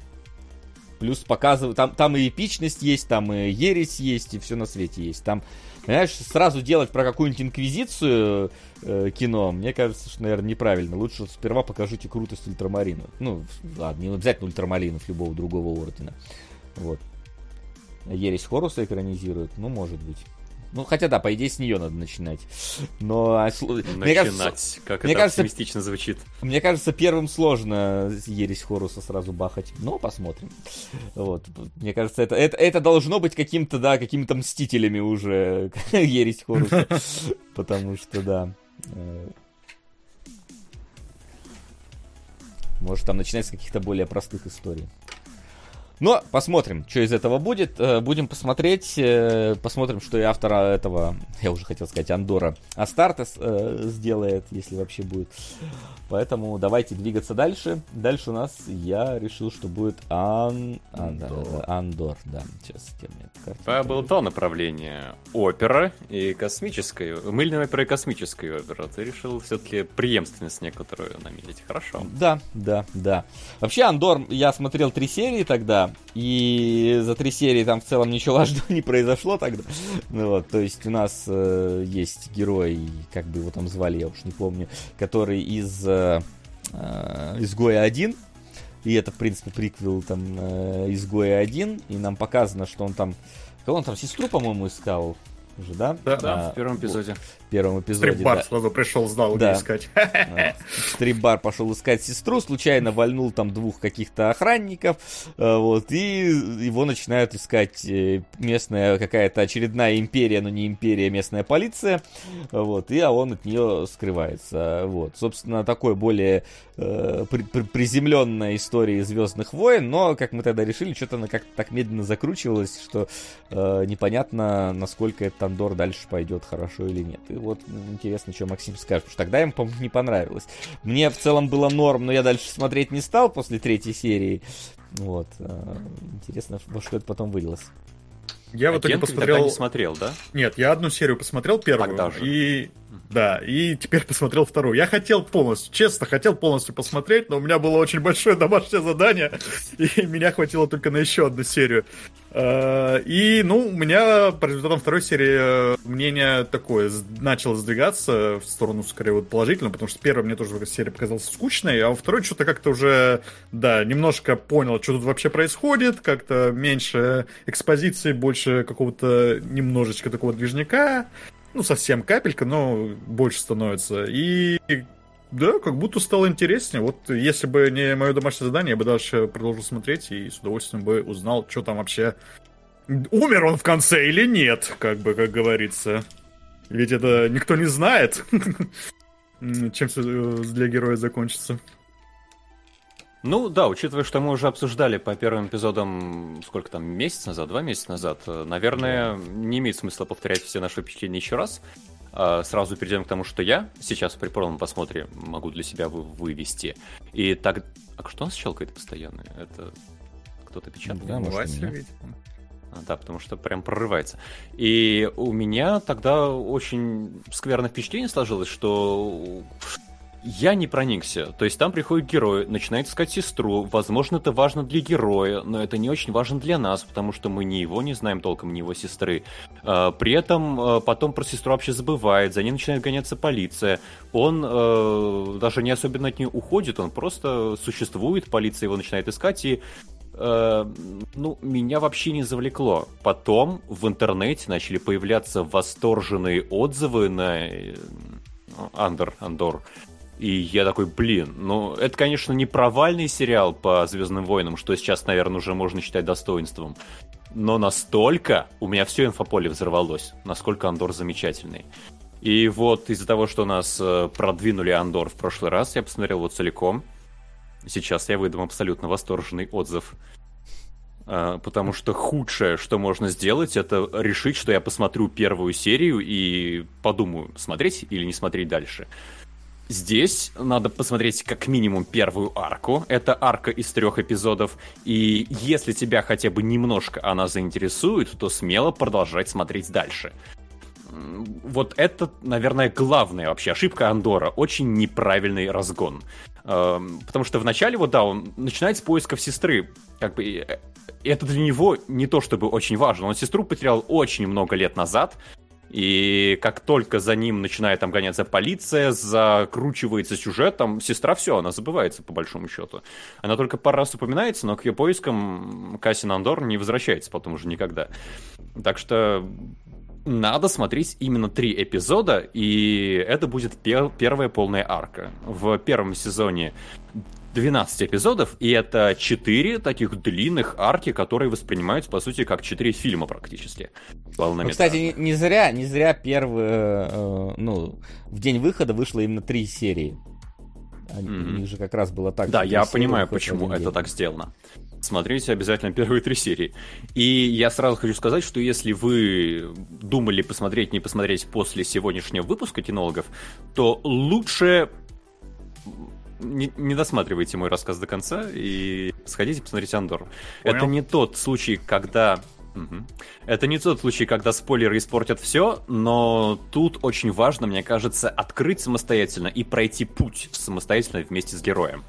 Плюс показывают, там, там и эпичность есть, там и ересь есть, и все на свете есть. Там, понимаешь, сразу делать про какую-нибудь инквизицию э, кино, мне кажется, что, наверное, неправильно. Лучше сперва покажите крутость ультрамарина. Ну, ладно, не обязательно ультрамаринов, любого другого ордена. Вот. Ересь Хоруса экранизируют, ну, может быть. Ну, хотя да, по идее, с нее надо начинать. Но начинать, мне кажется, как мне это кажется, оптимистично звучит. Мне кажется, первым сложно ересь Хоруса сразу бахать. Но посмотрим. Вот. Мне кажется, это, это, это должно быть каким-то, да, какими-то мстителями уже [laughs] ересь Хоруса. [laughs] Потому что, да. Э, может, там начинать с каких-то более простых историй. Но посмотрим, что из этого будет. Э, будем посмотреть. Э, посмотрим, что и автора этого, я уже хотел сказать, Андора Астартес э, сделает, если вообще будет. Поэтому давайте двигаться дальше. Дальше у нас я решил, что будет Ан... Андор. Андор, да. Сейчас где мне Было то направление опера и космическая. Мыльная опера и космическая опера. Ты решил все-таки преемственность некоторую наметить. Хорошо. Да, да, да. Вообще Андор, я смотрел три серии тогда и за три серии там в целом ничего [laughs] важного не произошло тогда. Ну вот, то есть у нас э, есть герой, как бы его там звали, я уж не помню, который из э, э, Изгоя 1, и это, в принципе, приквел там э, Изгоя 1, и нам показано, что он там, кого он там, сестру, по-моему, искал, уже, да? Да, да, а, в первом эпизоде. В первом эпизоде. Стрип-бар да. сразу пришел, знал, Да. где искать. А, [laughs] в стрип-бар пошел искать сестру, случайно вальнул там двух каких-то охранников, э, вот, и его начинают искать э, местная какая-то очередная империя, но не империя, местная полиция, вот, и а он от нее скрывается, вот. Собственно, такой более э, при- при- приземленная история Звездных войн, но, как мы тогда решили, что-то она как-то так медленно закручивалась, что э, непонятно, насколько этот Андор дальше пойдет, хорошо или нет. И вот м, интересно, что Максим скажет, потому что тогда ему, по-моему, не понравилось. Мне в целом было норм, но я дальше смотреть не стал после третьей серии. Вот. э, Интересно, во что это потом вылилось. Я в А итоге ты тогда посмотрел... не смотрел, да? Нет, я одну серию посмотрел первую. Тогда же. И да, и теперь посмотрел вторую. Я хотел полностью, честно, хотел полностью посмотреть, но у меня было очень большое домашнее задание, [laughs] и меня хватило только на еще одну серию. Э, И, ну, у меня по результатам второй серии э, мнение такое начало сдвигаться в сторону, скорее, вот положительно, потому что первая мне тоже серия показалась скучной, а во второй что-то как-то уже, да, немножко понял, что тут вообще происходит, как-то меньше экспозиции, больше какого-то немножечко такого движника, ну, совсем капелька, но больше становится. И да, как будто стало интереснее. Вот если бы не мое домашнее задание, я бы дальше продолжил смотреть и с удовольствием бы узнал, что там вообще... Умер он в конце или нет, как бы, как говорится. Ведь это никто не знает, [laughs] чем все для героя закончится. Ну да, учитывая, что мы уже обсуждали по первым эпизодам, сколько там, месяц назад, два месяца назад, э, наверное, не имеет смысла повторять все наши впечатления еще раз. А, Сразу перейдем к тому, что я сейчас при полном посмотре могу для себя вы- вывести. И так... А что у нас щелкает постоянно? Это кто-то печатает? Да, может. А, Да, потому что прям прорывается. И у меня тогда очень скверное впечатление сложилось, что я не проникся. То есть там приходит герой, начинает искать сестру. Возможно, это важно для героя, но это не очень важно для нас, потому что мы ни его не знаем толком, ни его сестры. А, При этом а, потом про сестру вообще забывает, за ней начинает гоняться полиция. Он э, даже не особенно от нее уходит, он просто существует, полиция его начинает искать, и ну, меня вообще не завлекло. Потом в интернете начали появляться восторженные отзывы на э, Андор, Андор. И я такой, блин, ну, это, конечно, не провальный сериал по Звездным войнам, что сейчас, наверное, уже можно считать достоинством. Но настолько у меня все инфополе взорвалось, насколько Андор замечательный. И вот из-за того, что нас э, продвинули Андор в прошлый раз, я посмотрел его целиком. Сейчас я выдам абсолютно восторженный отзыв. А, Потому что худшее, что можно сделать, это решить, что я посмотрю первую серию и подумаю, смотреть или не смотреть дальше. Здесь надо посмотреть как минимум первую арку. Это арка из трех эпизодов. И если тебя хотя бы немножко она заинтересует, то смело продолжать смотреть дальше. Вот это, наверное, главная вообще ошибка Андора. Очень неправильный разгон. Эм, Потому что вначале, вот да, он начинает с поисков сестры. Как бы э, это для него не то чтобы очень важно. Он сестру потерял очень много лет назад. И как только за ним начинает там гоняться полиция, закручивается сюжет, там сестра все, она забывается по большому счету. Она только пару раз упоминается, но к ее поискам Кассин Андор не возвращается потом уже никогда. Так что надо смотреть именно три эпизода, и это будет пер- первая полная арка. В первом сезоне 12 эпизодов, и это 4 таких длинных арки, которые воспринимаются, по сути, как 4 фильма практически. Ну, кстати, не, не зря, не зря первые, э, ну, в день выхода вышло именно три серии. Они, Мгм. У них же как раз было так. Да, я понимаю, почему это день. так сделано. Смотрите обязательно первые три серии. И я сразу хочу сказать, что если вы думали посмотреть, не посмотреть после сегодняшнего выпуска кинологов, то лучше не, не досматривайте мой рассказ до конца и сходите посмотреть Андор. Понял. Это не тот случай, когда... Это не тот случай, когда спойлеры испортят все, но тут очень важно, мне кажется, открыть самостоятельно и пройти путь самостоятельно вместе с героем.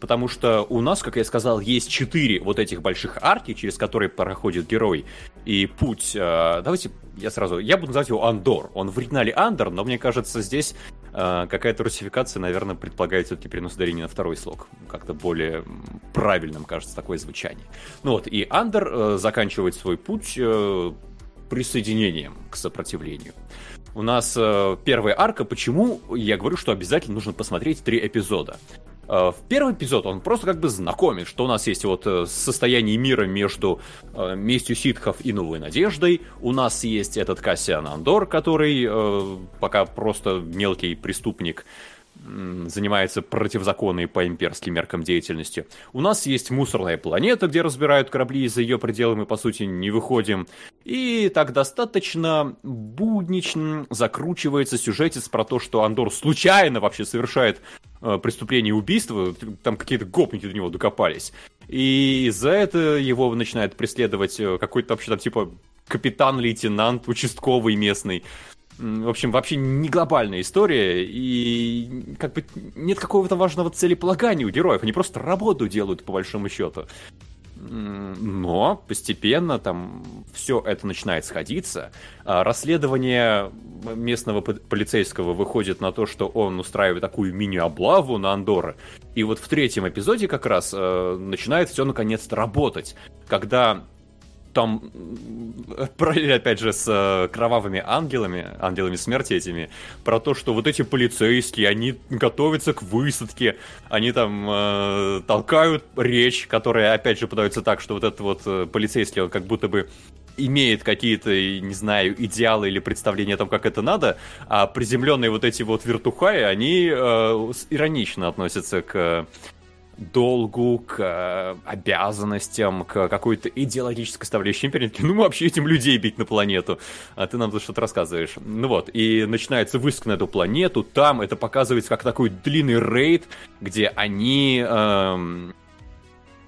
Потому что у нас, как я сказал, есть четыре вот этих больших арки, через которые проходит герой. И путь... э, давайте я сразу... Я буду называть его Андор. Он в оригинале Андор, но мне кажется, здесь э, какая-то русификация, наверное, предполагает все-таки перенос ударения на второй слог. Как-то более правильным, кажется, такое звучание. Ну вот, и Андор э, заканчивает свой путь э, присоединением к сопротивлению. У нас э, первая арка. Почему я говорю, что обязательно нужно посмотреть три эпизода? Э, в первый эпизод он просто как бы знакомит, что у нас есть вот э, состояние мира между э, местью ситхов и новой надеждой. У нас есть этот Кассиан Андор, который пока просто мелкий преступник, занимается противозаконной по имперским меркам деятельностью. У нас есть мусорная планета, где разбирают корабли, и за ее пределы мы, по сути, не выходим. И так достаточно буднично закручивается сюжетец про то, что Андор случайно вообще совершает э, преступление и убийство, там какие-то гопники до него докопались. И за это его начинает преследовать э, какой-то вообще там типа капитан-лейтенант, участковый местный. В общем, вообще не глобальная история, и как бы нет какого-то важного целеполагания у героев, они просто работу делают, по большому счету. Но постепенно там все это начинает сходиться. А Расследование местного полицейского выходит на то, что он устраивает такую мини-облаву на Андоры. И вот в третьем эпизоде как раз э, начинает все наконец-то работать. Когда там параллель, опять же, с э, кровавыми ангелами, ангелами смерти этими, про то, что вот эти полицейские, они готовятся к высадке, они там э, толкают речь, которая, опять же, подается так, что вот этот вот э, полицейский, он как будто бы имеет какие-то, не знаю, идеалы или представления о том, как это надо, а приземленные вот эти вот вертухаи, они э, иронично относятся к долгу, к э, обязанностям, к какой-то идеологической составляющей империи. Ну, мы вообще этим людей бить на планету. А ты нам тут что-то рассказываешь. Ну вот, и начинается высадка на эту планету. Там это показывается как такой длинный рейд, где они эм,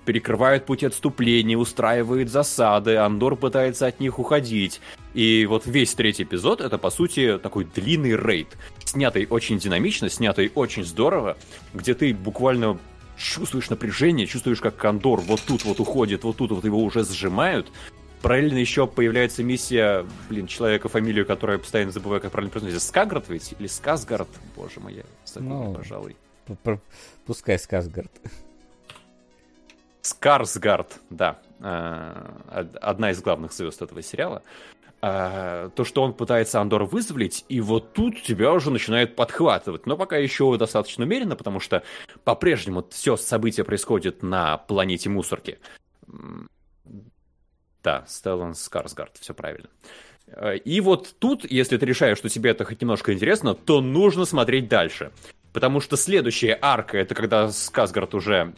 перекрывают пути отступления, устраивают засады, Андор пытается от них уходить. И вот весь третий эпизод это, по сути, такой длинный рейд. Снятый очень динамично, снятый очень здорово, где ты буквально чувствуешь напряжение, чувствуешь, как Кондор вот тут вот уходит, вот тут вот его уже сжимают. Параллельно еще появляется миссия, блин, человека, фамилию, которую я постоянно забываю, как правильно произносить. Скаград ведь? Или Сказгард? Боже мой, я забыл, Ну. пожалуй. Пускай Сказгард. Скарсгард, да. э, од- Одна из главных звезд этого сериала. Э, То, что он пытается Андора вызволить, и вот тут тебя уже начинает подхватывать. Но пока еще достаточно умеренно, потому что по-прежнему все событие происходит на планете Мусорки. Да, Стеллан Скарсгард, все правильно. Э, И вот тут, если ты решаешь, что тебе это хоть немножко интересно, то нужно смотреть дальше. Потому что следующая арка, это когда Скарсгард уже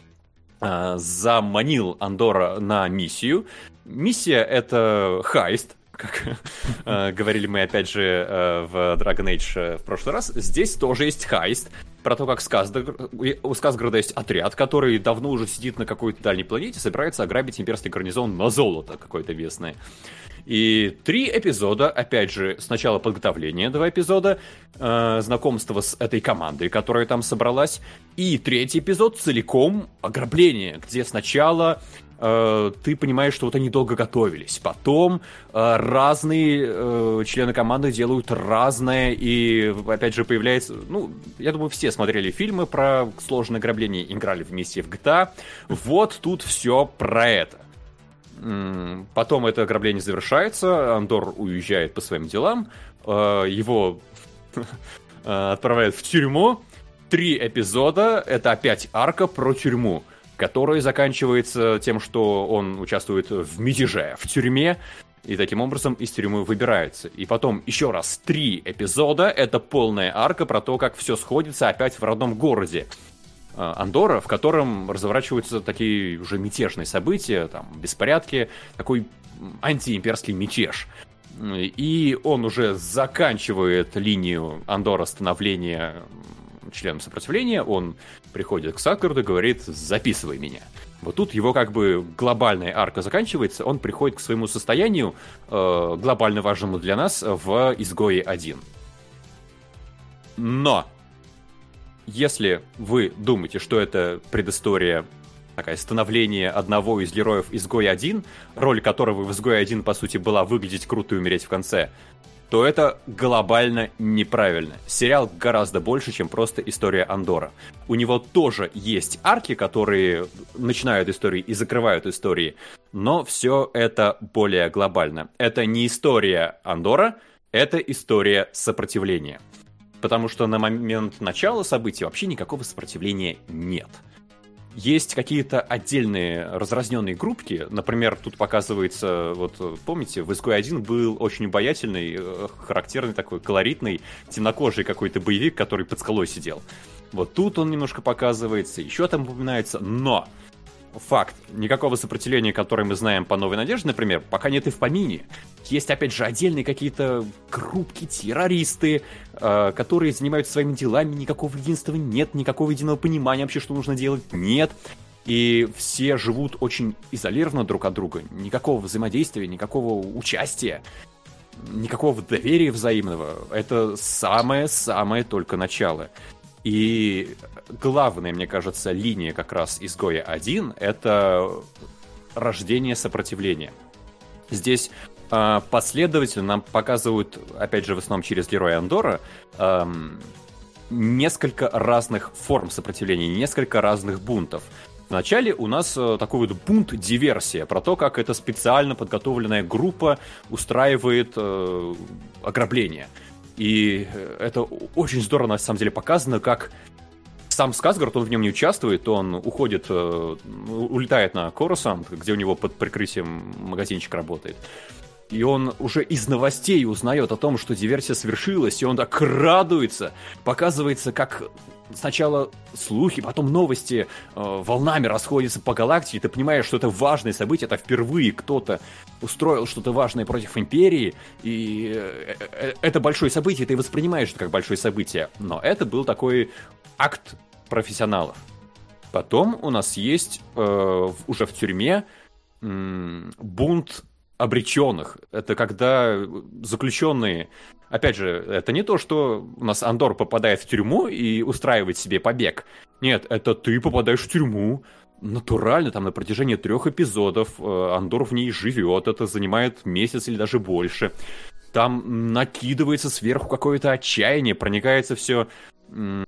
э, заманил Андора на миссию. Миссия это heist, как [laughs] э, говорили мы опять же э, в Dragon Age э, в прошлый раз. Здесь тоже есть heist. Про то, как Скарсгар- у Скарсгарда есть отряд, который давно уже сидит на какой-то дальней планете, собирается ограбить имперский гарнизон на золото какое-то местное. И три эпизода, опять же, сначала подготовление, два эпизода, э, знакомство с этой командой, которая там собралась, и третий эпизод целиком ограбление, где сначала э, ты понимаешь, что вот они долго готовились, потом э, разные э, члены команды делают разное, и опять же появляется, ну, я думаю, все смотрели фильмы про сложное ограбление, играли вместе в GTA, вот тут все про это. Потом это ограбление завершается, Андор уезжает по своим делам, его [laughs] отправляют в тюрьму. Три эпизода, это опять арка про тюрьму, которая заканчивается тем, что он участвует в мятеже в тюрьме, и таким образом из тюрьмы выбирается. И потом еще раз три эпизода, это полная арка про то, как все сходится опять в родном городе. э, Андора, в котором разворачиваются такие уже мятежные события, там, беспорядки, такой антиимперский мятеж. И он уже заканчивает линию Андора становления членом сопротивления, он приходит к Саккарду и говорит «записывай меня». Вот тут его как бы глобальная арка заканчивается, он приходит к своему состоянию, э, глобально важному для нас, в «Изгое 1». Но если вы думаете, что это предыстория такая становление одного из героев изгой 1, роль которого в изгой 1, по сути, была выглядеть круто и умереть в конце, то это глобально неправильно. Сериал гораздо больше, чем просто история Андора. У него тоже есть арки, которые начинают истории и закрывают истории, но все это более глобально. Это не история Андора, Это история сопротивления. Потому что на момент начала событий вообще никакого сопротивления нет. Есть какие-то отдельные разразненные группки. Например, тут показывается, вот помните, в изгой 1 был очень обаятельный, э, характерный такой, колоритный, темнокожий какой-то боевик, который под скалой сидел. Вот тут он немножко показывается, еще там упоминается, но факт. Никакого сопротивления, которое мы знаем по Новой Надежде, например, пока нет и в помине. Есть, опять же, отдельные какие-то группки, террористы, э, которые занимаются своими делами, никакого единства нет, никакого единого понимания вообще, что нужно делать, нет. И все живут очень изолированно друг от друга. Никакого взаимодействия, никакого участия, никакого доверия взаимного. Это самое-самое только начало. И главная, мне кажется, линия как раз изгоя 1 это рождение сопротивления. Здесь э, последовательно нам показывают, опять же, в основном через героя Андора, э, несколько разных форм сопротивления, несколько разных бунтов. Вначале у нас э, такой вот бунт-диверсия про то, как эта специально подготовленная группа устраивает э, ограбление. И э, это очень здорово, на самом деле, показано, как сам Сказгард, он в нем не участвует, он уходит, э, улетает на Корусант, где у него под прикрытием магазинчик работает. И он уже из новостей узнает о том, что диверсия совершилась, и он так радуется. Показывается, как сначала слухи, потом новости э, волнами расходятся по галактике, ты понимаешь, что это важное событие, это впервые кто-то устроил что-то важное против Империи, и э, э, это большое событие, ты воспринимаешь это как большое событие. Но это был такой акт профессионалов. Потом у нас есть э, уже в тюрьме э, бунт обреченных. Это когда заключенные... Опять же, это не то, что у нас Андор попадает в тюрьму и устраивает себе побег. Нет, это ты попадаешь в тюрьму, натурально, там на протяжении трех эпизодов э, Андор в ней живет, это занимает месяц или даже больше. Там накидывается сверху какое-то отчаяние, проникается все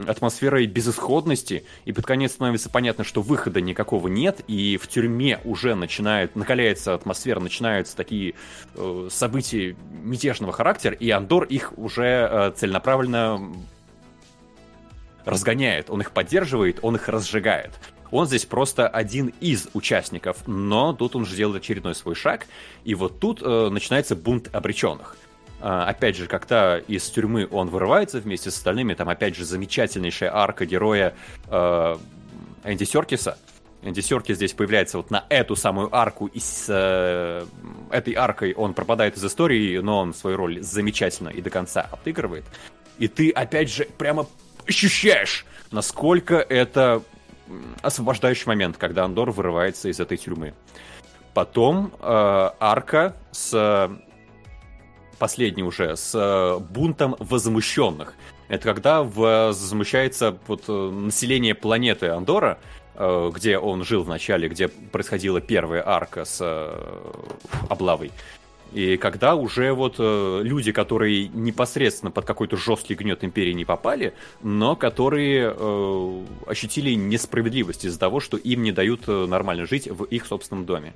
атмосферой безысходности, и под конец становится понятно, что выхода никакого нет, и в тюрьме уже начинает, накаляется атмосфера, начинаются такие э, события мятежного характера, и Андор их уже э, целенаправленно разгоняет, он их поддерживает, он их разжигает. Он здесь просто один из участников, но тут он же делает очередной свой шаг, и вот тут э, начинается бунт обреченных. А, опять же, когда из тюрьмы он вырывается вместе с остальными, там опять же замечательнейшая арка героя э, Энди Серкиса. Энди Серкис здесь появляется вот на эту самую арку, и с э, этой аркой он пропадает из истории, но он свою роль замечательно и до конца отыгрывает. И ты опять же прямо ощущаешь, насколько это освобождающий момент, когда Андор вырывается из этой тюрьмы. Потом э, арка с последний уже, с э, бунтом возмущенных. Это когда возмущается вот, э, население планеты Андора, э, где он жил в начале, где происходила первая арка с облавой. И когда уже вот люди, которые непосредственно под какой-то жесткий гнет империи не попали, но которые э, ощутили несправедливость из-за того, что им не дают нормально жить в их собственном доме.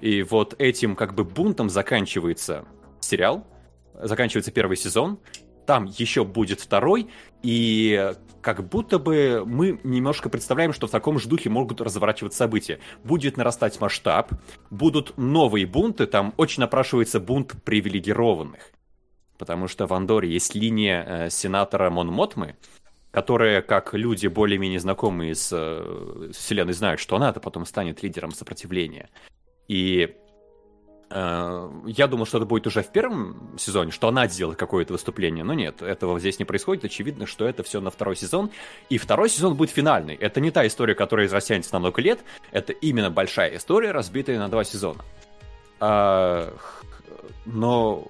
И вот этим как бы бунтом заканчивается сериал, заканчивается первый сезон, там еще будет второй, и как будто бы мы немножко представляем, что в таком же духе могут разворачиваться события. Будет нарастать масштаб, будут новые бунты, там очень напрашивается бунт привилегированных. Потому что в Андоре есть линия э, сенатора Мон Мотмы, которая, как люди более-менее знакомые с э, вселенной, знают, что она-то потом станет лидером сопротивления. И я думал, что это будет уже в первом сезоне, что она сделает какое-то выступление, но нет, этого здесь не происходит. Очевидно, что это все на второй сезон. И второй сезон будет финальный. Это не та история, которая растянется на много лет. Это именно большая история, разбитая на два сезона. А, но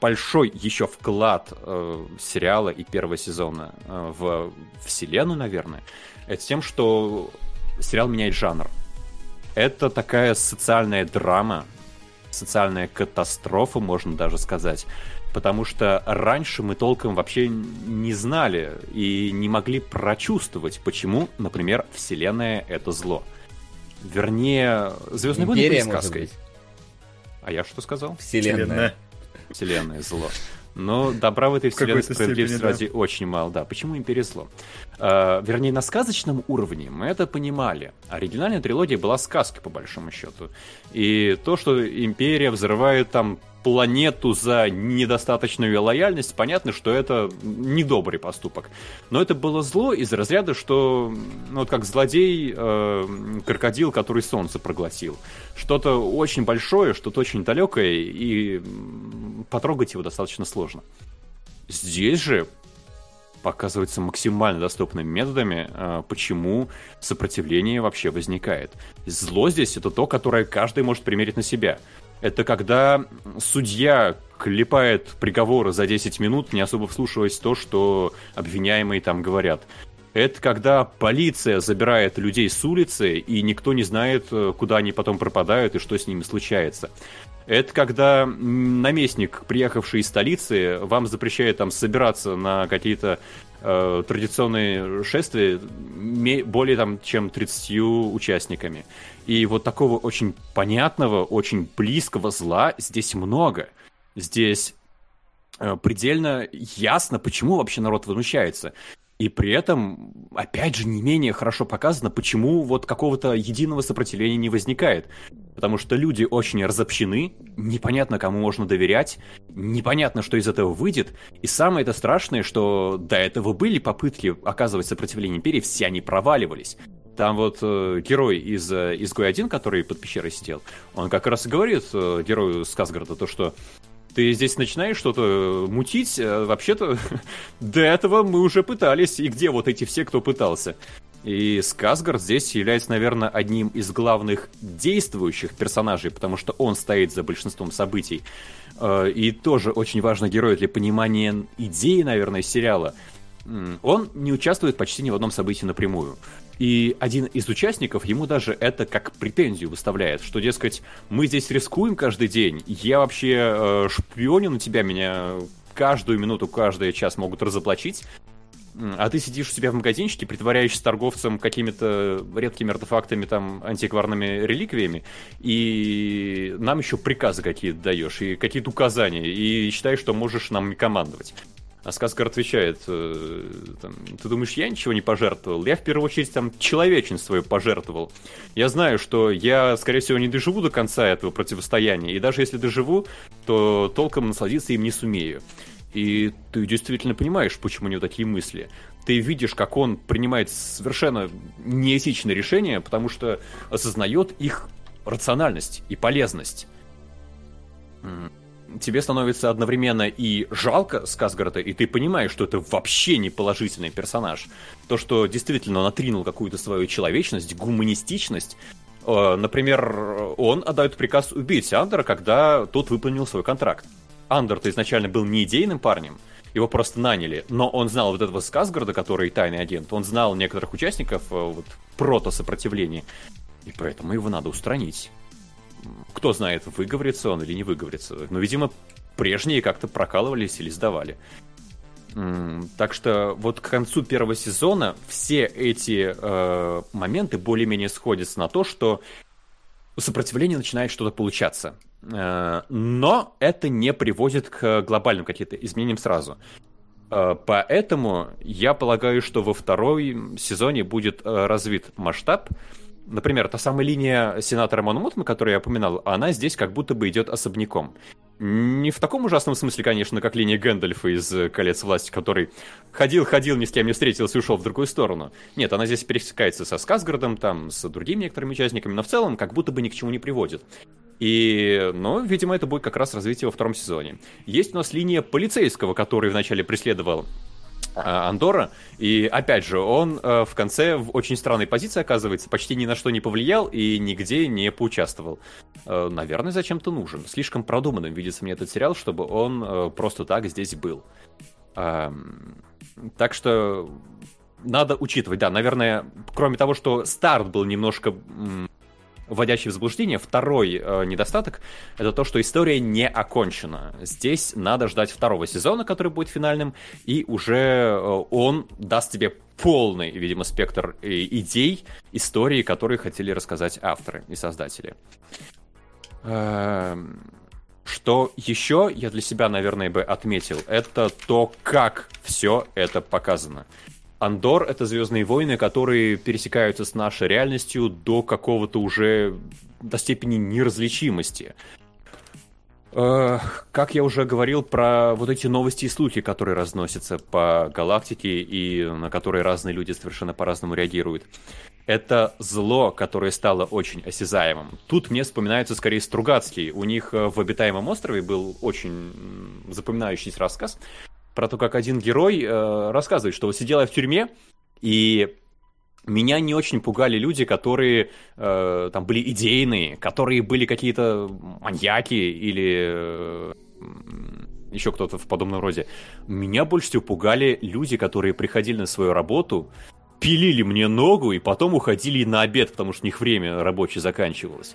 большой еще вклад э, сериала и первого сезона э, в вселенную, наверное, это тем, что сериал меняет жанр. Это такая социальная драма, социальная катастрофа, можно даже сказать. Потому что раньше мы толком вообще не знали и не могли прочувствовать, почему, например, Вселенная — это зло. Вернее, Звездные войны были сказкой. А я что сказал? Вселенная. Вселенная зло. Но добра в этой вселенной справедливости да. ради очень мало. Да, почему империя зло? Э, вернее, на сказочном уровне мы это понимали. Оригинальная трилогия была сказкой, по большому счету. И то, что империя взрывает там планету за недостаточную лояльность, понятно, что это недобрый поступок. Но это было зло из разряда, что ну, вот как злодей э, крокодил, который солнце проглотил. Что-то очень большое, что-то очень далекое, и потрогать его достаточно сложно. Здесь же показывается максимально доступными методами, э, почему сопротивление вообще возникает. Зло здесь это то, которое каждый может примерить на себя. Это когда судья клепает приговоры за 10 минут, не особо вслушиваясь в то, что обвиняемые там говорят. Это когда полиция забирает людей с улицы, и никто не знает, э, куда они потом пропадают и что с ними случается. Это когда наместник, приехавший из столицы, вам запрещает там собираться на какие-то э, традиционные шествия более там, чем 30 участниками. И вот такого очень понятного, очень близкого зла здесь много. Здесь э, предельно ясно, почему вообще народ возмущается. И при этом, опять же, не менее хорошо показано, почему вот какого-то единого сопротивления не возникает. Потому что люди очень разобщены, непонятно, кому можно доверять, непонятно, что из этого выйдет. И самое это страшное, что до этого были попытки оказывать сопротивление империи, все они проваливались. Там вот э, герой из э, изгой 1, который под пещерой сидел, он как раз и говорит э, герою Сказгарда то, что ты здесь начинаешь что-то мутить, а вообще-то [laughs] до этого мы уже пытались, и где вот эти все, кто пытался? И Сказгард здесь является, наверное, одним из главных действующих персонажей, потому что он стоит за большинством событий. Э, И тоже очень важный герой для понимания идеи, наверное, сериала. Он не участвует почти ни в одном событии напрямую. И один из участников ему даже это как претензию выставляет, что, дескать, мы здесь рискуем каждый день, я вообще э, шпионю на тебя, меня каждую минуту, каждый час могут разоблачить, М, а ты сидишь у себя в магазинчике, притворяешься торговцем какими-то редкими артефактами, там, антикварными реликвиями, и нам еще приказы какие-то даешь, и какие-то указания, и считаешь, что можешь нам командовать. А Сказкар отвечает, э, там, ты думаешь, я ничего не пожертвовал? Я в первую очередь там человечность пожертвовал. Я знаю, что я, скорее всего, не доживу до конца этого противостояния, и даже если доживу, то толком насладиться им не сумею. И ты действительно понимаешь, почему у него такие мысли. Ты видишь, как он принимает совершенно неэтичные решения, потому что осознает их рациональность и полезность. Тебе становится одновременно и жалко Сказгарда, и ты понимаешь, что это вообще не положительный персонаж. То, что действительно он отринул какую-то свою человечность, гуманистичность. Э, Например, он отдает приказ убить Андера, когда тот выполнил свой контракт. Андер-то изначально был не идейным парнем, его просто наняли, но он знал вот этого Сказгарда, который тайный агент, он знал некоторых участников э, вот, прото-сопротивления, и поэтому его надо устранить. Кто знает, выговорится он или не выговорится. Но, видимо, прежние как-то прокалывались или сдавали. Так что вот к концу первого сезона все эти э, моменты более-менее сходятся на то, что у сопротивления начинает что-то получаться. Э, но это не приводит к глобальным каким-то изменениям сразу. Э, Поэтому я полагаю, что во второй сезоне будет э, развит масштаб. Например, та самая линия сенатора Монмутма, которую я упоминал, она здесь как будто бы идет особняком. Не в таком ужасном смысле, конечно, как линия Гэндальфа из «Колец власти», который ходил-ходил, ни с кем не встретился и ушел в другую сторону. Нет, она здесь пересекается со Сказгардом, там, с другими некоторыми участниками, но в целом как будто бы ни к чему не приводит. И, ну, видимо, это будет как раз развитие во втором сезоне. Есть у нас линия полицейского, который вначале преследовал а, Андора. И опять же, он э, в конце в очень странной позиции оказывается, почти ни на что не повлиял и нигде не поучаствовал. Э, наверное, зачем-то нужен. Слишком продуманным видится мне этот сериал, чтобы он э, просто так здесь был. Так что надо учитывать, да, наверное, кроме того, что старт был немножко вводящий в заблуждение, второй э, недостаток это то, что история не окончена. Здесь надо ждать второго сезона, который будет финальным, и уже э, он даст тебе полный, видимо, спектр э, идей, истории, которые хотели рассказать авторы и создатели. Эм, Что еще я для себя, наверное, бы отметил, это то, как все это показано. Андор — это Звездные войны, которые пересекаются с нашей реальностью до какого-то уже до степени неразличимости. Э, Как я уже говорил про вот эти новости и слухи, которые разносятся по галактике и на которые разные люди совершенно по-разному реагируют. Это зло, которое стало очень осязаемым. Тут мне вспоминается скорее Стругацкий. У них э, в «Обитаемом острове» был очень запоминающийся рассказ про то, как один герой э, рассказывает, что вот сидел я в тюрьме, и меня не очень пугали люди, которые э, там были идейные, которые были какие-то маньяки или э, еще кто-то в подобном роде. Меня больше всего пугали люди, которые приходили на свою работу, пилили мне ногу и потом уходили на обед, потому что у них время рабочее заканчивалось.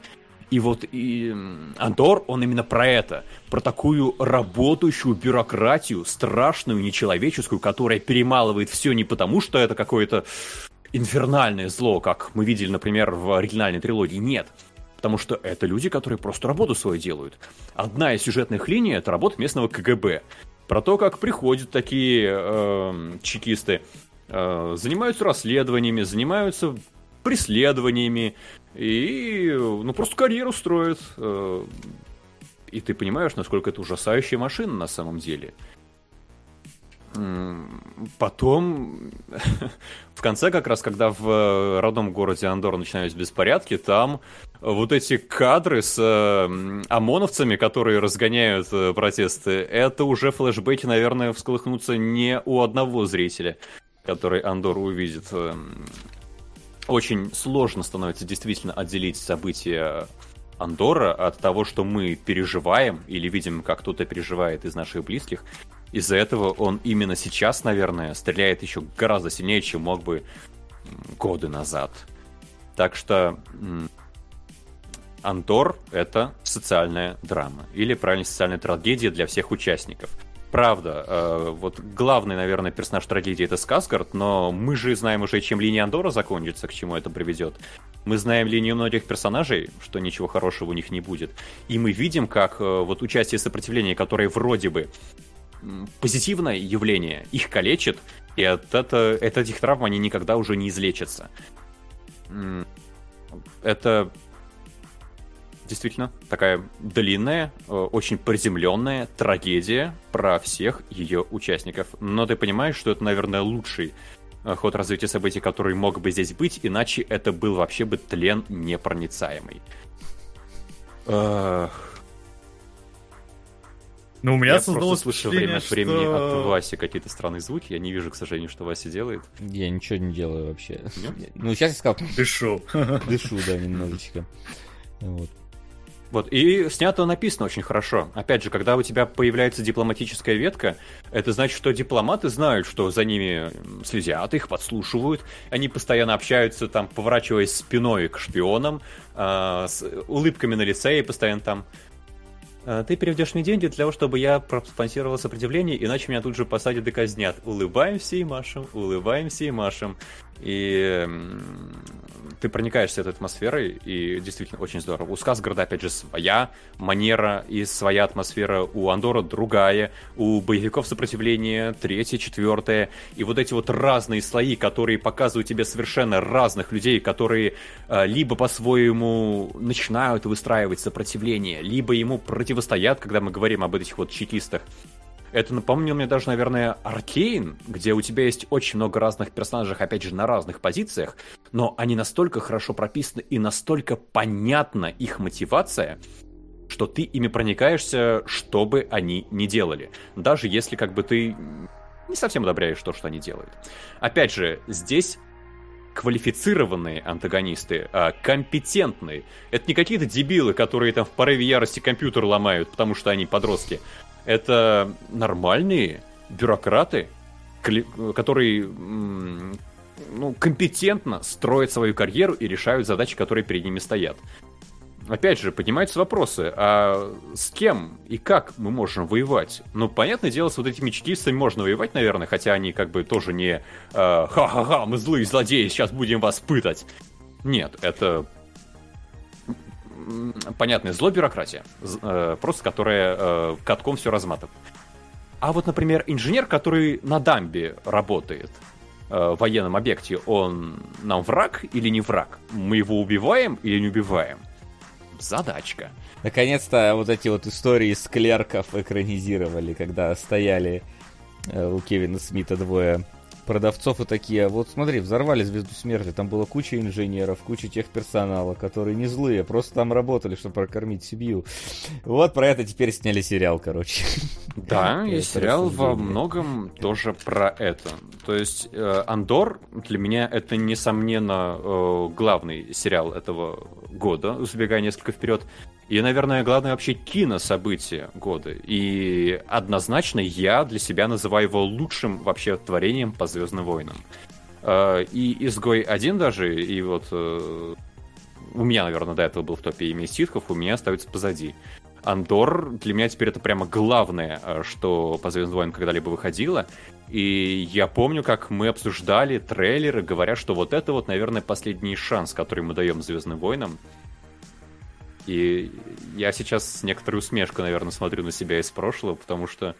И вот и Андор, он именно про это, про такую работающую бюрократию, страшную, нечеловеческую, которая перемалывает все не потому, что это какое-то инфернальное зло, как мы видели, например, в оригинальной трилогии. Нет. Потому что это люди, которые просто работу свою делают. Одна из сюжетных линий это работа местного КГБ. Про то, как приходят такие эм, чекисты, э, занимаются расследованиями, занимаются преследованиями и ну просто карьеру строят. э, и ты понимаешь, насколько это ужасающая машина на самом деле. Потом, [laughs] в конце как раз, когда в э, родном городе Андор начинаются беспорядки, там вот эти кадры с э, ОМОНовцами, которые разгоняют э, протесты, это уже флешбеки, наверное, всколыхнутся не у одного зрителя, который Андор увидит. Очень сложно становится действительно отделить события Андора от того, что мы переживаем или видим, как кто-то переживает из наших близких. Из-за этого он именно сейчас, наверное, стреляет еще гораздо сильнее, чем мог бы годы назад. Так что Андор — это социальная драма. Или, правильно, социальная трагедия для всех участников. Правда, э, вот главный, наверное, персонаж трагедии это Сказгард, но мы же знаем уже, чем линия Андора закончится, к чему это приведет. Мы знаем линию многих персонажей, что ничего хорошего у них не будет. И мы видим, как э, вот участие сопротивления, которое вроде бы позитивное явление, их калечит, и от, это, от этих травм они никогда уже не излечатся. Это действительно такая длинная, э, очень приземленная трагедия про всех ее участников. Но ты понимаешь, что это, наверное, лучший э, ход развития событий, который мог бы здесь быть, иначе это был вообще бы тлен непроницаемый. Ну, у меня Я создалось просто слышу время от времени что- от Васи какие-то странные звуки. Я не вижу, к сожалению, что Вася делает. Я ничего не делаю вообще. Нет? Ну, сейчас я сказал, Дышу. дышу, да, немножечко. Вот. Вот, и снято написано очень хорошо. Опять же, когда у тебя появляется дипломатическая ветка, это значит, что дипломаты знают, что за ними следят, их подслушивают, они постоянно общаются, там, поворачиваясь спиной к шпионам, а, с улыбками на лице и постоянно там... «А, Ты переведешь мне деньги для того, чтобы я проспонсировал сопротивление, иначе меня тут же посадят и казнят. Улыбаемся и машем, улыбаемся и машем. И ты проникаешься этой атмосферой, и действительно очень здорово. У Сказгарда, опять же, своя манера и своя атмосфера, у Андора другая, у боевиков сопротивления третья, четвертая, и вот эти вот разные слои, которые показывают тебе совершенно разных людей, которые э, либо по-своему начинают выстраивать сопротивление, либо ему противостоят, когда мы говорим об этих вот чекистах. Это напомнил мне даже, наверное, Аркейн, где у тебя есть очень много разных персонажей, опять же, на разных позициях, но они настолько хорошо прописаны и настолько понятна их мотивация, что ты ими проникаешься, что бы они ни делали. Даже если как бы ты не совсем одобряешь то, что они делают. Опять же, здесь квалифицированные антагонисты, а компетентные. Это не какие-то дебилы, которые там в порыве ярости компьютер ломают, потому что они подростки. Это нормальные бюрократы, которые ну, компетентно строят свою карьеру и решают задачи, которые перед ними стоят. Опять же, поднимаются вопросы, а с кем и как мы можем воевать? Ну, понятное дело, с вот этими чекистами можно воевать, наверное, хотя они как бы тоже не э, «Ха-ха-ха, мы злые злодеи, сейчас будем вас пытать». Нет, это понятное зло бюрократия, э, просто которая э, катком все разматывает. А вот, например, инженер, который на дамбе работает, э, в военном объекте, он нам враг или не враг? Мы его убиваем или не убиваем? Задачка. Наконец-то вот эти вот истории с клерков экранизировали, когда стояли у Кевина Смита двое продавцов и такие, вот смотри, взорвали Звезду Смерти, там была куча инженеров, куча техперсонала, которые не злые, просто там работали, чтобы прокормить семью. Вот про это теперь сняли сериал, короче. Да, [laughs] и сериал во многом тоже про это. То есть э, Андор для меня это несомненно э, главный сериал этого года, забегая несколько вперед. И, наверное, главное вообще кинособытие года. И однозначно я для себя называю его лучшим вообще творением по Звездным войнам. Э, И изгой один даже, и вот э, у меня, наверное, до этого был в топе имя ситхов, у меня остается позади. Андор для меня теперь это прямо главное, э, что по Звездным войнам когда-либо выходило. И я помню, как мы обсуждали трейлеры, говоря, что вот это вот, наверное, последний шанс, который мы даем Звездным войнам. И я сейчас с некоторой усмешкой, наверное, смотрю на себя из прошлого, потому что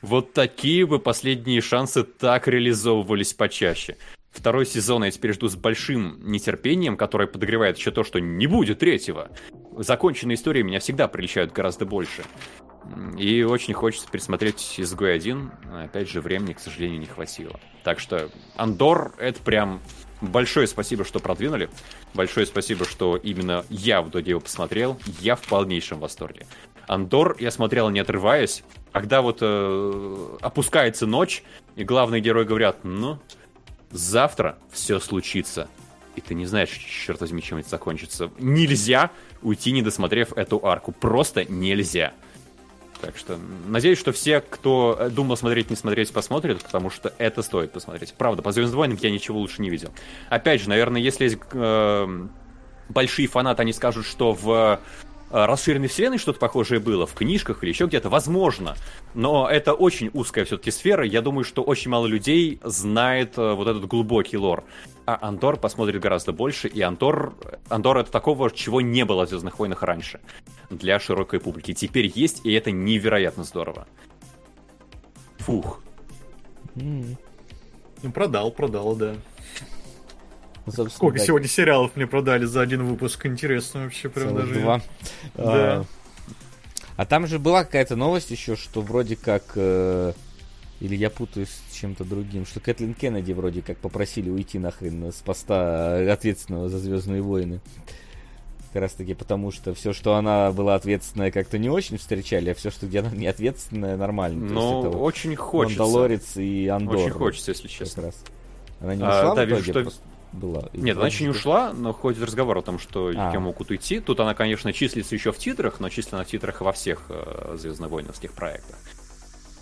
вот такие бы последние шансы так реализовывались почаще. Второй сезон я теперь жду с большим нетерпением, которое подогревает еще то, что не будет третьего. Законченные истории меня всегда приличают гораздо больше. И очень хочется пересмотреть «Изгой 1». Опять же, времени, к сожалению, не хватило. Так что Андор — это прям большое спасибо, что продвинули. Большое спасибо, что именно я в итоге его посмотрел. Я в полнейшем восторге. Андор я смотрел не отрываясь. Когда вот э, опускается ночь, и главные герои говорят, ну, завтра все случится. И ты не знаешь, черт возьми, чем это закончится. Нельзя уйти, не досмотрев эту арку. Просто нельзя. Так что надеюсь, что все, кто э, думал смотреть, не смотреть, посмотрят, потому что это стоит посмотреть. Правда, по Звездным войнам я ничего лучше не видел. Опять же, наверное, если есть э, большие фанаты, они скажут, что в э, расширенной вселенной что-то похожее было, в книжках или еще где-то, возможно. Но это очень узкая все-таки сфера. Я думаю, что очень мало людей знает э, вот этот глубокий лор. А Андор посмотрит гораздо больше, и Андор, Андор это такого, чего не было в Звездных войнах раньше для широкой публики. Теперь есть, и это невероятно здорово. Фух. Ну, продал, продал, да. ну, собственно, Сколько да, сегодня сериалов мне продали за один выпуск? Интересно вообще, прям целых даже. два. Да. А, А там же была какая-то новость еще, что вроде как... э, Или я путаюсь с чем-то другим, что Кэтлин Кеннеди вроде как попросили уйти нахрен с поста ответственного за Звездные войны. Как раз таки потому, что все, что она была ответственная, как-то не очень встречали, а все, что где она не ответственная, нормально. Но это вот очень хочется. Мандалорец и Андор. Очень хочется, если Как честно. раз. Она не А, ушла да, в вижу, итоге? что- Просто была. Нет, она еще не ушла, но ходит разговор о том, что А. ее могут уйти. Тут она, конечно, числится еще в титрах, но числена в титрах во всех э, звездно-войновских проектах.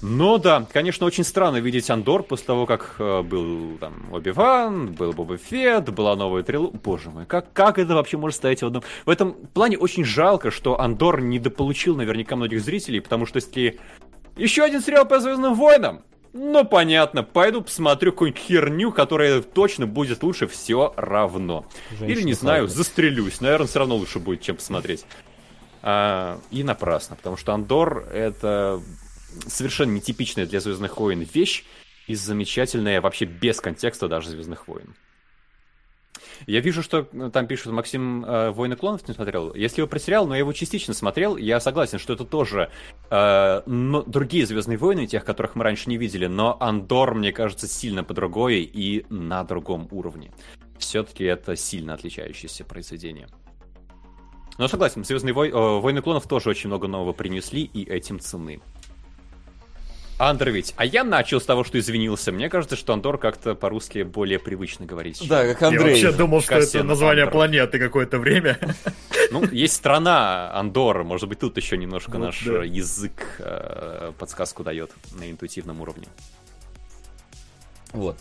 Но да, конечно, очень странно видеть Андор после того, как э, был там Оби-Ван, был Боба Фетт, была новая трилогия. Боже мой, как, как это вообще может стоять в одном... В этом плане очень жалко, что Андор недополучил наверняка многих зрителей, потому что если еще один сериал по Звездным войнам, ну, понятно, пойду посмотрю какую-нибудь херню, которая точно будет лучше все равно. Или, не Женщина знаю, Фалкон. застрелюсь. Наверное, все равно лучше будет, чем посмотреть. А, и напрасно, потому что Андор — это совершенно нетипичная для Звездных войн вещь и замечательная вообще без контекста даже Звездных войн. Я вижу, что э, там пишут Максим э, Войны клонов не смотрел. Если его про сериал, но я его частично смотрел, я согласен, что это тоже э, но другие Звездные войны, тех, которых мы раньше не видели, но Андор, мне кажется, сильно по другой и на другом уровне. Все-таки это сильно отличающееся произведение. Но согласен, Звездные вой... э, войны клонов тоже очень много нового принесли, и этим цены. Андер ведь, а я начал с того, что извинился. Мне кажется, что Андор как-то по-русски более привычно говорить. Да, как Я Андрей. вообще думал, что Кассиан это название Андер. планеты какое-то время. Ну, есть страна Андор, может быть, тут еще немножко Вот наш да. э, язык э, подсказку дает на интуитивном уровне. Вот.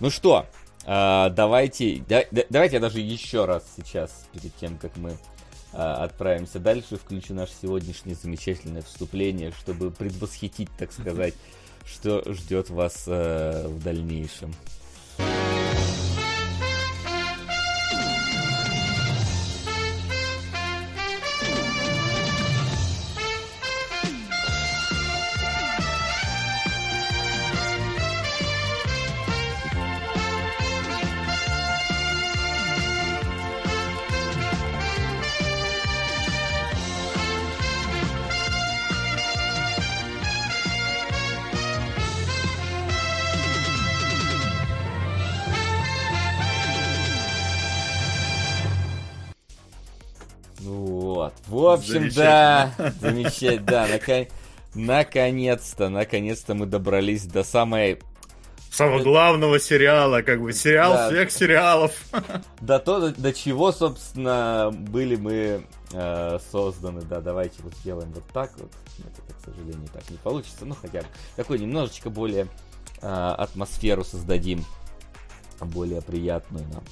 Ну что, а, давайте, да- да- давайте я даже еще раз сейчас, перед тем, как мы отправимся дальше, включу наше сегодняшнее замечательное вступление, чтобы предвосхитить, так сказать, [laughs] что ждет вас э, в дальнейшем. Общем, да. [laughs] Замечательно. Да, наконец. Наконец-то, наконец-то мы добрались до самой Самого главного сериала, как бы сериал Да. всех сериалов. [laughs] до то, до чего, собственно, были мы э, созданы. Да, давайте вот сделаем вот так вот. Это, к сожалению, так не получится. Ну, хотя бы такой немножечко более э, атмосферу создадим. Более приятную нам.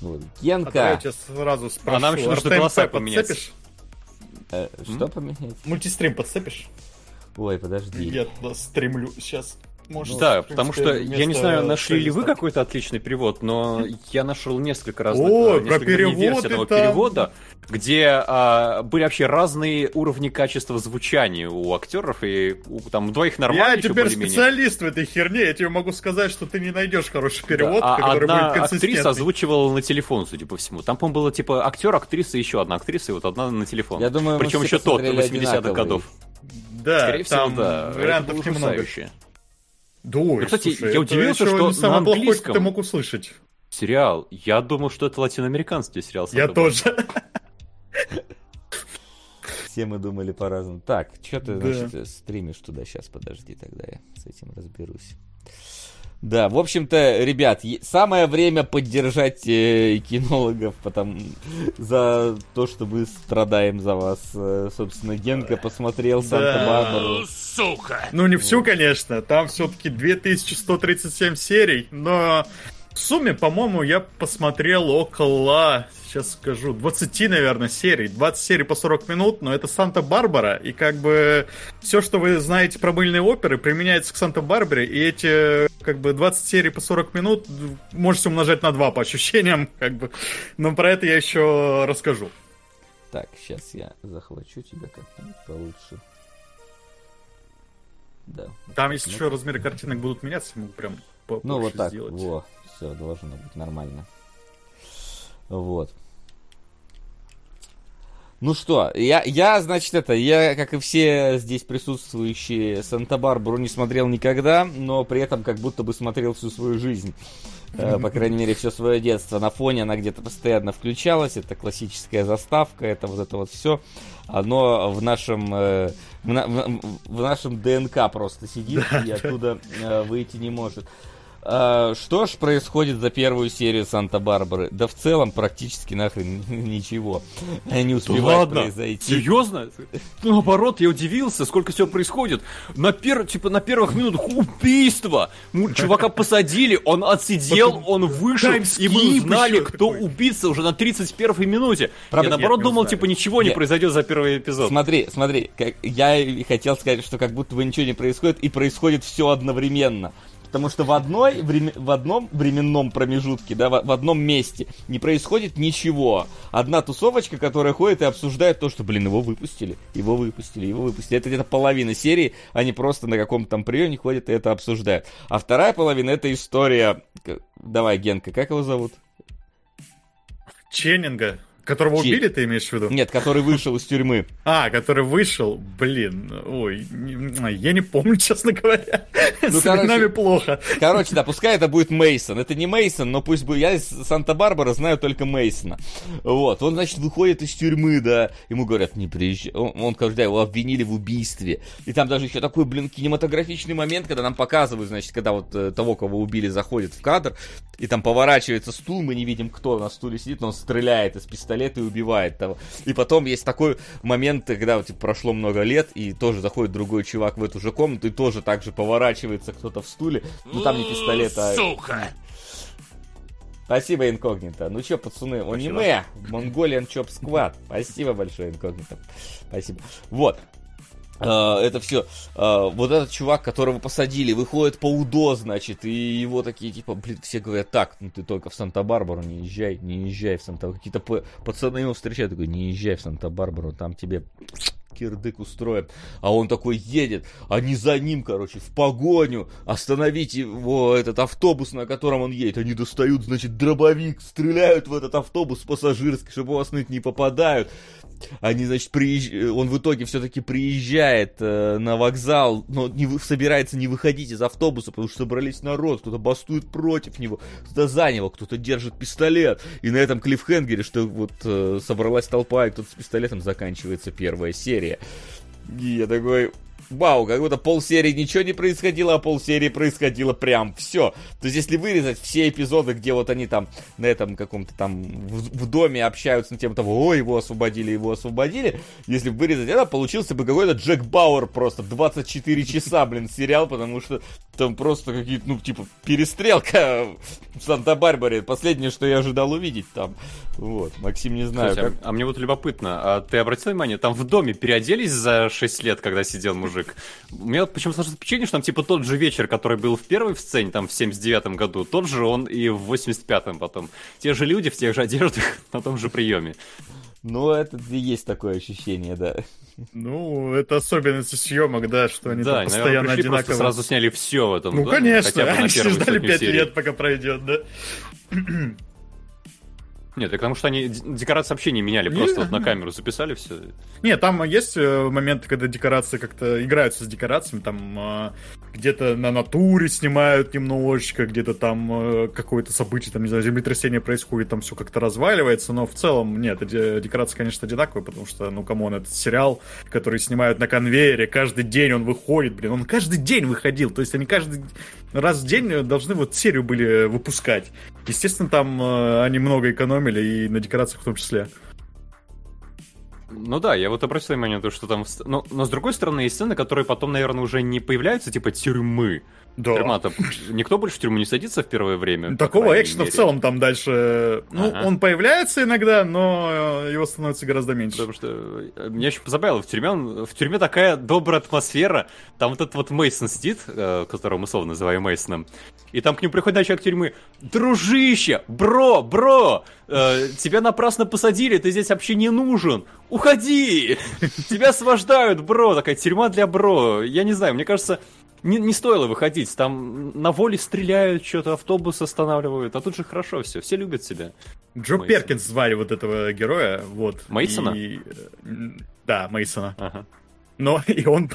А я Генка, тебя сразу спрошу. А нам еще нужно голоса поменять. Э, что поменять? Мультистрим подцепишь? Ой, подожди. Я стримлю сейчас. Может, Да, в потому принципе, что я не знаю, нашли ли вы какой-то отличный перевод, но я нашел несколько разных э, про несколько версий переводы этого там. перевода, где а, были вообще разные уровни качества звучания у актеров, и у, там двоих нормально Я еще теперь специалист в этой херне, я тебе могу сказать, что ты не найдешь хороший перевод, Да, а который одна будет актриса озвучивала на телефон, судя по всему. Там, по-моему, было типа актер, актриса, еще одна актриса, и вот одна на телефон. Я думаю, Причем еще тот, посмотрели 80-х одинаковые. годов. Да, Скорее всего, там да. Вариантов немного. Ой, Ну, кстати, слушай, я это удивился, еще что не самое на плохое, что английском- ты мог услышать. Сериал. Я думал, что это латиноамериканский сериал. Я тоже. Все мы думали по-разному. Так, что ты, Да. значит, стримишь туда сейчас? Подожди, тогда я с этим разберусь. Да, в общем-то, ребят, самое время поддержать э, кинологов потому, за то, что мы страдаем за вас. Э, собственно, Генка посмотрел Санта-Барбару. Ну, не всю, конечно. Там все-таки 2137 серий, но в сумме, по-моему, я посмотрел около, сейчас скажу, 20, наверное, серий. 20 серий по 40 минут, но это Санта-Барбара, и как бы все, что вы знаете про мыльные оперы, применяется к Санта-Барбаре, и эти, как бы, 20 серий по 40 минут можете умножать на 2 по ощущениям, [laughs] как бы. Но про это я еще расскажу. Так, сейчас я захвачу тебя как-нибудь получше. Да. Там, если еще размеры картинок будут меняться, могу прям Ну, попозже вот так, сделать. во, все, должно быть нормально. Вот. Ну что, я, я, значит, это, я, как и все здесь присутствующие, Санта-Барбару не смотрел никогда, но при этом как будто бы смотрел всю свою жизнь. Э, По крайней мере, все свое детство. На фоне она где-то постоянно включалась. Это классическая заставка, это вот это вот все. Оно в нашем, э, в, в нашем ДНК просто сидит и [laughs] оттуда э, выйти не может. А, Что ж происходит за первую серию Санта-Барбары? Да в целом практически нахрен [laughs] ничего не Да успевает ладно? произойти. Серьезно? Наоборот, я удивился, сколько всего происходит. На пер... типа на первых минутах убийство. Ну, чувака посадили, он отсидел, он вышел, и мы узнали, кто убийца уже на 31 минуте. Правда, я наоборот думал, типа ничего не произойдет за первый эпизод. Смотри, смотри, я хотел сказать, что как будто бы ничего не происходит, и происходит все одновременно. Потому что в, одной, време- в одном временном промежутке, да, в, в одном месте не происходит ничего. Одна тусовочка, которая ходит и обсуждает то, что, блин, его выпустили, его выпустили, его выпустили. Это где-то половина серии, они просто на каком-то там приеме ходят и это обсуждают. А вторая половина это история... Давай, Генка, как его зовут? Ченнинга, которого Чи- убили, ты имеешь в виду? Нет, который вышел из тюрьмы. [laughs] А, который вышел, блин, ой, я не помню, [laughs] честно говоря. Ну, С короче, плохо. Короче, да, пускай это будет Мейсон. Это не Мейсон, но пусть будет. Я из Санта-Барбара знаю только Мейсона. Вот. Он, значит, выходит из тюрьмы, да. Ему говорят, не приезжай. Он, он говорит, да, его обвинили в убийстве. И там даже еще такой, блин, кинематографичный момент, когда нам показывают, значит, когда вот э, того, кого убили, заходит в кадр, и там поворачивается стул, мы не видим, кто на стуле сидит, но он стреляет из пистолета и убивает того. И потом есть такой момент, когда типа, прошло много лет, и тоже заходит другой чувак в эту же комнату, и тоже так же поворачивается кто-то в стуле. Ну там не пистолет, а... Сука! Спасибо, инкогнито. Ну чё, пацаны, аниме, Mongolian Chop Squad. Спасибо большое, инкогнито. Спасибо. Вот. Э, Это все. Вот этот чувак, которого посадили, выходит по УДО, значит, и его такие, типа, блин, все говорят, так, ну ты только в Санта-Барбару не езжай, не езжай в Санта Какие-то пацаны его встречают, такой, не езжай в Санта-Барбару, там тебе кирдык устроим. А он такой едет, они за ним, короче, в погоню, остановить его, этот автобус, на котором он едет. Они достают, значит, дробовик, стреляют в этот автобус пассажирский, чтобы его остановить, не попадают. Они, значит, приезж... он в итоге все-таки приезжает э, на вокзал, но не вы... собирается не выходить из автобуса, потому что собрались народ, кто-то бастует против него, кто-то за него, кто-то держит пистолет. И на этом клиффхенгере, что вот э, собралась толпа, и кто-то с пистолетом заканчивается первая серия. И я такой, вау, как будто полсерии ничего не происходило, а полсерии происходило прям все. То есть, если вырезать все эпизоды, где вот они там на этом каком-то там в, в доме общаются на тему того, ой, его освободили, его освободили, если вырезать это, получился бы какой-то Джек Бауэр просто 24 часа, блин, сериал, потому что там просто какие-то, ну, типа, перестрелка в Санта-Барбаре. Последнее, что я ожидал увидеть там. Вот, Максим, не знаю. Слушай, как... а, а мне вот любопытно, а ты обратил внимание, там в доме переоделись за 6 лет, когда сидел мужик? У меня почему-то сложилось впечатление, что там типа тот же вечер, который был в первой в сцене, там в 79-м году, тот же он и в 85-м потом. Те же люди в тех же одеждах [laughs] на том же приеме. Ну, это и есть такое ощущение, да. Ну, это особенность съемок, да, что они Да, там постоянно наверное, пришли, одинаково. сразу сняли все в этом Ну, доме, конечно, хотя бы на они ждали сотню 5 серий. лет, пока пройдет, да. Нет, потому что они декорации вообще не меняли, Не, просто вот на камеру записали все. Не, там есть э, моменты, когда декорации как-то играются с декорациями, там э, где-то на натуре снимают немножечко, где-то там э, какое-то событие, там, не знаю, землетрясение происходит, там все как-то разваливается, но в целом, нет, де- декорации, конечно, одинаковые, потому что, ну, come on, это сериал, который снимают на конвейере, каждый день он выходит, блин, он каждый день выходил, то есть они каждый раз в день должны вот серию были выпускать. Естественно, там э, они много экономили, и на декорациях в том числе. Ну да, я вот обратил внимание на то, что там... Но, но с другой стороны, есть сцены, которые потом, наверное, уже не появляются, типа тюрьмы. Да. Тюрьма-то... Никто больше в тюрьму не садится в первое время. Такого экшена в целом там дальше... Ну, Ага. он появляется иногда, но его становится гораздо меньше. Потому что э, меня очень позабавило, в тюрьме, он- в тюрьме такая добрая атмосфера, там вот этот вот Мейсон сидит, э, которого мы словно называем Мейсоном, и там к нему приходит начальник тюрьмы, дружище, бро, бро, э, тебя напрасно посадили, ты здесь вообще не нужен, уходи, [laughs] тебя освобождают, бро, такая тюрьма для бро, я не знаю, мне кажется, не, не стоило выходить, там на воле стреляют, что-то автобус останавливают, а тут же хорошо все, все любят себя. Джо Мейсон. Перкинс звали вот этого героя, вот. Мейсона? И, э, Да, Мейсона. Ага. Но [laughs] и он,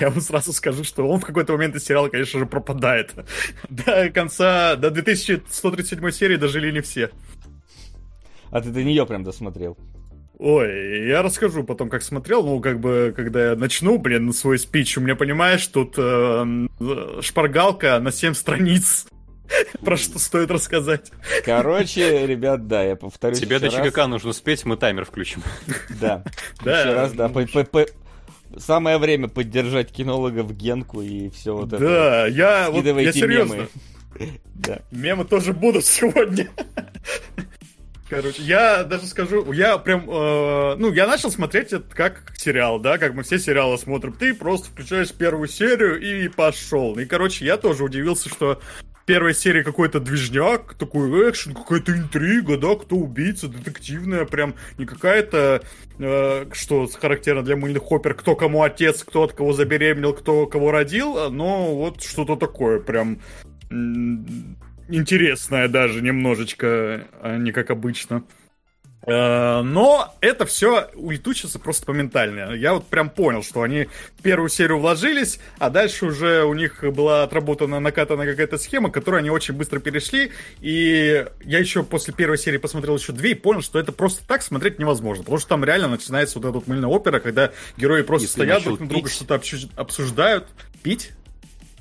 я вам сразу скажу, что он в какой-то момент из сериала, конечно же, пропадает. [laughs] До конца, до 2137 серии дожили не все. А ты до нее прям досмотрел. Ой, я расскажу потом, как смотрел, ну, как бы, когда я начну, блин, свой спич, у меня, понимаешь, тут э, шпаргалка на 7 страниц, [laughs] про что стоит рассказать. Короче, ребят, да, я повторюсь Тебе до. ЧКК нужно спеть, мы таймер включим. [laughs] Да. Да. Еще раз, да. по- Самое время поддержать кинологов Генку и все вот это. Да, я, вот, я серьезно. мемы. [laughs] Да. Мемы тоже будут сегодня. Короче, я даже скажу, я прям, э, ну, я начал смотреть это как сериал, да, как мы все сериалы смотрим. Ты просто включаешь первую серию и пошел. И, короче, я тоже удивился, что в первой серии какой-то движняк, такой экшен, какая-то интрига, да, кто убийца, детективная, прям не какая-то, э, что характерно для мыльных хоппер, кто кому отец, кто от кого забеременел, кто кого родил, но вот что-то такое прям м, интересное даже немножечко, а не как обычно. Э, Но это все улетучится просто моментально. Я вот прям понял, что они в первую серию вложились, а дальше уже у них была отработана, накатана какая-то схема, которую они очень быстро перешли. И я еще после первой серии посмотрел еще две и понял, что это просто так смотреть невозможно. Потому что там реально начинается вот эта вот мыльная опера, когда герои просто Если стоят друг на друга, что-то обсу- обсуждают. Пить?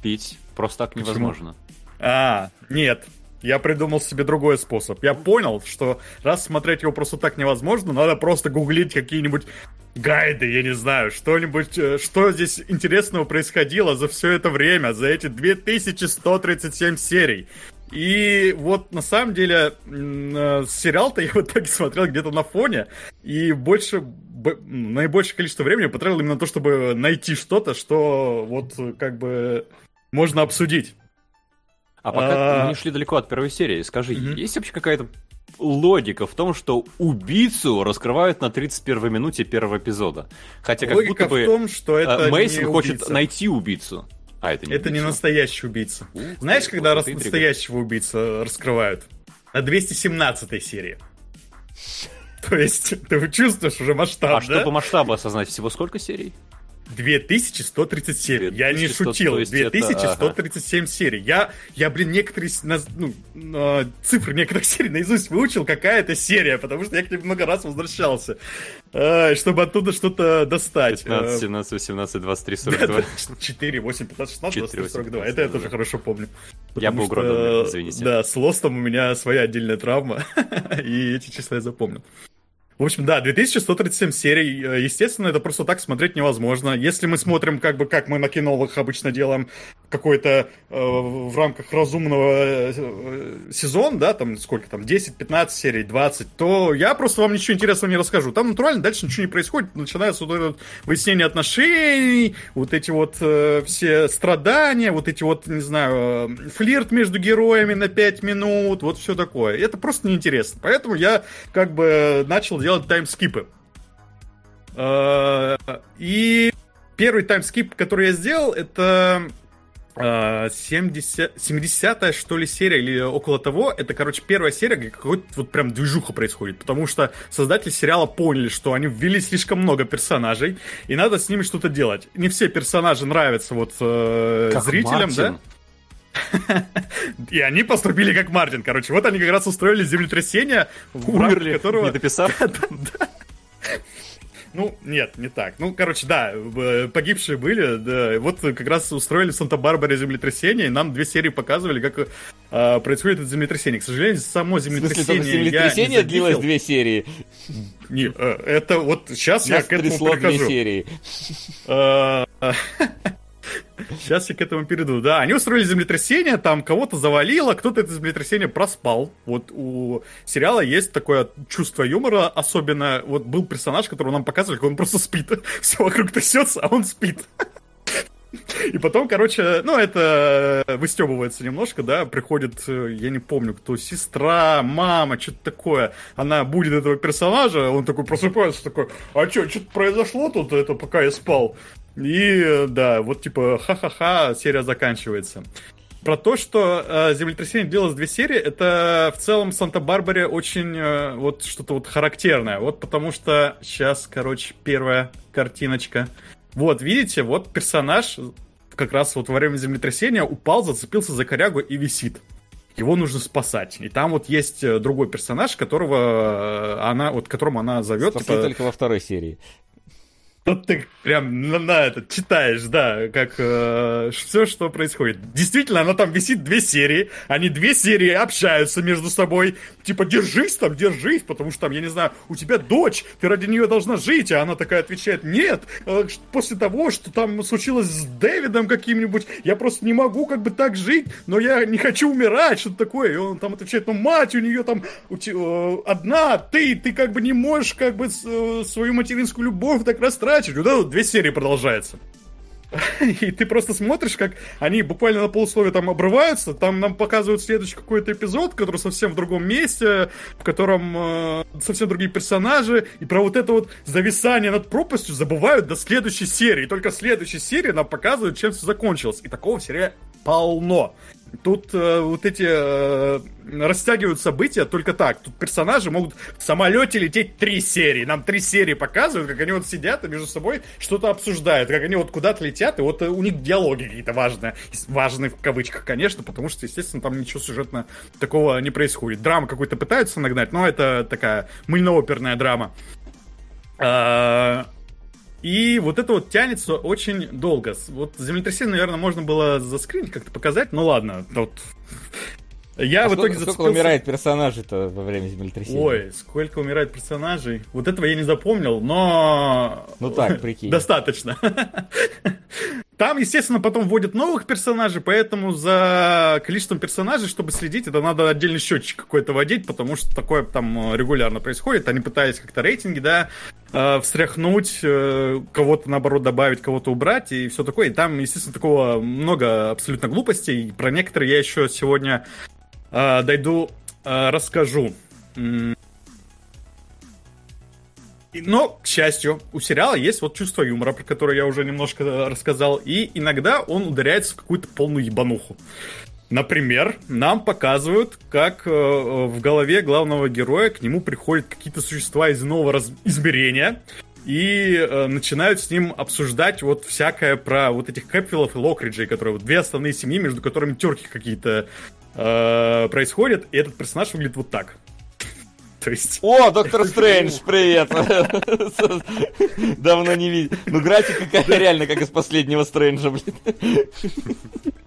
Пить просто так невозможно. А, нет. Я придумал себе другой способ. Я понял, что раз смотреть его просто так невозможно, надо просто гуглить какие-нибудь гайды, я не знаю, что-нибудь, э, что здесь интересного происходило за все это время, за эти 2137 серий. И вот на самом деле э, сериал-то я в итоге смотрел где-то на фоне, и больше, наибольшее количество времени потратил именно на то, чтобы найти что-то, что вот э, как бы можно обсудить. А пока А. мы не шли далеко от первой серии, скажи, есть вообще какая-то логика в том, что убийцу раскрывают на 31 минуте первого эпизода? Хотя как Логика будто бы в том, что это э, Мейсон не хочет убийца. найти убийцу. А это не Это не убийца. настоящий убийца. Ух ты, Знаешь, вот когда это раз интрига. настоящего убийца раскрывают? На 217 серии. [laughs] То есть, ты чувствуешь уже масштаб, А да? чтобы масштабы осознать, всего сколько серий? 2137. Я не 2100, шутил. то есть это, 2137 серий. Я, я, блин, некоторые ну, э, цифры некоторых [laughs] серий наизусть выучил, какая это серия, потому что я к ним много раз возвращался, э, чтобы оттуда что-то достать. 15, Э, 17, 18, 23, 42. 4, 8, 15, 16, 4, 23, 42. 8, Это я 22. тоже хорошо помню. Я был гродом, извините. Да, с Лостом у меня своя отдельная травма, [laughs] и эти числа я запомнил. В общем, да, 2137 серий. Э, Естественно, это просто так смотреть невозможно. Если мы смотрим, как бы, как мы на кинолах обычно делаем, какой-то э, в рамках разумного э, э, сезон, да, там сколько там, 10-15 серий, 20, то я просто вам ничего интересного не расскажу. Там натурально дальше ничего не происходит. Начинается вот это выяснение отношений, вот эти вот э, все страдания, вот эти вот, не знаю, э, флирт между героями на 5 минут, вот все такое. Это просто неинтересно. Поэтому я как бы начал делать таймскипы. Э, И первый таймскип, который я сделал, это э, 70, 70-я, что ли, серия или около того. Это, короче, первая серия, где какой-то вот прям движуха происходит. Потому что создатели сериала поняли, что они ввели слишком много персонажей, и надо с ними что-то делать. Не все персонажи нравятся вот э, Как зрителям, да? Мартин. [laughs] И они поступили как Мартин, короче. Вот они как раз устроили землетрясение, в Умерли, которого... не дописав. [laughs] Ну, нет, не так. Ну, короче, да, э, погибшие были, да. Вот как раз устроили в Санта-Барбаре землетрясение, и нам две серии показывали, как э, происходит это землетрясение. К сожалению, само В смысле, землетрясение, я землетрясение длилось две серии. Не, э, это вот сейчас я Нас к этому прихожу. серии. Сейчас я к этому перейду. Да, они устроили землетрясение, там кого-то завалило, кто-то это землетрясение проспал. Вот у сериала есть такое чувство юмора, особенно вот был персонаж, которого нам показывали, как он просто спит. [laughs] Все вокруг трясется, а он спит. [laughs] И потом, короче, ну, это выстебывается немножко, да, приходит, э, я не помню, кто, сестра, мама, что-то такое. Она будет этого персонажа, он такой просыпается, такой, а что, что-то произошло тут, это, пока я спал. И, да, вот типа, ха-ха-ха, серия заканчивается. Про то, что э, землетрясение длилось две серии, это в целом в Санта-Барбаре очень э, вот что-то вот характерное. Вот потому что сейчас, короче, первая картиночка. Вот, видите, вот персонаж как раз вот во время землетрясения упал, зацепился за корягу и висит. Его нужно спасать. И там вот есть э, другой персонаж, которого э, она, вот которому она зовет. Спасли типа, только во второй серии. Вот ты прям на, на это читаешь, да, как все, что происходит. Действительно, она там висит две серии, они две серии общаются между собой, типа держись там, держись, потому что там, я не знаю, у тебя дочь, ты ради нее должна жить, а она такая отвечает, нет, э, после того, что там случилось с Дэвидом каким-нибудь, я просто не могу как бы так жить, но я не хочу умирать, что-то такое, и он там отвечает, ну мать у нее там у те- э, одна, ты, ты как бы не можешь как бы э, свою материнскую любовь так растратить, вот это две серии продолжается. [laughs] И ты просто смотришь, как они буквально на полусловие там обрываются, там нам показывают следующий какой-то эпизод, который совсем в другом месте, в котором э, совсем другие персонажи, и про вот это вот зависание над пропастью забывают до следующей серии. И только в следующей серии нам показывают, чем все закончилось. И такого в сериале полно. Тут э, вот эти э, растягивают события только так. Тут персонажи могут в самолете лететь три серии. Нам три серии показывают, как они вот сидят и между собой что-то обсуждают, как они вот куда-то летят, и вот э, у них диалоги какие-то важные. Важные в кавычках, конечно, потому что, естественно, там ничего сюжетно такого не происходит. Драма какой-то пытаются нагнать, но это такая мыльно-оперная драма. А, И вот это вот тянется очень долго. Вот землетрясение, наверное, можно было заскринить, как-то показать. Ну ладно, вот. Я А в итоге сколько, сколько зацепился- умирает персонажей-то во время землетрясения? Ой, сколько умирает персонажей. Вот этого я не запомнил, но... Ну так, прикинь. [laughs] Достаточно. Там, естественно, потом вводят новых персонажей, поэтому за количеством персонажей, чтобы следить, это надо отдельный счетчик какой-то водить, потому что такое там э, регулярно происходит. Они пытались как-то рейтинги, да, э, встряхнуть, э, кого-то, наоборот, добавить, кого-то убрать и все такое. И там, естественно, такого много абсолютно глупостей. Про некоторые я еще сегодня дойду, расскажу. Но, к счастью, у сериала есть вот чувство юмора, про которое я уже немножко э, рассказал, и иногда он ударяется в какую-то полную ебануху. Например, нам показывают, как э, э, в голове главного героя к нему приходят какие-то существа из иного раз- измерения и э, начинают с ним обсуждать вот всякое про вот этих Кэпвиллов и Локриджей, которые вот две основные семьи, между которыми терки какие-то э, происходят, и этот персонаж выглядит вот так. То есть... О, доктор Стрэндж, привет! [laughs] Давно не видел. Ну, графика какая реально как из последнего Стрэнджа, блин.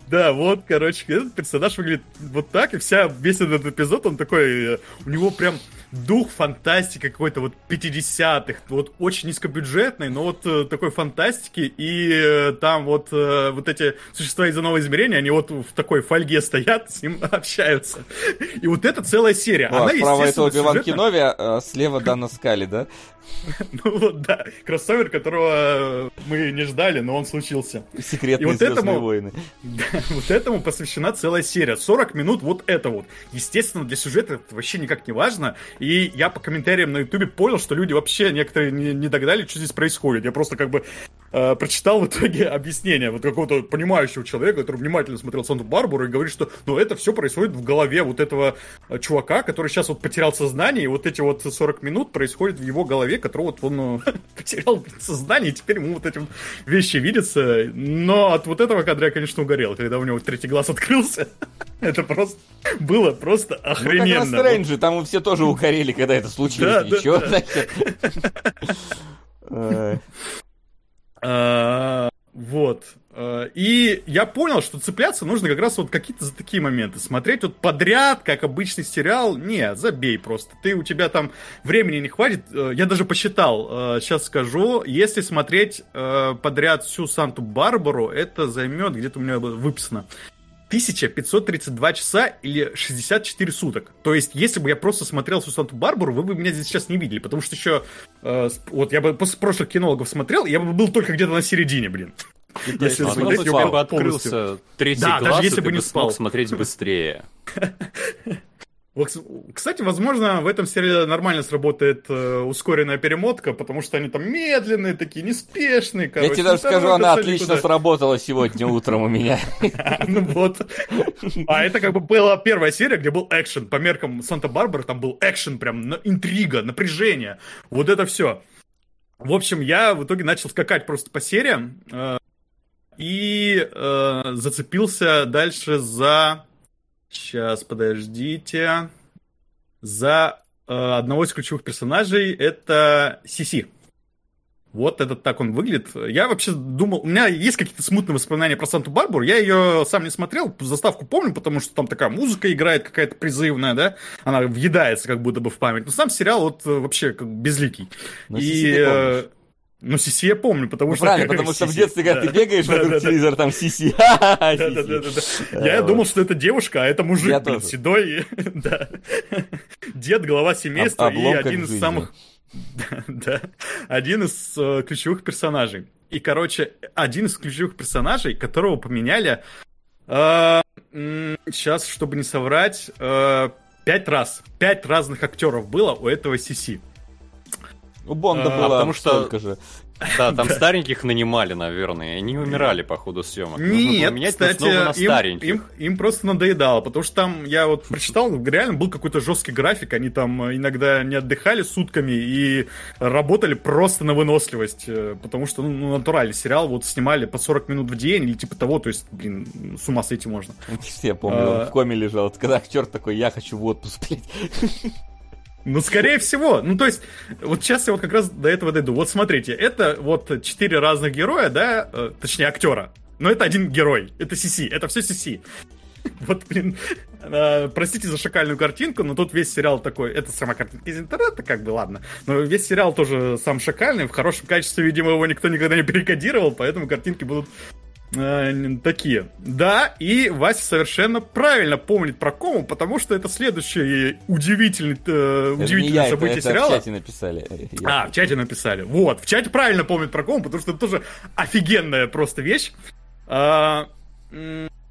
Да, вот, короче, этот персонаж выглядит вот так, и вся, весь этот эпизод, он такой, э, у него прям дух фантастики какой-то вот 50-х, вот очень низкобюджетный, но вот э, такой фантастики, и э, там вот, э, вот эти существа из иного измерения, они вот в такой фольге стоят, с ним [laughs] общаются. И вот это целая серия. О, Она, справа это Оби-Ван Кенови, а слева Дана Скали, да? [laughs] Ну вот, да, кроссовер, которого э, мы не ждали, но он случился. И Секретные вот Звездные этому- войны. [laughs] Да, вот этому посвящена целая серия. 40 минут вот это вот. Естественно, для сюжета это вообще никак не важно. И я по комментариям на ютубе понял, что люди вообще некоторые не, не догадали, что здесь происходит. Я просто как бы э, прочитал в итоге [laughs] объяснение вот какого-то понимающего человека, который внимательно смотрел Санту-Барбару и говорит, что ну это все происходит в голове вот этого э, чувака, который сейчас вот потерял сознание, и вот эти вот 40 минут происходят в его голове, который вот он э, [laughs] потерял сознание, и теперь ему вот эти вещи видятся. Но от вот этого кадра я, конечно, угорел, когда у него третий глаз открылся. [laughs] Это просто было просто Ну, как на охрененно. Стрэнджи, там все тоже угорели, когда это случилось. Да, Ничего, значит. А, Вот. А, И я понял, что цепляться нужно как раз вот какие-то за такие моменты. Смотреть вот подряд, как обычный сериал, не, забей просто. Ты, у тебя там времени не хватит. Э, Я даже посчитал, сейчас скажу, если смотреть э, подряд всю Санту-Барбару, это займет, где-то у меня выписано, 1532 часа или 64 суток. То есть, если бы я просто смотрел всю Санту-Барбару, вы бы меня здесь сейчас не видели, потому что еще, э, вот я бы после прошлых кинологов смотрел, я бы был только где-то на середине, блин. Если А смотреть тебя бы полностью. открылся третий Да, даже глаз, и если бы не бы смог спал. смотреть быстрее. [laughs] Кстати, возможно, в этом сериале нормально сработает э, ускоренная перемотка, потому что они там медленные, такие неспешные, Я короче. тебе даже не скажу, она отлично никуда. сработала сегодня утром у меня. [laughs] Ну вот. А это как бы была первая серия, где был экшен. По меркам Санта-Барбары там был экшен, прям интрига, напряжение. Вот это все. В общем, я в итоге начал скакать просто по сериям. э, И э, зацепился дальше за... Сейчас, подождите. За э, одного из ключевых персонажей. Это Сиси. Вот этот так он выглядит. Я вообще думал, у меня есть какие-то смутные воспоминания про Санту-Барбару. Я ее сам не смотрел, заставку помню, потому что там такая музыка играет какая-то призывная, да? Она въедается как будто бы в память. Но сам сериал вот э, вообще как безликий. Но И, Э, ну, Сиси я помню, потому Ну, что... правильно, [laughs] потому что в детстве, когда Да. ты бегаешь Да, вокруг да, телевизора, там сиси. Ха-ха-ха, Да, да, сиси. да, да, да. Э, Я вот. думал, что это девушка, а это мужик, блин, седой, [laughs] да. Дед, глава семейства и один из самых... [laughs] Да, один из э, ключевых персонажей. И, короче, один из ключевых персонажей, которого поменяли, сейчас, чтобы не соврать, э, пять раз. Пять разных актеров было у этого Сиси. У Бонда А, было потому что- столько же. Да, там [laughs] стареньких нанимали, наверное, и они умирали по ходу съемок. Было Нет, менять кстати, на им, им, им просто надоедало, потому что там, я вот прочитал, реально был какой-то жесткий график, они там э, иногда не отдыхали сутками и работали просто на выносливость, э, потому что, ну, натуральный сериал вот снимали по 40 минут в день или типа того, то есть, блин, с ума сойти можно. [laughs] Я помню, А. он в коме лежал. Когда актер такой, я хочу в отпуск, блядь. [laughs] Ну, скорее всего. Ну, то есть, вот сейчас я вот как раз до этого дойду. Вот смотрите, это вот четыре разных героя, да, э, точнее, актера. Но это один герой. Это Сиси. Это все Сиси. [laughs] Вот, блин, э, простите за шакальную картинку, но тут весь сериал такой, это сама картинка из интернета, как бы, ладно. Но весь сериал тоже сам шакальный, в хорошем качестве, видимо, его никто никогда не перекодировал, поэтому картинки будут э, такие. Да, и Вася совершенно правильно помнит про кому, потому что это следующий удивительный, э, Это не удивительное я, это, событие это сериала. в чате написали. Э, я- А, в чате написали. Вот, в чате правильно помнят про кому, потому что это тоже офигенная просто вещь. А,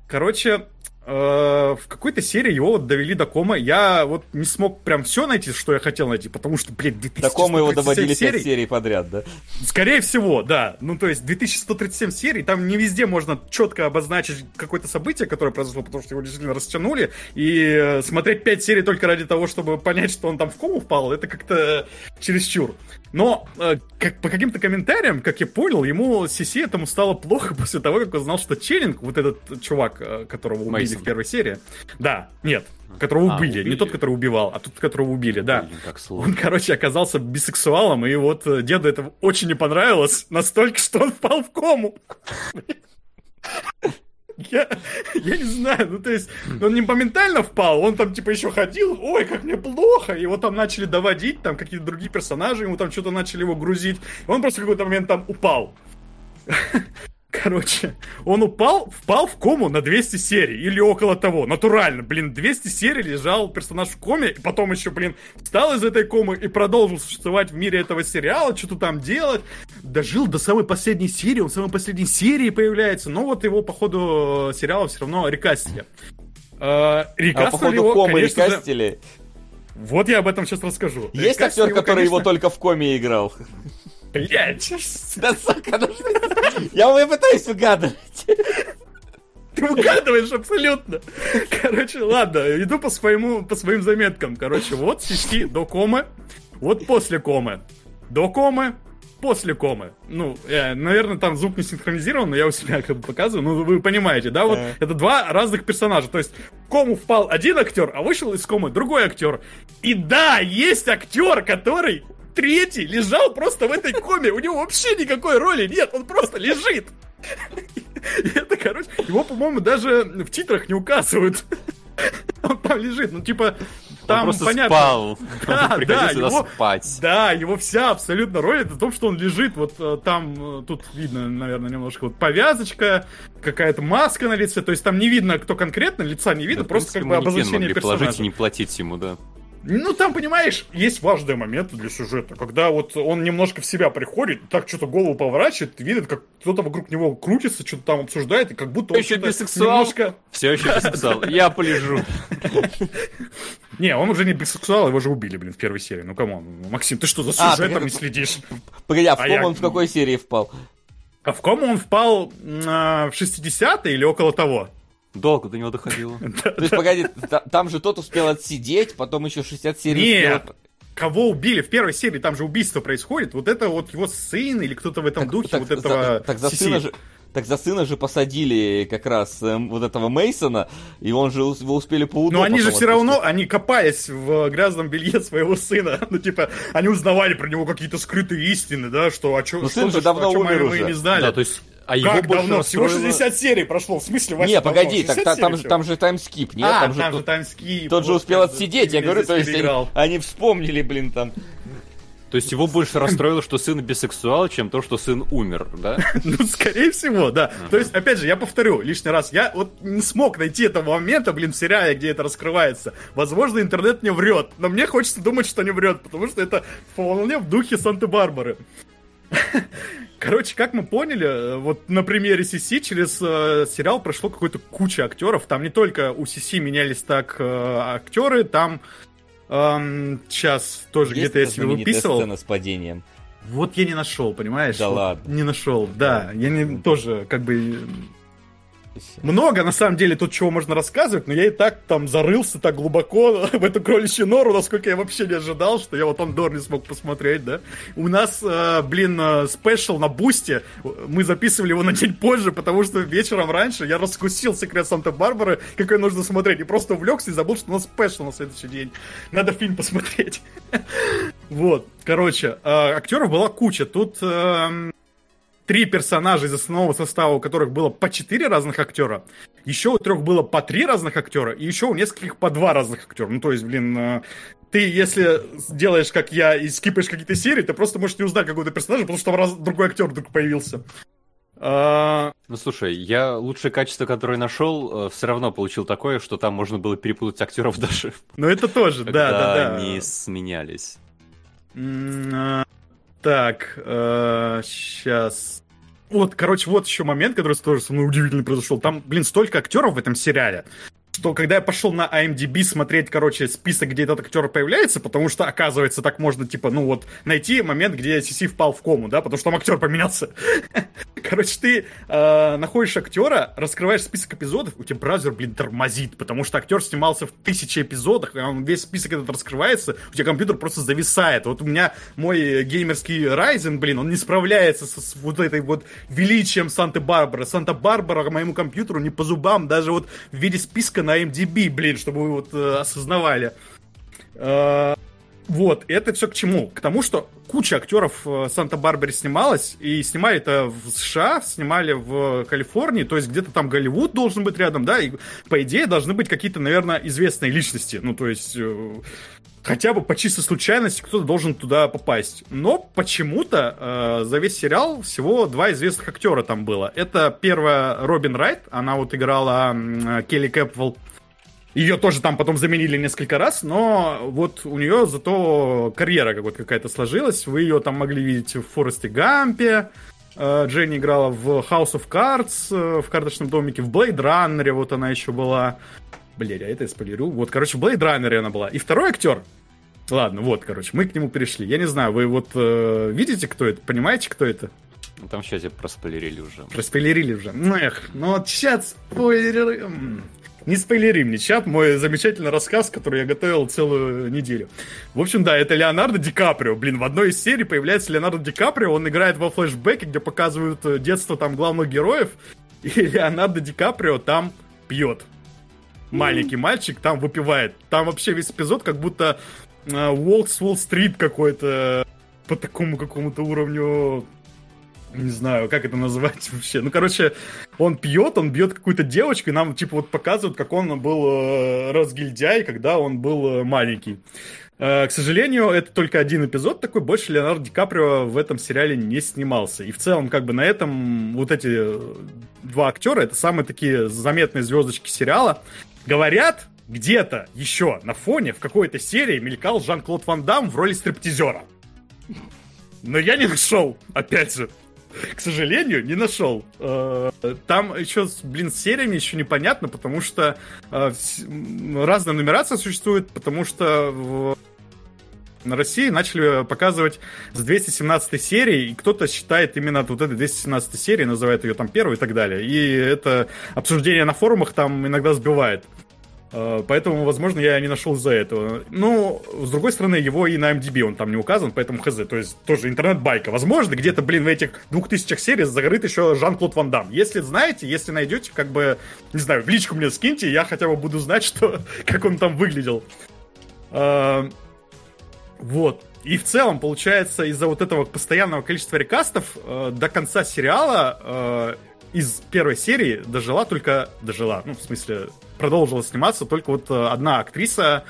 короче, э, в какой-то серии его вот довели до комы. Я вот не смог прям все найти, что я хотел найти, потому что, блин, 2137 До комы его доводили 5 серий. серий подряд, да? Скорее всего, да. Ну, то есть 2137 серий, там не везде можно четко обозначить какое-то событие, которое произошло, потому что его действительно растянули. И э, смотреть 5 серий только ради того, чтобы понять, что он там в кому впал, это как-то чересчур. Но э, как, по каким-то комментариям, как я понял, ему Сиси этому стало плохо [laughs] после того, как узнал, что Челлинг, вот этот чувак, которого убили. В первой серии, да, нет, которого А, убили, убили. не тот, который убивал, а тот, которого убили, да. Блин, как Он, сложно. короче, оказался бисексуалом, и вот э, деду это очень не понравилось, настолько, что он впал в кому. Я, я не знаю, ну то есть, он не моментально впал, он там типа еще ходил, ой, как мне плохо, его там начали доводить, там какие-то другие персонажи, ему там что-то начали его грузить, он просто в какой-то момент там упал. Короче, он упал, впал в кому на 200 серий или около того. Натурально, блин, 200 серий лежал персонаж в коме, и потом еще, блин, встал из этой комы и продолжил существовать в мире этого сериала, что-то там делать. Дожил до самой последней серии, он в самой последней серии появляется, но вот его, по ходу сериала все равно рекастили. Э, А рекастили походу его, комы конечно же- рекастили. Вот я об этом сейчас расскажу. Есть Рекастили актер, который его конечно, только в коме играл? Блядь, Да, сука, ну что- Я я пытаюсь угадывать. Ты угадываешь абсолютно. Короче, ладно, иду по своему, по своим заметкам. Короче, вот сиськи до комы, вот после комы, до комы, после комы. Ну, э, наверное, там звук не синхронизирован, но я у себя как бы показываю. Ну, вы понимаете, да? Вот это два разных персонажа. То есть в кому впал один актер, а вышел из комы другой актер. И да, есть актер, который третий лежал просто в этой коме. У него вообще никакой роли нет, он просто лежит. И это, короче, его, по-моему, даже в титрах не указывают. Он там лежит, ну, типа, Он там просто понятно. спал. Да, [laughs] Он да, его- спать. Да, его вся абсолютно роль это в том, что он лежит. Вот э, там, э, тут видно, наверное, немножко вот повязочка, какая-то маска на лице. То есть там не видно, кто конкретно, лица не видно, Да, просто принципе, как бы обозначение могли положить и персонажа. не платить ему, да. Ну, там, понимаешь, есть важные моменты для сюжета, когда вот он немножко в себя приходит, так что-то голову поворачивает, видит, как кто-то вокруг него крутится, что-то там обсуждает, и как будто он Еще бисексуал. немножко... Все еще бисексуал. Я полежу. [laughs] Не, он уже не бисексуал, его же убили, блин, в первой серии. Ну, come on, Максим, ты что, за А, сюжетом не следишь? Погоди, а в ком он в какой серии впал? А в кому он впал а, в 60-е или около того? Долго до него доходило. [laughs] То есть, погоди, та- там же тот успел отсидеть, потом еще 60 серий Нет. Кого убили в первой серии, там же убийство происходит. Вот это вот его сын или кто-то в этом духе Так, вот за- этого так за сына же... Так за сына же посадили как раз эм, вот этого Мейсона, и он же его успели по Но они же все равно, они копались в грязном белье своего сына. [laughs] Ну, типа, они узнавали про него какие-то скрытые истины, да, что о чем Ну, сын же давно умер мы уже. не знали. Да, то есть, а его как больше давно? Всего расстроило- 60 серий прошло, в смысле, Вася, Не, давно? погоди, так, 60 та- там, же, всего? там же таймскип, нет? А, там же, там же тот, таймскип. тот же успел отсидеть, я говорю, то есть они, они вспомнили, блин, там. То есть его больше расстроило, что сын бисексуал, чем то, что сын умер, да? [laughs] Ну, скорее всего, да. То есть, опять же, я повторю лишний раз, я вот не смог найти этого момента, блин, в сериале, где это раскрывается. Возможно, интернет не врет, но мне хочется думать, что не врет, потому что это вполне в духе Санты-Барбары. Короче, как мы поняли, э, вот на примере Сиси через э, сериал прошло какой-то куча актеров. Там не только у Сиси менялись так э, актеры, там эм, сейчас тоже где-то я себе выписывал. сцена с падением. Вот я не нашел, понимаешь? Да Вот ладно. Не нашел, да. Я не тоже как бы много на самом деле тут чего можно рассказывать, но я и так там зарылся так глубоко [laughs] в эту кроличью нору, насколько я вообще не ожидал, что я вот Андор не смог посмотреть, да. У нас, э, блин, э, special на Boosty, мы записывали его на день позже, потому что вечером раньше я раскусил секрет Санта-Барбары, какой нужно смотреть, и просто увлекся и забыл, что у нас special на следующий день. Надо фильм посмотреть. [laughs] Вот, короче, э, актеров была куча. Тут эм, три персонажа из основного состава, у которых было по четыре разных актера. Еще у трех было по три разных актера, и еще у нескольких по два разных актера. Ну, то есть, блин, э, ты, если делаешь, как я, и скипаешь какие-то серии, ты просто можешь не узнать какого-то персонажа, потому что там раз, другой актер вдруг появился. А, Ну слушай, я лучшее качество, которое нашел, все равно получил такое, что там можно было перепутать актеров [laughs] даже, ну, это тоже, да, да, да. они сменялись. Так, сейчас. Вот, короче, вот еще момент, который тоже со мной удивительно произошел. Там, блин, столько актеров в этом сериале. Что когда я пошел на IMDb смотреть, короче, список, где этот актер появляется, потому что, оказывается, так можно, типа, ну вот, найти момент, где Сиси впал в кому, да, потому что там актер поменялся. [laughs] Короче, ты э, находишь актера, раскрываешь список эпизодов, у тебя браузер, блин, тормозит, потому что актер снимался в тысячи эпизодах, и он весь список этот раскрывается, у тебя компьютер просто зависает. Вот у меня мой геймерский Ryzen, блин, он не справляется с, с вот этой вот величием Санта-Барбара. Санта-Барбара моему компьютеру не по зубам, даже вот в виде списка на MDB, блин, чтобы вы вот э, осознавали. Э, вот, это все к чему? К тому, что куча актеров в Санта-Барбаре снималась, и снимали это в США, снимали в Калифорнии, то есть где-то там Голливуд должен быть рядом, да, и по идее должны быть какие-то, наверное, известные личности, ну, то есть э, хотя бы по чистой случайности кто-то должен туда попасть. Но почему-то э, за весь сериал всего два известных актера там было. Это первая Робин Райт, она вот играла э, Келли Кэпвелл ее тоже там потом заменили несколько раз, но вот у нее зато карьера как вот какая-то сложилась. Вы ее там могли видеть в Форесте Гампе. Э, Дженни играла в House of Cards, э, в карточном домике, в Blade Runner вот она еще была. Блин, а это я спойлерю. Вот, короче, в Blade Runner она была. И второй актер, Ладно, вот, короче, мы к нему перешли. Я не знаю, вы вот э, видите, кто это? Понимаете, кто это? Ну, там сейчас проспойлерили уже. Проспойлерили уже. Ну, эх, ну вот сейчас спойлеры... Не спойлери мне, чат, мой замечательный рассказ, который я готовил целую неделю. В общем, да, это Леонардо Ди Каприо. Блин, в одной из серий появляется Леонардо Ди Каприо, он играет во флешбеке, где показывают э, детство там главных героев, [laughs] и Леонардо Ди Каприо там пьет. Маленький мальчик там выпивает. Там вообще весь эпизод как будто Волк с Уолл-стрит какой-то по такому какому-то уровню не знаю, как это называть [laughs] вообще. Ну, короче, он пьет, он бьет какую-то девочку, и нам, типа, вот показывают, как он был э, разгильдяй, когда он был э, маленький. Э, к сожалению, это только один эпизод такой, больше Леонардо Ди Каприо в этом сериале не снимался. И в целом, как бы на этом вот эти два актера, это самые такие заметные звездочки сериала. Говорят, где-то еще на фоне в какой-то серии мелькал Жан-Клод Ван Дам в роли стриптизера. Но я не нашел, опять же. [laughs] К сожалению, не нашел. Э, там еще, блин, с сериями еще непонятно, потому что э, разная нумерация существует, потому что на России начали показывать с 217 серии, и кто-то считает именно от вот этой 217 серии, называет ее там первой и так далее. И это обсуждение на форумах там иногда сбивает. Э, поэтому, возможно, я не нашел из-за этого. Ну, с другой стороны, его и на MDB он там не указан, поэтому хз. То есть тоже интернет-байка. Возможно, где-то, блин, в этих двух тысячах серий загорит еще Жан-Клод Ван Дам. Если знаете, если найдете, как бы, не знаю, в личку мне скиньте, я хотя бы буду знать, [laughs] что, как он там выглядел. А, вот. И в целом, получается, из-за вот этого постоянного количества рекастов э, до конца сериала э, из первой серии дожила только... Дожила, ну, в смысле, продолжила сниматься только вот э, одна актриса,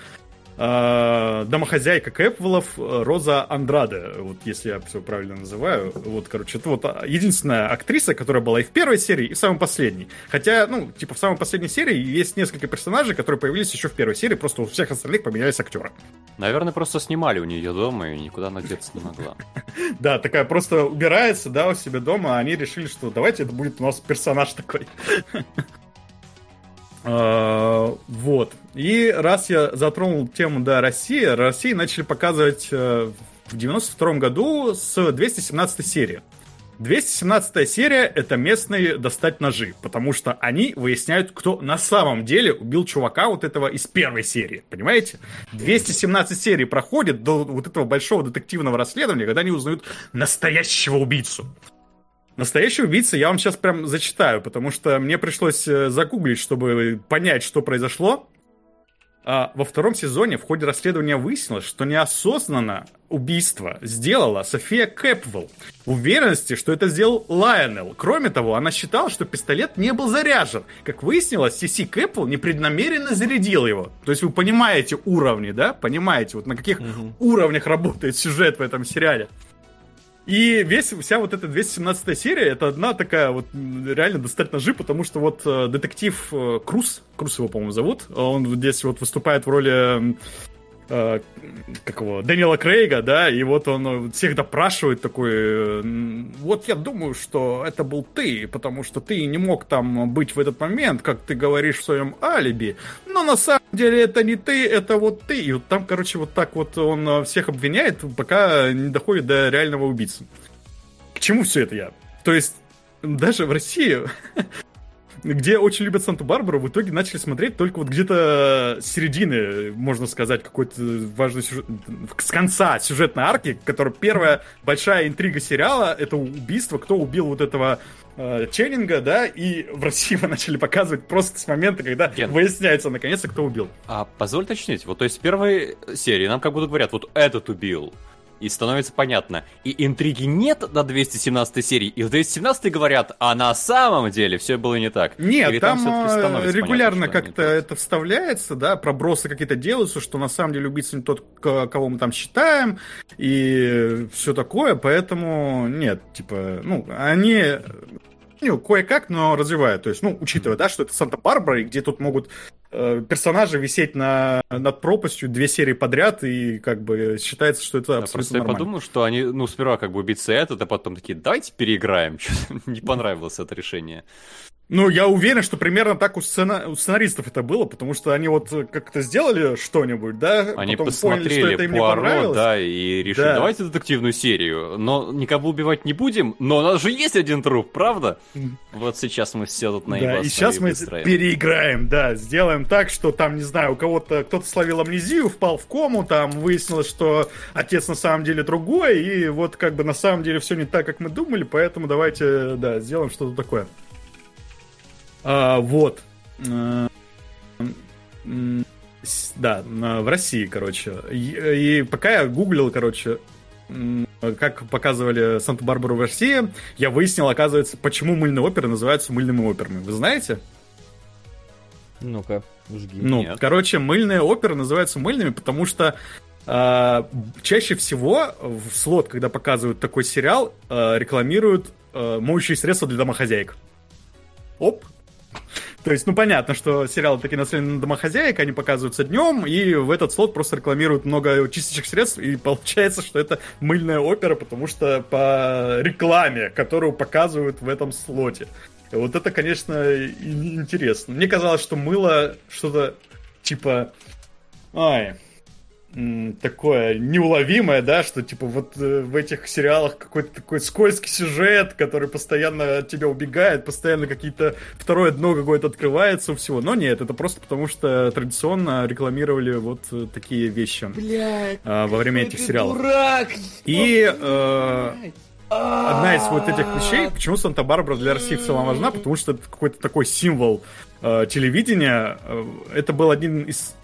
э, домохозяйка Кэпвеллов э, Роза Андраде, вот если я все правильно называю. Вот, короче, это вот единственная актриса, которая была и в первой серии, и в самой последней. Хотя, ну, типа, в самой последней серии есть несколько персонажей, которые появились еще в первой серии, просто у всех остальных поменялись актеры. Наверное, просто снимали у нее дома, и никуда она деться не могла. [laughs] Да, такая просто убирается, да, у себя дома, а они решили, что давайте это будет у нас персонаж такой. [laughs] А, вот. И раз я затронул тему, да, России, России начали показывать э, в 92 году с 217 серии. 217 серия — это местные достать ножи, потому что они выясняют, кто на самом деле убил чувака вот этого из первой серии, понимаете? 217 серий проходит до вот этого большого детективного расследования, когда они узнают настоящего убийцу. Настоящий убийца я вам сейчас прям зачитаю, потому что мне пришлось э, загуглить, чтобы понять, что произошло. А во втором сезоне в ходе расследования выяснилось, что неосознанно убийство сделала София Кэпвелл. В уверенности, что это сделал Лайонел. Кроме того, она считала, что пистолет не был заряжен. Как выяснилось, Сиси Кэпвелл непреднамеренно зарядил его. То есть вы понимаете уровни, да? Понимаете, вот на каких угу. уровнях работает сюжет в этом сериале. И весь, вся вот эта 217 серия, это одна такая вот реально достать ножи, потому что вот э, детектив э, Круз, Круз его, по-моему, зовут, он здесь вот выступает в роли э, как его, Дэниела Крейга, да, и вот он всех допрашивает такой, э, вот я думаю, что это был ты, потому что ты не мог там быть в этот момент, как ты говоришь в своем алиби, но на самом деле это не ты, это вот ты, и вот там, короче, вот так вот он э, всех обвиняет, пока не доходит до реального убийцы. К чему все это я? То есть, даже в России где очень любят Санту-Барбару, в итоге начали смотреть только вот где-то с середины, можно сказать, какой-то важный сюжет, с конца сюжетной арки, которая первая большая интрига сериала, это убийство, кто убил вот этого э, Ченнинга, да, и в России его начали показывать просто с момента, когда Ген. выясняется наконец-то, кто убил. А позволь уточнить, вот то есть в первой серии нам как будто говорят, вот этот убил, и становится понятно. И интриги нет до 217 серии, и в 217 говорят, а на самом деле все было не так. Нет, Или там, всё-таки э, регулярно как-то это вставляется, да, пробросы какие-то делаются, что на самом деле убийца не тот, кого мы там считаем, и все такое, поэтому нет, типа, ну, они ну, кое-как, но развивают. То есть, ну, учитывая, да, что это Санта-Барбара, и где тут могут э, персонажи висеть на, над пропастью две серии подряд, и как бы считается, что это Да, абсолютно просто я нормально. подумал, что они, ну, сперва как бы убийцы этот, а потом такие, давайте переиграем. [laughs] Чё-то не понравилось это решение. Ну, я уверен, что примерно так у, сцена- у сценаристов это было, потому что они вот как-то сделали что-нибудь, да? Они потом посмотрели поняли, что это им не Пуаро, понравилось. да, и решили, Да. давайте детективную серию, но никого убивать не будем, но у нас же есть один труп, правда? Вот сейчас мы все тут Да, наебаться и сейчас мы переиграем, да, сделаем так, что там, не знаю, у кого-то кто-то словил амнезию, впал в кому, там выяснилось, что отец на самом деле другой, и вот как бы на самом деле все не так, как мы думали, поэтому давайте, да, сделаем что-то такое. А, вот. С- Да, в России, короче. И, и пока я гуглил, короче, как показывали Санта-Барбару в России, я выяснил, оказывается, почему мыльные оперы называются мыльными операми. Вы знаете? Ну-ка, жги. Ну, Нет. короче, мыльные оперы называются мыльными, потому что а, чаще всего в слот, когда показывают такой сериал, а, рекламируют а, моющие средства для домохозяек. Оп. [laughs] То есть, ну, понятно, что сериалы такие нацелены на домохозяек, они показываются днем, и в этот слот просто рекламируют много чистящих средств, и получается, что это мыльная опера, потому что по рекламе, которую показывают в этом слоте. Вот это, конечно, интересно. Мне казалось, что мыло что-то типа... Ай, такое неуловимое, да, что типа вот э, в этих сериалах какой-то такой скользкий сюжет, который постоянно от тебя убегает, постоянно какие-то второе дно какое-то открывается у всего. Но нет, это просто потому, что традиционно рекламировали вот э, такие вещи Блядь, а, во время этих сериалов. дурак! И э, одна из вот этих вещей, почему Санта-Барбара для России в целом важна, потому что это какой-то такой символ э, телевидения. Э, Это был один из...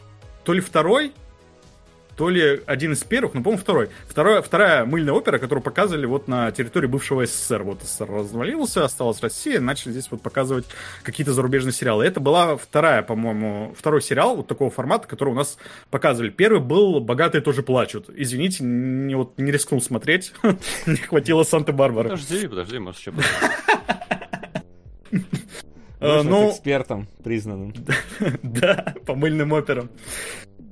То ли второй, то ли один из первых, ну, по-моему, второй. Второе, вторая мыльная опера, которую показывали вот на территории бывшего СССР. Вот СССР развалился, осталась Россия, начали здесь вот показывать какие-то зарубежные сериалы. Это была вторая, по-моему, второй сериал вот такого формата, который у нас показывали. Первый был «Богатые тоже плачут». Извините, не, вот, не рискнул смотреть. [laughs] Не хватило Санты-Барбары. Подожди, подожди, может, что Э, Нужно Ну, экспертом признанным. [laughs] Да, по мыльным операм.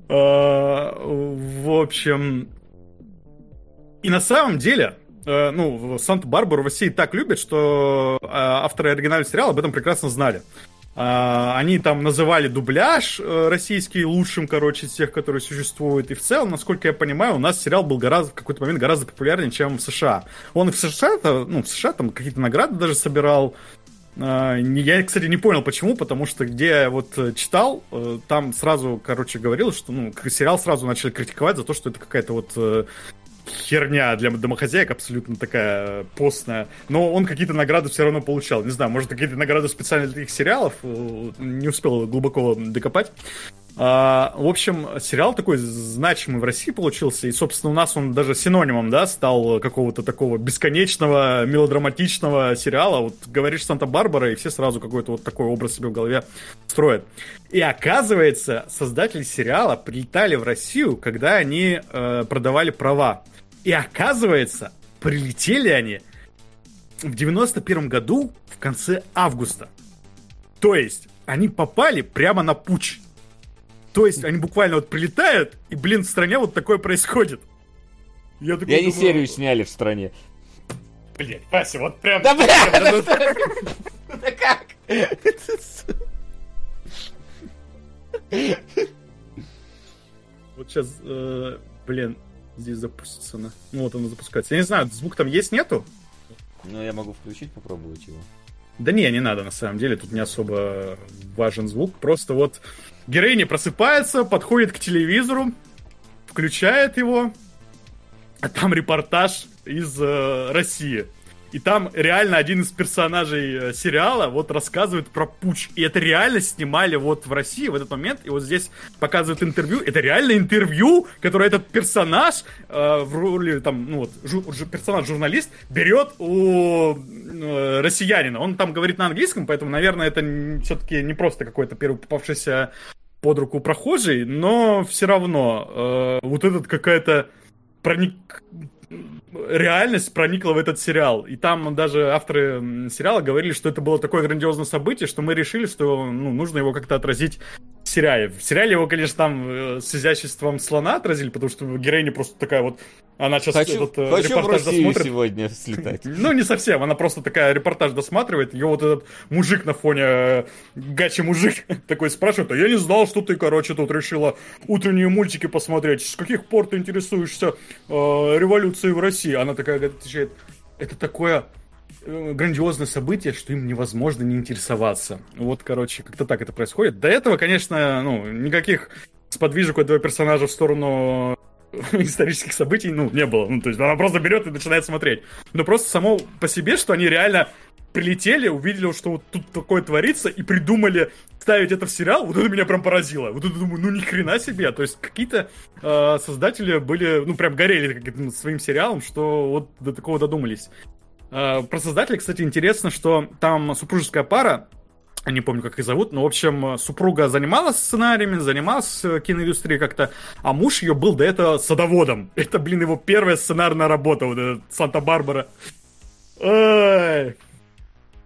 А, В общем... И на самом деле, э, ну, Санта-Барбару в России так любят, что э, авторы оригинального сериала об этом прекрасно знали. Они там называли дубляж э, российский лучшим, короче, из тех, которые существуют. И в целом, насколько я понимаю, у нас сериал был гораздо, в какой-то момент гораздо популярнее, чем в США. Он и в США, ну, в США там какие-то награды даже собирал. А, Я, кстати, не понял, почему, потому что где я вот э, читал, э, там сразу, короче, говорилось, что ну, сериал сразу начали критиковать за то, что это какая-то вот э, херня для домохозяек, абсолютно такая постная. Но он какие-то награды все равно получал. Не знаю, может, какие-то награды специально для таких сериалов. Не успел глубоко докопать. А, в общем, сериал такой значимый в России получился, и, собственно, у нас он даже синонимом, да, стал какого-то такого бесконечного, мелодраматичного сериала. Вот говоришь Санта-Барбара, и все сразу какой-то вот такой образ себе в голове строят. И оказывается, создатели сериала прилетали в Россию, когда они э, продавали права. И оказывается, прилетели они в 91 году в конце августа. То есть, они попали прямо на путь. То есть они буквально вот прилетают, и, блин, в стране вот такое происходит. Я, такой они думаю, серию сняли в стране. Блин, Вася, вот прям... Да, бля, [laughs] [laughs] Да как? Вот сейчас, блин, здесь запустится она. Ну вот она запускается. Я не знаю, звук там есть, нету? Ну, я могу включить, попробовать его. Да не, не надо на самом деле, тут не особо важен звук. Просто вот героиня просыпается, подходит к телевизору, включает его, а там репортаж из э, России. И там реально один из персонажей э, сериала вот рассказывает про путь. И это реально снимали вот в России в этот момент. И вот здесь показывают интервью. Это реально интервью, которое этот персонаж э, в роли там, ну вот, жу- жу- персонаж-журналист берет у э, россиянина. Он там говорит на английском, поэтому, наверное, это все-таки не просто какой-то первый попавшийся под руку прохожий, но все равно э, вот этот какая-то проник... реальность проникла в этот сериал. И там даже авторы сериала говорили, что это было такое грандиозное событие, что мы решили, что ну, нужно его как-то отразить в сериале. В сериале его, конечно, там э, с изяществом слона отразили, потому что героиня просто такая вот... Она сейчас Хочу, этот э, хочу в репортаж Россию досмотрит. сегодня слетать. Ну, не совсем. Она просто такая репортаж досматривает. Ее вот этот мужик на фоне, э, гачи мужик, [laughs] такой спрашивает, а я не знал, что ты, короче, тут решила утренние мультики посмотреть. С каких пор ты интересуешься э, революцией в России? Она такая отвечает, это такое э, грандиозное событие, что им невозможно не интересоваться. Вот, короче, как-то так это происходит. До этого, конечно, ну, никаких сподвижек у этого персонажа в сторону [laughs] исторических событий, ну, не было. Ну, то есть она просто берет и начинает смотреть. Но просто само по себе, что они реально прилетели, увидели, что вот тут такое творится, и придумали ставить это в сериал, вот это меня прям поразило. Вот это думаю, ну ни хрена себе. То есть какие-то э, создатели были, ну прям горели своим сериалом, что вот до такого додумались. Э, про создателей, кстати, интересно, что там супружеская пара, не помню, как их зовут, но, в общем, супруга занималась сценариями, занималась э, киноиндустрией как-то, а муж ее был до этого садоводом. [laughs] Это, блин, его первая сценарная работа, вот этот Санта-Барбара. Ай.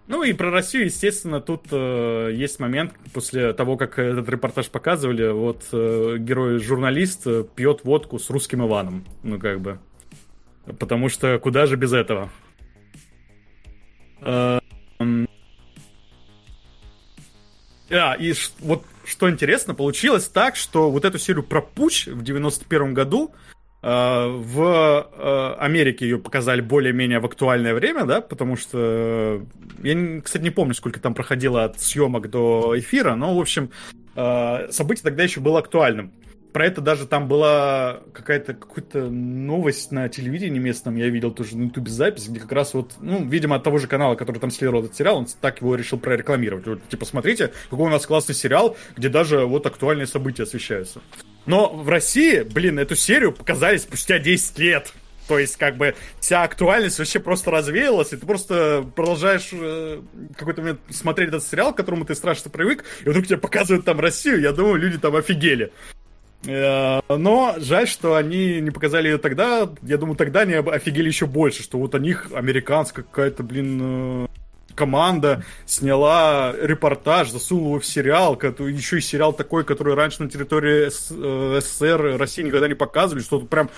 Ну и про Россию, естественно, тут э, есть момент, после того, как этот репортаж показывали, вот э, герой-журналист э, пьет водку с русским Иваном, ну как бы. Потому что куда же без этого? Э. А, и ш- вот что интересно, получилось так, что вот эту серию про путь в 91 году в э, Америке ее показали более-менее в актуальное время, да, потому что э, я, кстати, не помню, сколько там проходило от съемок до эфира, но, в общем, э, событие тогда еще было актуальным. Про это даже там была какая-то какая-то новость на телевидении местном, я видел тоже на ютубе запись, где как раз вот, ну, видимо, от того же канала, который транслировал этот сериал, он так его решил прорекламировать. Вот, типа, смотрите, какой у нас классный сериал, где даже вот актуальные события освещаются. Но в России, блин, эту серию показали спустя 10 лет. То есть, как бы, вся актуальность вообще просто развеялась, и ты просто продолжаешь э, какой-то момент смотреть этот сериал, к которому ты страшно привык, и вдруг тебе показывают там Россию, я думаю, люди там офигели. Э, Но жаль, что они не показали ее тогда. Я думаю, тогда они офигели еще больше, что вот у них американская какая-то, блин, э, команда сняла репортаж, засунула его в сериал, еще и сериал такой, который раньше на территории э, СССР, России никогда не показывали, что тут прям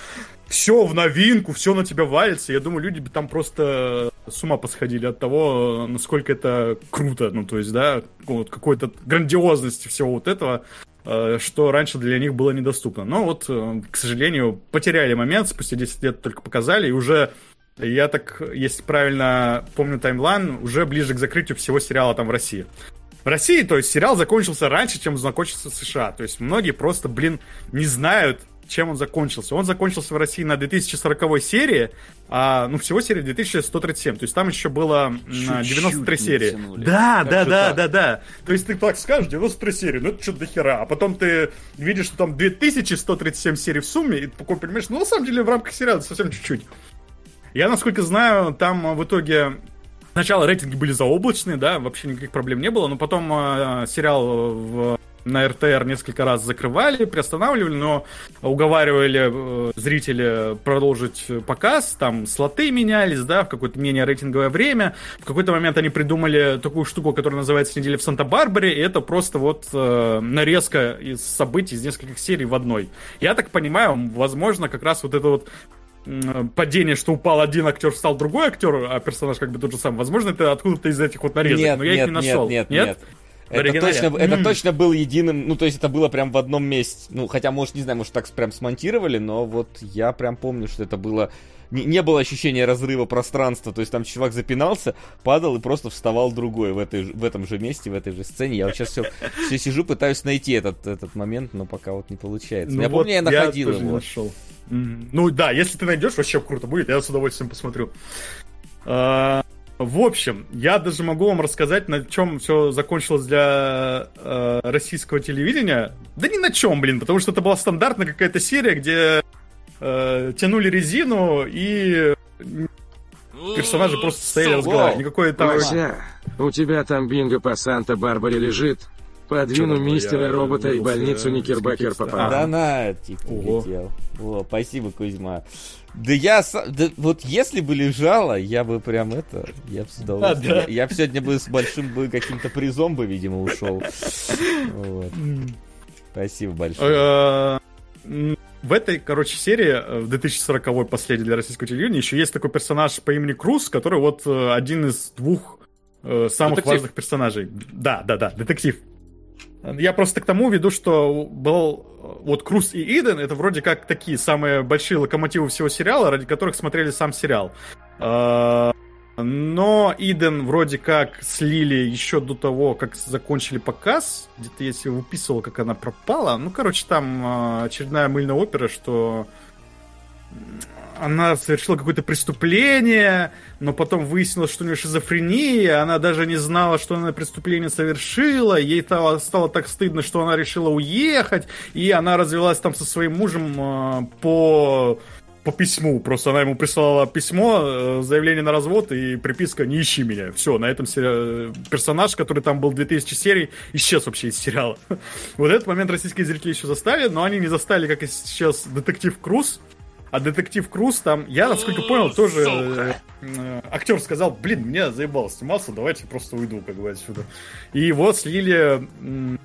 все в новинку, все на тебя валится. Я думаю, люди бы там просто с ума посходили от того, насколько это круто. Ну, то есть, да, вот какой-то грандиозности всего вот этого, э, что раньше для них было недоступно. Но вот, э, к сожалению, потеряли момент, спустя 10 лет только показали, и уже я так, если правильно помню таймлайн, уже ближе к закрытию всего сериала там в России. В России, то есть, сериал закончился раньше, чем закончился в США. То есть, многие просто, блин, не знают, чем он закончился. Он закончился в России на 2040 серии, а, ну, всего серии 2137. То есть, там еще было Чуть-чуть 93 не серии. Да, да, да, так? да, да. То есть, ты так скажешь, 93 серии, ну, это что-то до хера. А потом ты видишь, что там 2137 серий в сумме, и ты такой понимаешь, ну, на самом деле, в рамках сериала совсем чуть-чуть. Я, насколько знаю, там э, в итоге Сначала рейтинги были заоблачные, да, вообще никаких проблем не было, но потом э, сериал в на РТР несколько раз закрывали, приостанавливали, но уговаривали э, зрителя продолжить показ, там слоты менялись, да, в какое-то менее рейтинговое время. В какой-то момент они придумали такую штуку, которая называется «Неделя в Санта-Барбаре», и это просто вот э, нарезка из событий из нескольких серий в одной. Я так понимаю, возможно, как раз вот это вот падение, что упал один актер, встал другой актер, а персонаж как бы тот же самый. Возможно, это откуда-то из этих вот нарезок, нет, но я нет, их не нашел. Нет, нет, нет. Это точно, это точно был единым, ну, то есть это было прям в одном месте. Ну, хотя, может, не знаю, может, так прям смонтировали, но вот я прям помню, что это было... Не, не было ощущения разрыва пространства, то есть там чувак запинался, падал и просто вставал другой в, этой, в этом же месте, в этой же сцене. Я вот сейчас все, все сижу, пытаюсь найти этот, этот момент, но пока вот не получается. Ну, я вот помню, я находил я его. нашел. Mm-hmm. Ну да, если ты найдешь, вообще круто будет, я с удовольствием посмотрю. А, в общем, я даже могу вам рассказать, на чем все закончилось для э, российского телевидения. Да ни на чем, блин, потому что это была стандартная какая-то серия, где э, тянули резину и персонажи просто стояли разговаривали. Никакой там... Вася, у тебя там бинго по Санта-Барбаре лежит. Подвину мистера я робота и больницу Никербекер попал. Да на, типа, летел. О, спасибо, Кузьма. Да я да, вот если бы лежала, я бы прям это, я бы с удовольствием. А, да? я, я бы сегодня бы с большим бы каким-то призом бы, видимо, ушел. [laughs] Вот. Спасибо большое. В этой, короче, серии, э, в 2040-й последней для российского телевидения, еще есть такой персонаж по имени Круз, который вот э, один из двух э, самых детектив. важных персонажей. Да, да, да, детектив. Я просто к тому веду, что был вот Круз и Иден, это вроде как такие самые большие локомотивы всего сериала, ради которых смотрели сам сериал. А, но Иден вроде как слили еще до того, как закончили показ. Где-то я себе выписывал, как она пропала. Ну, короче, там а, очередная мыльная опера, что она совершила какое-то преступление, но потом выяснилось, что у нее шизофрения, она даже не знала, что она преступление совершила, ей стало, стало так стыдно, что она решила уехать, и она развелась там со своим мужем э, по по письму. Просто она ему прислала письмо, э, заявление на развод и приписка «Не ищи меня». Все, на этом сери... персонаж, который там был 2000 серий, исчез вообще из сериала. [laughs] Вот этот момент российские зрители еще застали, но они не застали, как и сейчас детектив Круз, а детектив Круз там, я, насколько понял, тоже э, э, актер сказал, блин, меня заебал сниматься, давайте просто уйду, как бы, отсюда. И его слили... Э,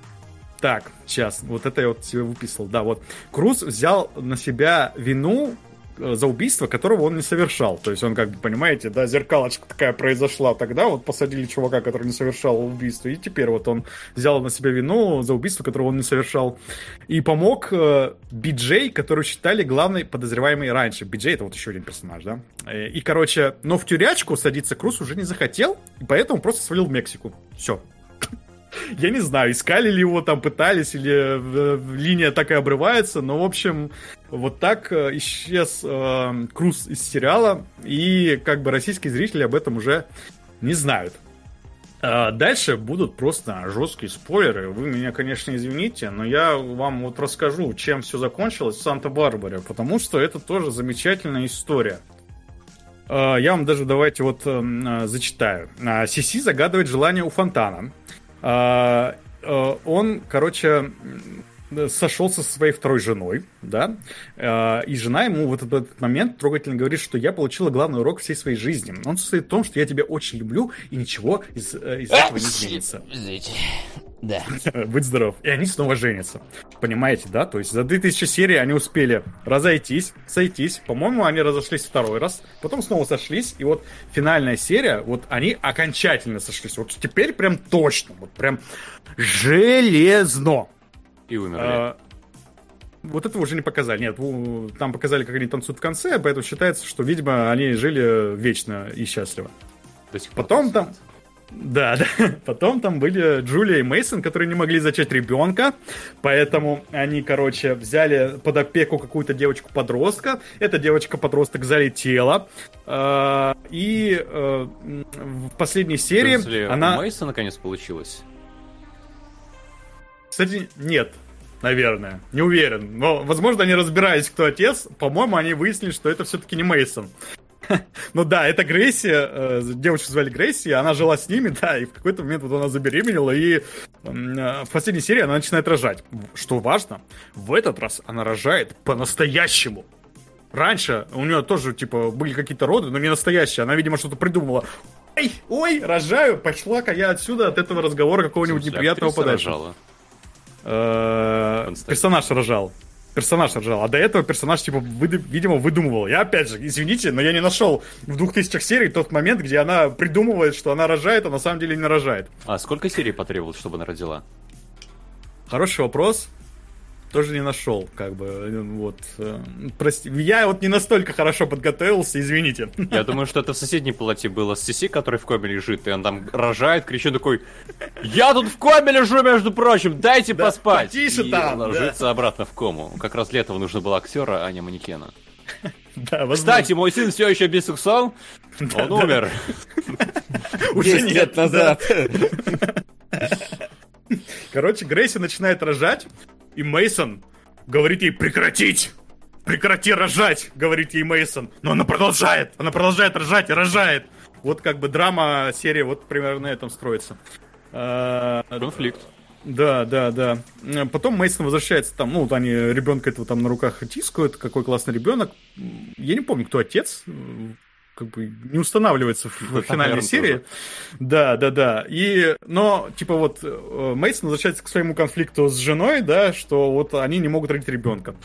так, сейчас, вот это я вот себе выписал, да, вот. Круз взял на себя вину за убийство, которого он не совершал. То есть он, как бы, понимаете, да, зеркалочка такая произошла тогда, вот посадили чувака, который не совершал убийство, и теперь вот он взял на себя вину за убийство, которого он не совершал. И помог э, Биджей, который считали главной подозреваемой раньше. Биджей это вот еще один персонаж, да. Э, и, короче, но в тюрячку садиться Круз уже не захотел, и поэтому просто свалил в Мексику. Все. Я не знаю, искали ли его там, пытались, или э, линия так и обрывается, но, в общем, вот так э, исчез э, Круз из сериала, и как бы российские зрители об этом уже не знают. А дальше будут просто жесткие спойлеры. Вы меня, конечно, извините, но я вам вот расскажу, чем все закончилось в Санта-Барбаре, потому что это тоже замечательная история. А, я вам даже давайте вот э, зачитаю. А, Сиси загадывает желание у фонтана. А, а, он, короче, сошелся со своей второй женой, да, а, и жена ему в этот, этот момент трогательно говорит, что я получила главный урок всей своей жизни. Он состоит в том, что я тебя очень люблю, и ничего из, э, из этого не изменится. Да. [laughs] Будь здоров. И они снова женятся. Понимаете, да? То есть за 2000 серий они успели разойтись, сойтись. По-моему, они разошлись второй раз. Потом снова сошлись. И вот финальная серия, вот они окончательно сошлись. Вот теперь прям точно. Вот прям железно. И умерли. А, вот этого уже не показали. Нет, там показали, как они танцуют в конце, поэтому считается, что, видимо, они жили вечно и счастливо. До сих пор Потом там... Да, [laughs] да. Потом там были Джулия и Мейсон, которые не могли зачать ребенка, поэтому они, короче, взяли под опеку какую-то девочку-подростка. Эта девочка-подросток залетела. Э, и э, в последней серии Если она... У Мейсона наконец получилось. Кстати, нет, наверное. Не уверен. Но, возможно, они разбирались, кто отец. По-моему, они выяснили, что это все-таки не Мейсон. [laughs] Ну да, это Грейси, э, девочку звали Грейси, она жила с ними, [laughs] да, и в какой-то момент вот она забеременела, и э, в последней серии она начинает рожать. Что важно, в этот раз она рожает по-настоящему. Раньше у нее тоже, типа, были какие-то роды, но не настоящие. Она, видимо, что-то придумала. Ой, ой, рожаю, пошла-ка я отсюда от этого разговора какого-нибудь неприятного подальше. рожала. Э. Персонаж рожал. Персонаж рожал. А до этого персонаж, типа, выды- видимо, выдумывал. Я, опять же, извините, но я не нашел в двух тысячах серий тот момент, где она придумывает, что она рожает, а на самом деле не рожает. А сколько серий потребовалось, чтобы она родила? Хороший вопрос. Тоже не нашел, как бы, вот. э, Прости, я вот не настолько хорошо подготовился, извините. Я думаю, что это в соседней палате было с Сиси, который в коме лежит, и он там рожает, кричит такой «Я тут в коме лежу, между прочим, дайте Да, поспать!» потише и там, ложится обратно в кому. Как раз для этого нужно было актера, а не манекена. [laughs] Да, возможно. Кстати, мой сын все еще бисексуал, он умер. [laughs] уже 10 нет, лет да. назад. [laughs] Короче, Грейси начинает рожать, и Мейсон говорит ей прекратить. Прекрати рожать, говорит ей Мейсон. Но она продолжает, она продолжает рожать и рожает. Вот как бы драма серии вот примерно на этом строится. А, Конфликт. Да, да, да. Потом Мейсон возвращается там, ну, вот они ребенка этого там на руках тискают, какой классный ребенок. Я не помню, кто отец, как бы не устанавливается в Да, финальной серии. Да, да, да. И, но, типа вот, Мейсон возвращается к своему конфликту с женой, да, что вот они не могут родить ребенка.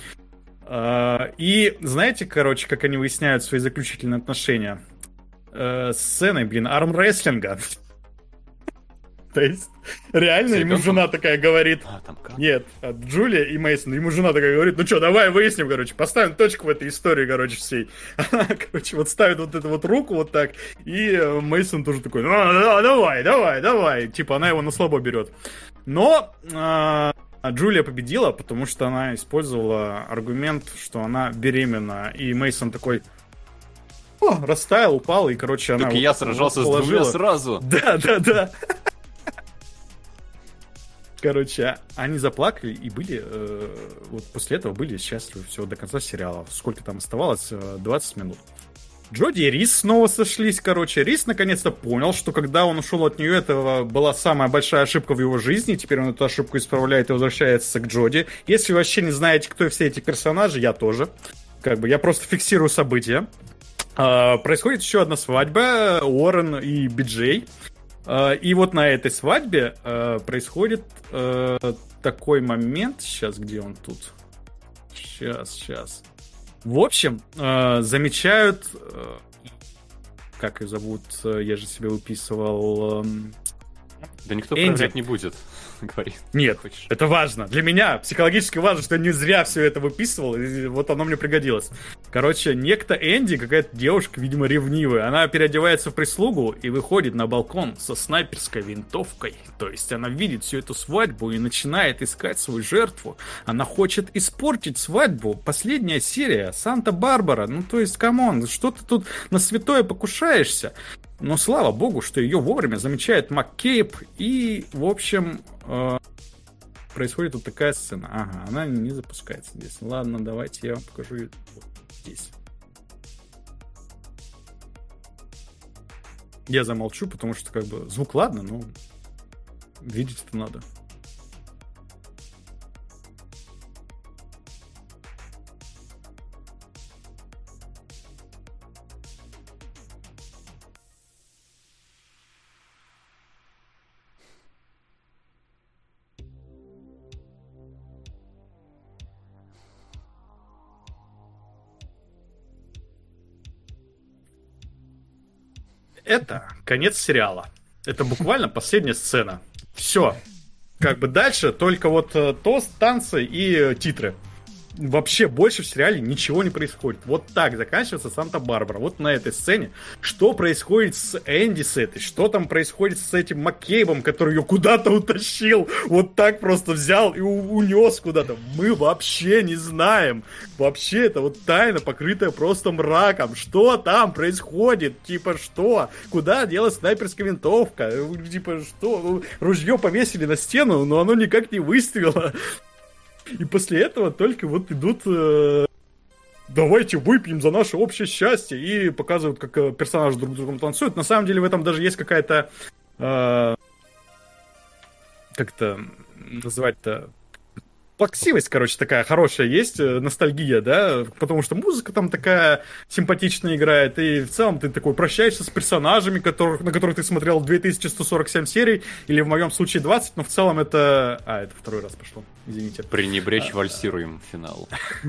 А, И знаете, короче, как они выясняют свои заключительные отношения? Э, Сценой, блин, армрестлинга. То есть, реально ему жена такая говорит, А, нет, а Джулия и Мейсон, ему жена такая говорит, ну что, давай выясним, короче, поставим точку в этой истории, короче, всей. [laughs] Она, короче, вот ставит вот эту вот руку вот так, и Мейсон тоже такой, ну, да, давай, давай, давай. Типа, она его на слабо берет. Но а, Джулия победила, потому что она использовала аргумент, что она беременна. И Мейсон такой, о, растаял, упал, и, короче, она... Так и вот я сражался с двумя сразу. [laughs] Да, да, да. Короче, они заплакали и были, э, вот после этого были счастливы все до конца сериала. Сколько там оставалось? Э, 20 минут. Джоди и Рис снова сошлись, короче. Рис наконец-то понял, что когда он ушел от нее, это была самая большая ошибка в его жизни. Теперь он эту ошибку исправляет и возвращается к Джоди. Если вы вообще не знаете, кто все эти персонажи, я тоже. Как бы я просто фиксирую события. А, происходит еще одна свадьба Уоррен и Биджей. А, И вот на этой свадьбе э, происходит э, такой момент. Сейчас, где он тут? Сейчас, сейчас. В общем, э, замечают... э, Как ее зовут? Э, Я же себе выписывал... эм, Да никто Энди. проверять не будет, [laughs] говорит. Нет, Хочешь. это важно. Для меня психологически важно, что я не зря все это выписывал, и вот оно мне пригодилось. Короче, некто Энди, какая-то девушка, видимо, ревнивая, она переодевается в прислугу и выходит на балкон со снайперской винтовкой. То есть она видит всю эту свадьбу и начинает искать свою жертву. Она хочет испортить свадьбу. Последняя серия, Санта-Барбара. Ну, то есть, come on, что ты тут на святое покушаешься? Но слава богу, что ее вовремя замечает МакКейб. И, в общем, э, происходит вот такая сцена. Ага, она не запускается здесь. Ладно, давайте я вам покажу её вот здесь. Я замолчу, потому что как бы звук ладно, но видеть-то надо. Это конец сериала. Это буквально последняя сцена. Все. Как бы дальше только вот э, тост, танцы и э, титры. Вообще больше в сериале ничего не происходит. Вот так заканчивается Санта-Барбара. Вот на этой сцене. Что происходит с Энди с этой? Что там происходит с этим Маккейбом, который ее куда-то утащил? Вот так просто взял и унес куда-то. Мы вообще не знаем. Вообще это вот тайна, покрытая просто мраком. Что там происходит? Типа что? Куда делась снайперская винтовка? Э, Типа что? Ружье повесили на стену, но оно никак не выстрелило. И после этого только вот идут э, давайте выпьем за наше общее счастье, и показывают, как э, персонажи друг с другом танцуют. На самом деле в этом даже есть какая-то... э, как-то называть-то плаксивость, короче, такая хорошая есть, э, ностальгия, да, потому что музыка там такая симпатичная играет, и в целом ты такой прощаешься с персонажами, которых, на которых ты смотрел 2147 серий, или в моем случае 20, но в целом это... А, это второй раз пошло, извините. Пренебречь вальсируем финал. [laughs]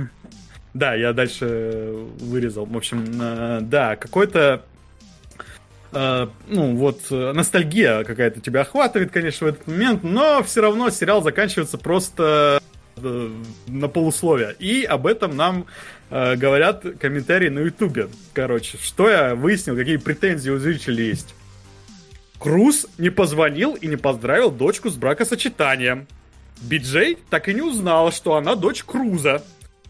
Да, я дальше вырезал. В общем, э, да, какой-то э, ну, вот, э, ностальгия какая-то тебя охватывает, конечно, в этот момент, но все равно сериал заканчивается просто э, на полусловие. И об этом нам э, говорят комментарии на Ютубе. Короче, что я выяснил, какие претензии у зрителей есть. Круз не позвонил и не поздравил дочку с бракосочетанием. Биджей так и не узнала, что она дочь Круза.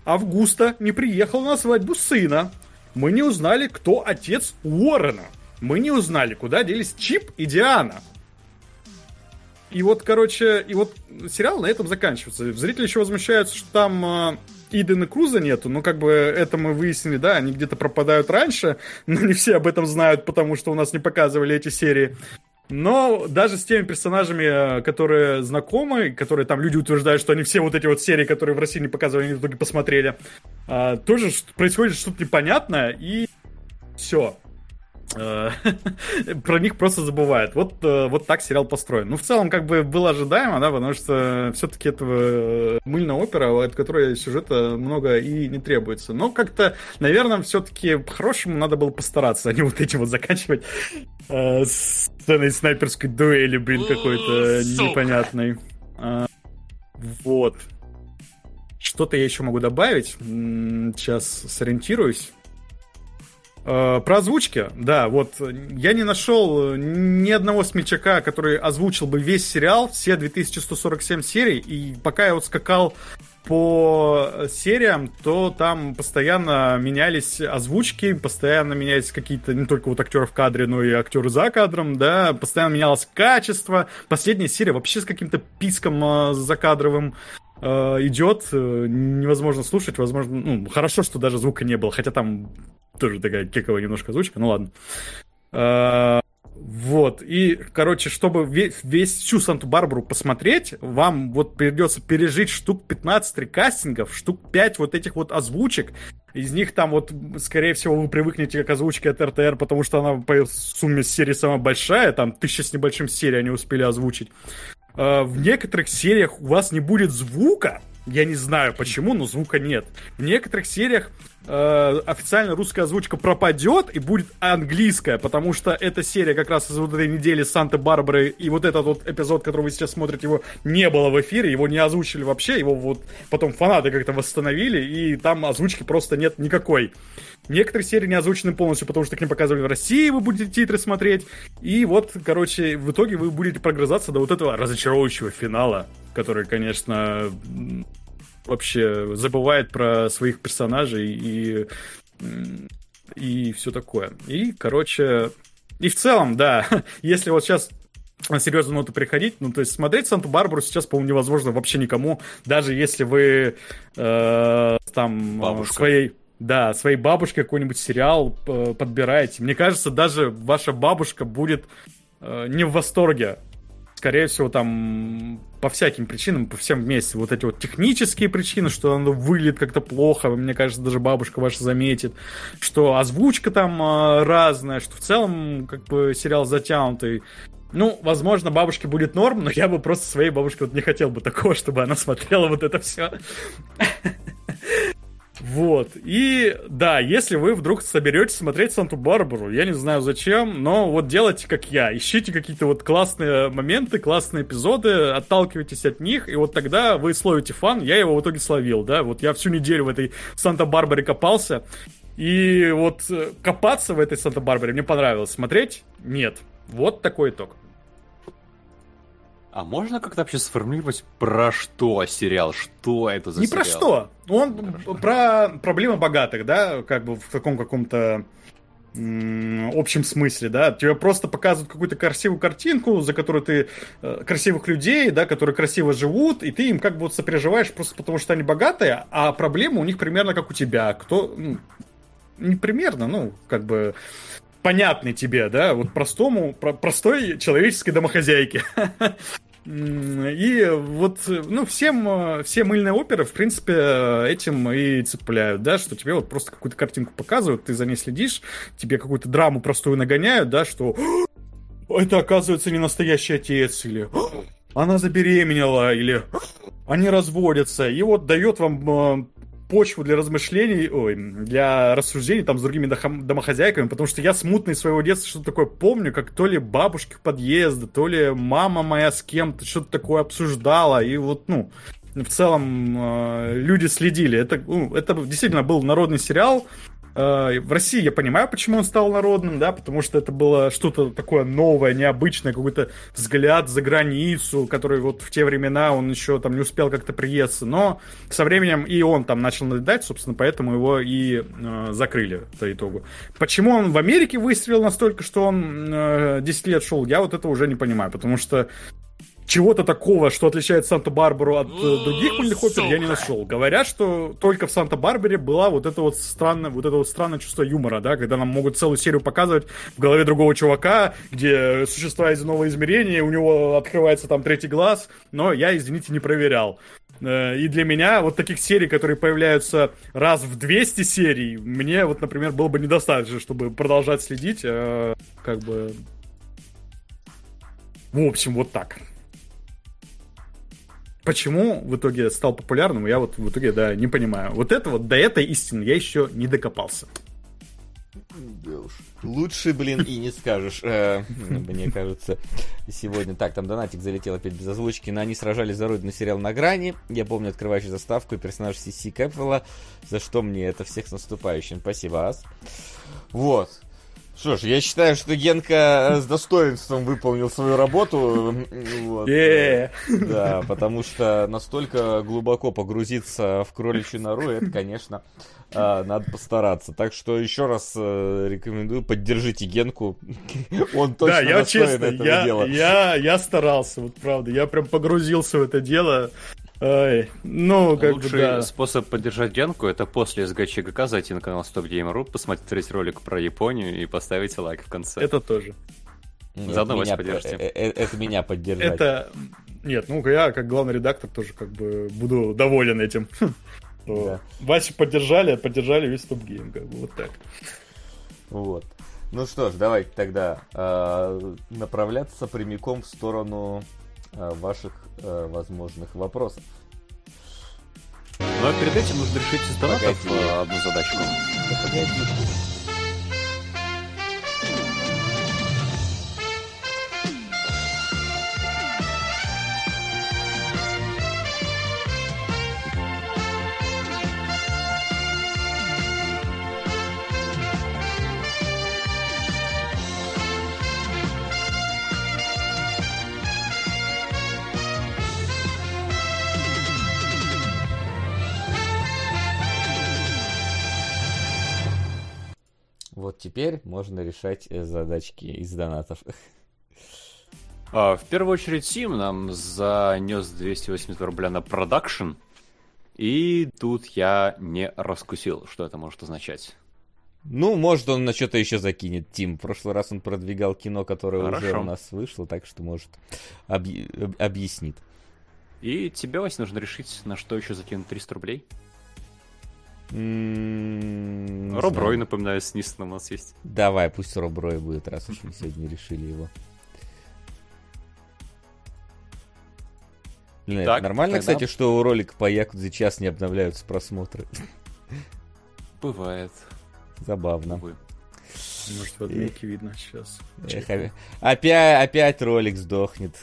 Августа не приехал на свадьбу сына. Мы не узнали, кто отец Уоррена. Мы не узнали, куда делись Чип и Диана. И вот, короче, и вот сериал на этом заканчивается. Зрители еще возмущаются, что там э, Иден и Круза нету. Ну, как бы это мы выяснили, да, они где-то пропадают раньше, [laughs] но не все об этом знают, потому что у нас не показывали эти серии. Но даже с теми персонажами, э, которые знакомы, которые там люди утверждают, что они все вот эти вот серии, которые в России не показывали, они в итоге посмотрели, э, тоже происходит что-то непонятное, и все. Э, [laughs] Про них просто забывают. Вот, э, вот так сериал построен. Ну, в целом, как бы было ожидаемо, да, потому что все-таки этого э, мыльная опера, от которой сюжета много и не требуется. Но как-то, наверное, все-таки по-хорошему надо было постараться, а не вот этим вот заканчивать э, сценой снайперской дуэли, блин, какой-то непонятной. А, Вот. Что-то я еще могу добавить. Сейчас сориентируюсь. Э, Про озвучки, да, вот я не нашел э, ни одного смельчака, который озвучил бы весь сериал, все 2147 серий, и пока я вот скакал по сериям, то там постоянно менялись озвучки, постоянно менялись какие-то не только вот актеры в кадре, но и актеры за кадром, да, постоянно менялось качество. Последняя серия вообще с каким-то писком э, закадровым идет, э, невозможно слушать, возможно, ну, хорошо, что даже звука не было, хотя там тоже такая кековая немножко озвучка, ну ладно. Э, Вот, и, короче, чтобы весь, весь всю Санту-Барбару посмотреть, вам вот придется пережить штук 15 рекастингов, штук 5 вот этих вот озвучек. Из них там вот, скорее всего, вы привыкнете к озвучке от РТР, потому что она по сумме серии самая большая, там тысяча с небольшим серий они успели озвучить. Э, В некоторых сериях у вас не будет звука, я не знаю почему, но звука нет. В некоторых сериях э, официально русская озвучка пропадет и будет английская, потому что эта серия как раз из вот этой недели Санта-Барбары и вот этот вот эпизод, который вы сейчас смотрите, его не было в эфире, его не озвучили вообще, его вот потом фанаты как-то восстановили, и там озвучки просто нет никакой. Некоторые серии не озвучены полностью, потому что их не показывали в России, вы будете титры смотреть. И вот, короче, в итоге вы будете прогрызаться до вот этого разочаровывающего финала, который, конечно, вообще забывает про своих персонажей и, и все такое. И, короче, и в целом, да, [laughs] если вот сейчас на серьезную ноту приходить, ну, то есть смотреть Санту-Барбару сейчас, по-моему, невозможно вообще никому, даже если вы э, там Бабушка. своей да, своей бабушке какой-нибудь сериал э, подбираете. Мне кажется, даже ваша бабушка будет э, не в восторге. Скорее всего, там по всяким причинам, по всем вместе. Вот эти вот технические причины, что оно выглядит как-то плохо, мне кажется, даже бабушка ваша заметит. Что озвучка там э, разная, что в целом как бы сериал затянутый. Ну, возможно, бабушке будет норм, но я бы просто своей бабушке вот не хотел бы такого, чтобы она смотрела вот это все. Вот. И да, если вы вдруг соберетесь смотреть Санту-Барбару, я не знаю зачем, но вот делайте как я. Ищите какие-то вот классные моменты, классные эпизоды, отталкивайтесь от них, и вот тогда вы словите фан. Я его в итоге словил, да. Вот я всю неделю в этой Санта-Барбаре копался. И вот э, копаться в этой Санта-Барбаре мне понравилось. Смотреть? Нет. Вот такой итог. А можно как-то вообще сформулировать, про что сериал? Что это за Не сериал? про что. Он про проблемы богатых, да, как бы в таком каком-то общем смысле, да, тебе просто показывают какую-то красивую картинку, за которую ты э, красивых людей, да, которые красиво живут, и ты им как бы вот сопереживаешь просто потому, что они богатые, а проблемы у них примерно как у тебя. Кто, ну, не примерно, ну, как бы понятный тебе, да, вот простому, про- простой человеческой домохозяйке. [laughs] И вот, ну, всем, э, все мыльные оперы, в принципе, этим и цепляют, да, что тебе вот просто какую-то картинку показывают, ты за ней следишь, тебе какую-то драму простую нагоняют, да, что это, оказывается, не настоящий отец, или она забеременела, или они разводятся, и вот дает вам э, почву для размышлений, ой, для рассуждений там с другими домохозяйками, потому что я смутно из своего детства что-то такое помню, как то ли бабушки в подъезда, то ли мама моя с кем-то что-то такое обсуждала, и вот, ну, в целом э, люди следили. Это, ну, это действительно был народный сериал. Э, в России я понимаю, почему он стал народным, да, потому что это было что-то такое новое, необычное, какой-то взгляд за границу, который вот в те времена он еще там не успел как-то приесться, но со временем и он там начал надоедать, собственно, поэтому его и э, закрыли по итогу. Почему он в Америке выстрелил настолько, что он э, 10 лет шел, я вот это уже не понимаю, потому что чего-то такого, что отличает Санта-Барбару от э, других мыльных опер, я не нашел. Говорят, что только в Санта-Барбаре была вот это вот странное, вот это вот странное чувство юмора, да, когда нам могут целую серию показывать в голове другого чувака, где существа из нового измерения, у него открывается там третий глаз, но я, извините, не проверял. Э, И для меня вот таких серий, которые появляются раз в 200 серий, мне вот, например, было бы недостаточно, чтобы продолжать следить, э, как бы... В общем, вот так. Почему в итоге стал популярным, я вот в итоге, да, не понимаю. Вот это вот, до этой истины я еще не докопался. Лучше, блин, и не скажешь. Э, Мне кажется, сегодня... Так, там донатик залетел опять без озвучки. Но они сражались за родину сериал на грани. Я помню открывающую заставку и персонаж Сиси Кэпвелла. За что мне это всех с наступающим. Спасибо, Ас. Вот. Что ж, я считаю, что Генка с достоинством выполнил свою работу. Вот. Е. Да, потому что настолько глубоко погрузиться в кроличью нору, это, конечно, а, надо постараться. Так что еще раз э, рекомендую, поддержите Генку. [laughs] Он точно Да, я достоин честно, этого я, дела. я, я старался, вот правда. Я прям погрузился в это дело. Ай, ну, как бы, Лучший да. способ поддержать Генку это после СГЧГК зайти на канал StopGame.ru, посмотреть ролик про Японию и поставить лайк в конце. Это тоже. Это Заодно Вася меня- поддержите. э, э, Это меня поддержать. Это... Нет, ну я как главный редактор тоже как бы буду доволен этим. [laughs] Да. Васю поддержали, поддержали весь StopGame, как бы вот так. Вот. Ну что ж, давайте тогда э, направляться прямиком в сторону э, ваших э, возможных вопросов. Но перед этим нужно решить из донатов э, одну задачку. Да теперь можно решать э, задачки из донатов. А, в первую очередь Сим нам занес 280 рубля на продакшн. И тут я не раскусил, что это может означать. Ну, может, он на что-то еще закинет, Тим. В прошлый раз он продвигал кино, которое уже Хорошо. у нас вышло, так что, может, объ- об- объяснит. И тебе, Вась, нужно решить, на что еще закинуть 300 рублей. М, не Роб знаю. Рой, напоминаю, с Нистон у нас есть. Давай, пусть Роб Рой будет, раз уж мы сегодня решили его. Блин, это Так, нормально, тогда- кстати, что у ролика по Якудзе час не обновляются просмотры. Бывает. Забавно. Увы. Может, в отметке видно сейчас. Эх, опя- опять, опять ролик сдохнет.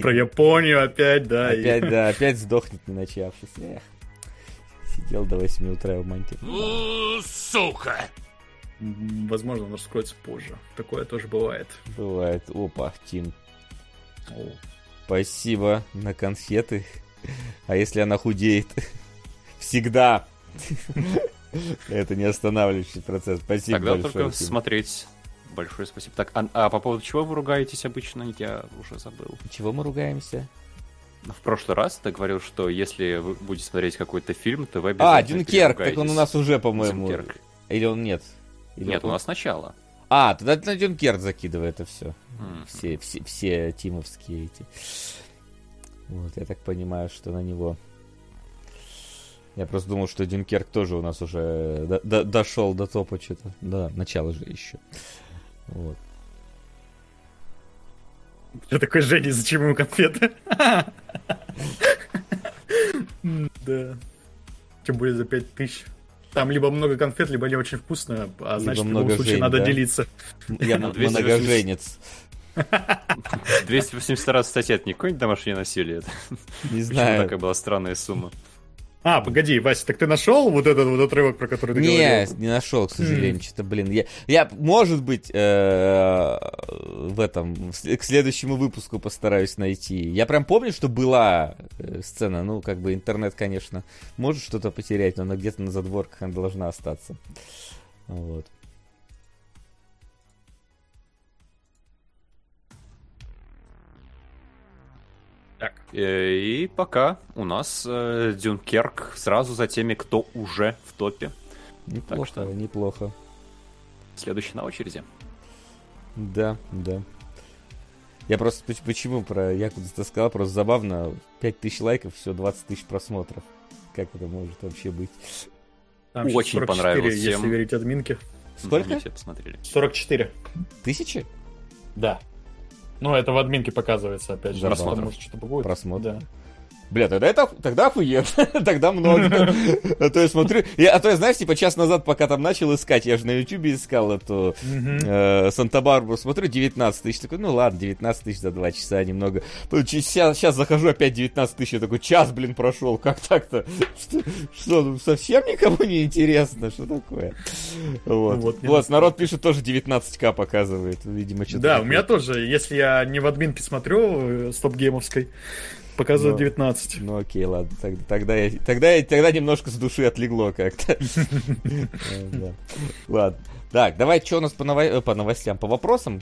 Про Японию опять, да. и- Опять, да, опять сдохнет, не начавшись. Эх. Сидел до 8 утра в манте. М, Возможно, он раскроется позже. Такое тоже бывает. Бывает. Опа, Тим. Спасибо на конфеты. А если она худеет? Всегда. Это не останавливающий процесс. Спасибо Тогда большое. только Тим. смотреть. Большое спасибо. Так, а, а по поводу чего вы ругаетесь обычно, я уже забыл. Чего мы ругаемся? В прошлый раз ты говорил, что если вы будете смотреть какой-то фильм, то вы обязательно А, Дюнкерк, так он у нас уже, по-моему. Дюнкерк. Или он нет? Или Нет, он- у нас сначала. А, тогда на Дюнкерк закидывай это все. М. Все, все, все тимовские эти. Вот, я так понимаю, что на него. Я просто думал, что Дюнкерк тоже у нас уже до- до- дошел до топа что-то. Да, начало же еще. Вот. Я такой, Женя, зачем ему конфеты? Да. Тем более за 5000. Там либо много конфет, либо не очень вкусно, а Либо значит, в любом случае Жень, надо да? делиться. Я На м- 280. многоженец. 282 статья, это не какое-нибудь домашнее насилие? Это Не почему знаю. такая была странная сумма? А, погоди, Вася, так ты нашел вот этот вот отрывок, про который ты Не, говорил? не нашел, к сожалению, что-то, блин. Я, я может быть, э, в этом, к следующему выпуску постараюсь найти. Я прям помню, что была э, сцена, ну, как бы интернет, конечно, может что-то потерять, но она где-то на задворках она должна остаться. Вот. Так. Э, И пока у нас э, Дюнкерк сразу за теми, кто уже в топе. Неплохо, что- неплохо. Следующий на очереди. Да, да. Я просто поч- почему про Якудза сказал, просто забавно, 5000 лайков, все 20 тысяч просмотров. Как это может вообще быть? Там Очень 44, понравилось если всем. верить админке. Сколько? Все посмотрели. 44. Тысячи Да. Ну, это в админке показывается, опять же. Просмотров. Потому что что-то будет. просмотров? Да. Бля, тогда это тогда охуенно, [laughs] тогда много. А то я смотрю, я, а то я, знаешь, типа час назад, пока там начал искать, я же на ютубе искал эту э, Санта-Барбару, смотрю, 19 тысяч, такой, ну ладно, 19 тысяч за 2 часа немного. Сейчас, сейчас захожу, опять 19 тысяч, я такой, час, блин, прошел, как так-то? Что, что, ну, совсем никому не интересно, что такое? Вот, Вот, не вот настолько. народ пишет, тоже 19к показывает, видимо, что-то Да, у такое. меня тоже, если я не в админке смотрю, э, StopGame овской, показывает Но- 19. Ну окей, ладно, тогда, тогда, я, тогда, я- тогда немножко с души отлегло как-то. [laughs] Э. Ладно. Так, давай, что у нас по, э, новостям, по вопросам,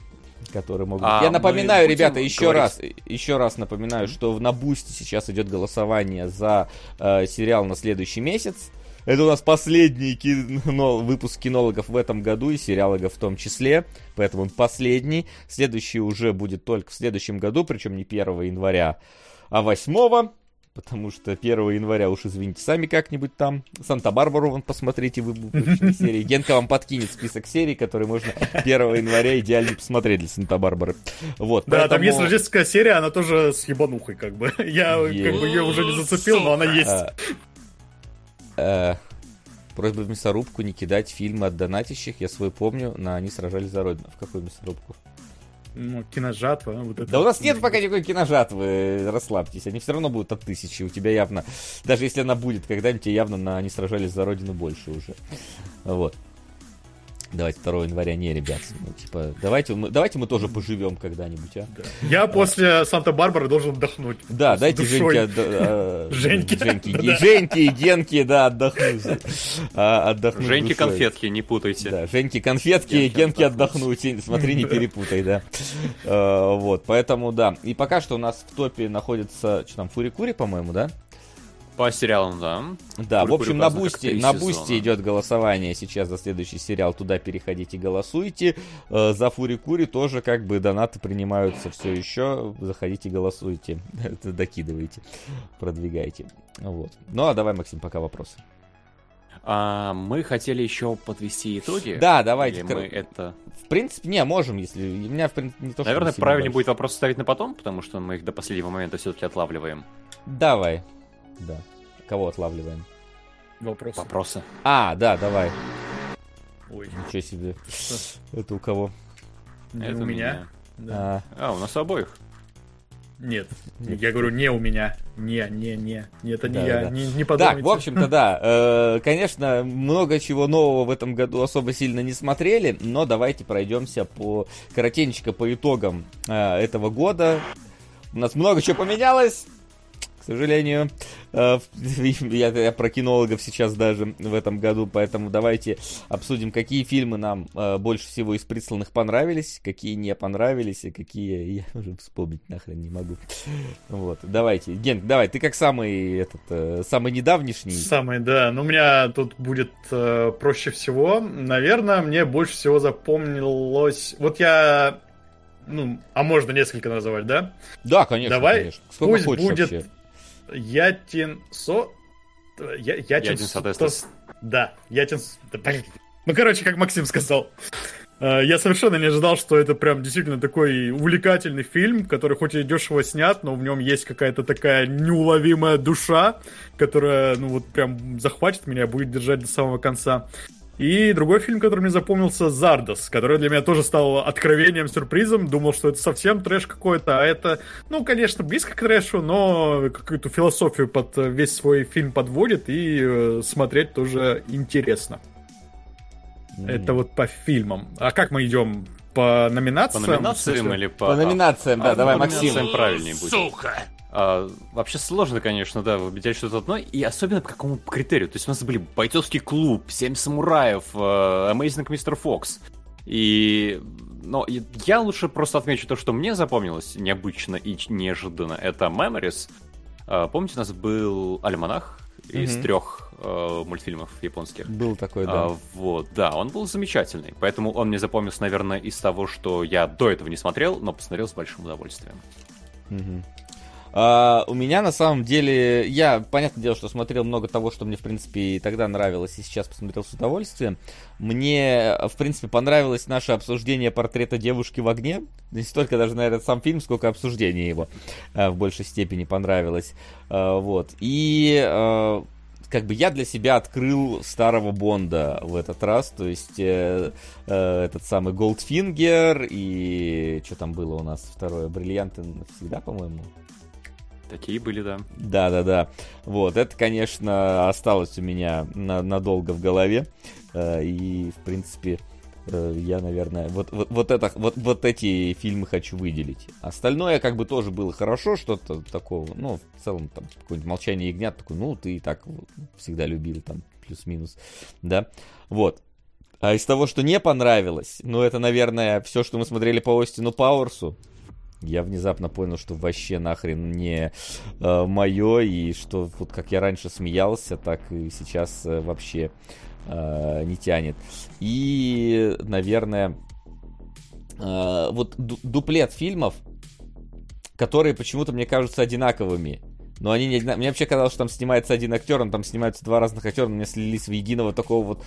которые могут... А Я напоминаю, ребята, еще говорить- раз, еще раз напоминаю, что в- на Boosty сейчас идет голосование за э, сериал на следующий месяц. Это у нас последний кино, выпуск кинологов в этом году и сериалогов в том числе, поэтому он последний. Следующий уже будет только в следующем году, причем не 1 января, а 8 Потому что 1 января, уж извините, сами как-нибудь там. Санта-Барбару вон посмотрите в выпущенной серии. Генка вам подкинет список серий, которые можно 1 января идеально посмотреть для Санта-Барбары. Вот, Да, там поэтому, есть рождественская серия, она тоже с ебанухой, как бы. [laughs] Я как бы ее уже не зацепил, но она есть. а, э, Просьба в мясорубку не кидать фильмы от донатящих. Я свой помню, на «Они сражались за Родину». В какую мясорубку? Ну, киножатва, вот это. Да у нас нет пока никакой киножатвы, расслабьтесь. Они все равно будут от тысячи. У тебя явно, даже если она будет когда-нибудь, явно на они сражались за родину больше уже. Вот. Давайте 2 января не, ребят. Ну, типа, давайте мы, давайте мы тоже поживем когда-нибудь, а? Я после Санта-Барбары должен отдохнуть. Да, дайте. Женьке, отда- а, [laughs] Женьке. Женьке, Да. и Женьке и Генке, да, отдохнуть. А, отдохнуть Женьки душой. конфетки, не путайте. Да, Женьки конфетки, Генке Генки отдохнуть. Смотри, не перепутай, да. Э, Вот, поэтому, да. И пока что у нас в топе находится, что там, Фури-Кури, по-моему, да? По сериалам, да. Да, в Фури-Кури общем, на Boosty, на. Boosty идет голосование сейчас за следующий сериал. Туда переходите, голосуйте. Э, За Фури-Кури тоже как бы донаты принимаются все еще. Заходите, голосуйте. [laughs] Это Докидывайте, продвигайте. Вот. Ну, а давай, Максим, пока вопросы. А, мы хотели еще подвести итоги. Да, давайте. Или мы это... В принципе, не, можем, если... У меня, в принципе, не то, Наверное, правильнее будет вопрос ставить на потом, потому что мы их до последнего момента все-таки отлавливаем. Давай. Да. Кого отлавливаем? Вопрос. Вопросы. А, да, давай. Ой, Ничего себе. Это у кого? не Это у меня. Да. А, А, у нас обоих. Нет, я говорю, не у меня. Не, не, не. Не, это не Да, я. да. Не, не Так, подумайте. в общем-то, да. э, Конечно, много чего нового в этом году особо сильно не смотрели, но давайте пройдемся по коротенечко по итогам э, этого года. У нас много чего поменялось. К сожалению. Э, [laughs] Я, про кинологов сейчас даже в этом году, поэтому давайте обсудим, какие фильмы нам э, больше всего из присланных понравились, какие не понравились, и какие [laughs] я уже вспомнить нахрен не могу. Вот, давайте. Ген, давай, ты как самый, этот, э, самый недавнешний. Самый, да. Ну, у меня тут будет э, проще всего. Наверное, мне больше всего запомнилось... Вот я... Ну, а можно несколько называть, да? Да, конечно, Давай, конечно. Сколько пусть будет вообще. Ятин Со... Я, Ятин, Ятин Со- Сотестес. Да, Ятин... Да, блин. Ну, короче, как Максим сказал. [laughs] Э, Я совершенно не ожидал, что это прям действительно такой увлекательный фильм, который хоть и дешево снят, но в нем есть какая-то такая неуловимая душа, которая, ну вот прям захватит меня, будет держать до самого конца. И другой фильм, который мне запомнился, Зардос, который для меня тоже стал откровением, сюрпризом. Думал, что это совсем трэш какой-то, а это, ну, конечно, близко к трэшу, но какую-то философию под э, весь свой фильм подводит, и э, смотреть тоже интересно. Это вот по фильмам. А как мы идем? По По номинациям? номинациям В смысле? или по... По номинациям, да, А, давай, по Максим. номинациям правильнее будет. А, вообще сложно, конечно, да, выделять что-то одно, и особенно по какому критерию. То есть у нас были «Бойцовский клуб», «Семь самураев», э, «Amazing Mr. Fox». И... Но я лучше просто отмечу то, что мне запомнилось необычно и неожиданно. Это «Memories». А, Помните, у нас был «Альманах» из Мгм. трех э, мультфильмов японских? Был такой, да. А, вот, да, он был замечательный. Поэтому он мне запомнился, наверное, из того, что я до этого не смотрел, но посмотрел с большим удовольствием. Мгм. А, у меня на самом деле, я, понятное дело, что смотрел много того, что мне, в принципе, и тогда нравилось, и сейчас посмотрел с удовольствием. Мне, в принципе, понравилось наше обсуждение портрета девушки в огне. Не столько даже, наверное, сам фильм, сколько обсуждение его а, в большей степени понравилось. А, вот. И как бы я для себя открыл старого Бонда в этот раз, то есть э, э, этот самый Голдфингер и что там было у нас второе, Бриллианты навсегда, по-моему. Такие были, да. Да, да, да. Вот, это, конечно, осталось у меня на- надолго в голове. Э, И, в принципе, э, я, наверное, вот, вот, вот, это, вот, вот эти фильмы хочу выделить. Остальное, как бы, тоже было хорошо, что-то такого, ну, в целом, там, какое-нибудь «Молчание ягнят», такой, ну, ты и так всегда любил, там, плюс-минус, да, вот. А из того, что не понравилось, ну, это, наверное, все, что мы смотрели по Остину Пауэрсу, я внезапно понял, что вообще нахрен не э, мое, и что вот как я раньше смеялся, так и сейчас э, вообще э, не тянет. И, наверное, э, вот ду- дуплет фильмов, которые почему-то мне кажутся одинаковыми. Но они не одина- Мне вообще казалось, что там снимается один актер, он там снимаются два разных актера, но мне слились в единого такого вот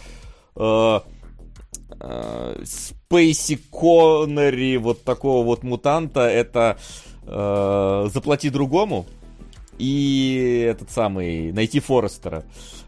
э, Спейси Коннери, вот такого вот мутанта, это э, «Заплати другому» и этот самый «Найти Форестера».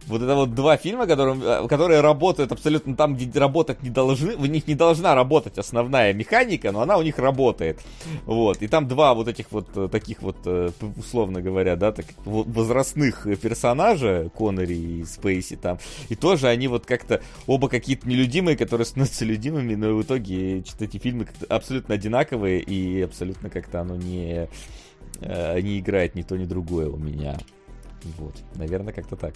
Вот это вот два фильма, которые, э, которые работают абсолютно там, где работать не должны, в них не должна работать основная механика, но она у них работает. Вот. И там два вот этих вот э, таких вот, э, условно говоря, да, так, во- возрастных персонажа, Коннери и Спейси там. И тоже они вот как-то оба какие-то нелюдимые, которые [laughs] становятся людимыми, но в итоге эти фильмы абсолютно одинаковые и абсолютно как-то оно не, не играет ни то, ни другое у меня. Вот, наверное, как-то так.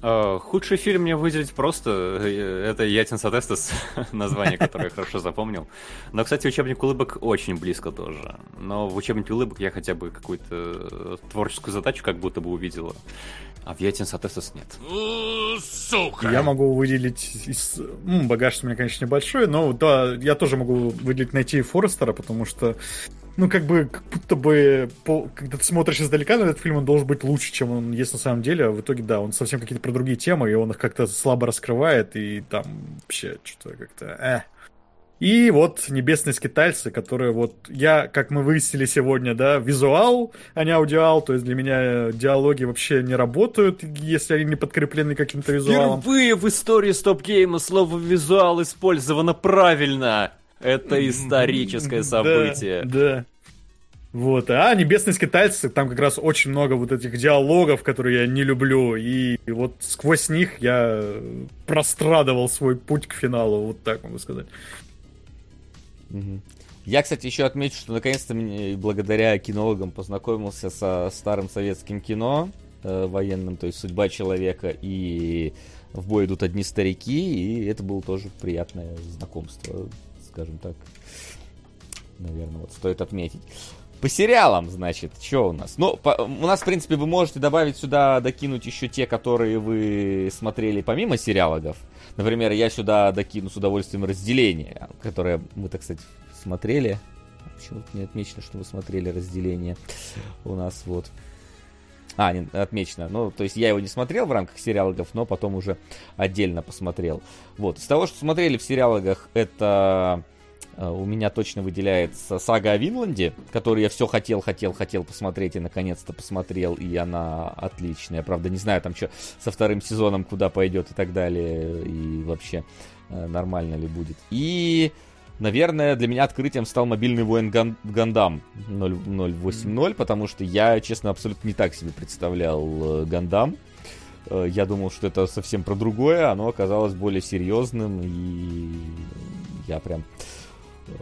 А, худший фильм мне выделить просто э, это Ятин Сатестес, [laughs] название, которое я хорошо запомнил. Но, кстати, учебник улыбок очень близко тоже. Но в учебнике улыбок я хотя бы какую-то э, творческую задачу как будто бы увидела. А в Ятин Сатестес нет. Я могу выделить из... багаж у меня, конечно, небольшой, но да, я тоже могу выделить найти Форестера, потому что, ну, как бы, как будто бы, по... когда ты смотришь издалека на этот фильм, он должен быть лучше, чем он есть на самом деле, а в итоге, да, он совсем какие-то про другие темы, и он их как-то слабо раскрывает, и там вообще что-то как-то... Э. И вот «Небесные скитальцы», которые вот я, как мы выяснили сегодня, да, визуал, а не аудиал, то есть для меня диалоги вообще не работают, если они не подкреплены каким-то визуалом. Впервые в истории стоп-гейма слово «визуал» использовано правильно. Это историческое событие. Да. Вот, а «Небесные скитальцы», там как раз очень много вот этих диалогов, которые я не люблю, и вот сквозь них я прострадывал свой путь к финалу, вот так могу сказать. Я, кстати, еще отмечу, что наконец-то мне, благодаря кинологам познакомился со старым советским кино э, военным, то есть «Судьба человека» и «В бой идут одни старики», и это было тоже приятное знакомство, скажем так. Наверное, вот стоит отметить. По сериалам, значит, что у нас? Ну, по, у нас, в принципе, вы можете добавить сюда, докинуть еще те, которые вы смотрели помимо сериалогов. Например, я сюда докину с удовольствием разделение, которое мы, так сказать, смотрели. Почему-то не отмечено, что вы смотрели разделение у нас вот. А, не, отмечено. Ну, то есть я его не смотрел в рамках сериалогов, но потом уже отдельно посмотрел. Вот. Из того, что смотрели в сериалогах, это э, у меня точно выделяется сага о Винланде, которую я все хотел, хотел, хотел посмотреть и наконец-то посмотрел, и она отличная. Правда, не знаю там что со вторым сезоном, куда пойдет и так далее, и вообще э, нормально ли будет. И Наверное, для меня открытием стал мобильный воин Ган- Гандам 080, потому что я, честно, абсолютно не так себе представлял э, Гандам. Э, я думал, что это совсем про другое, оно оказалось более серьезным, и я прям э,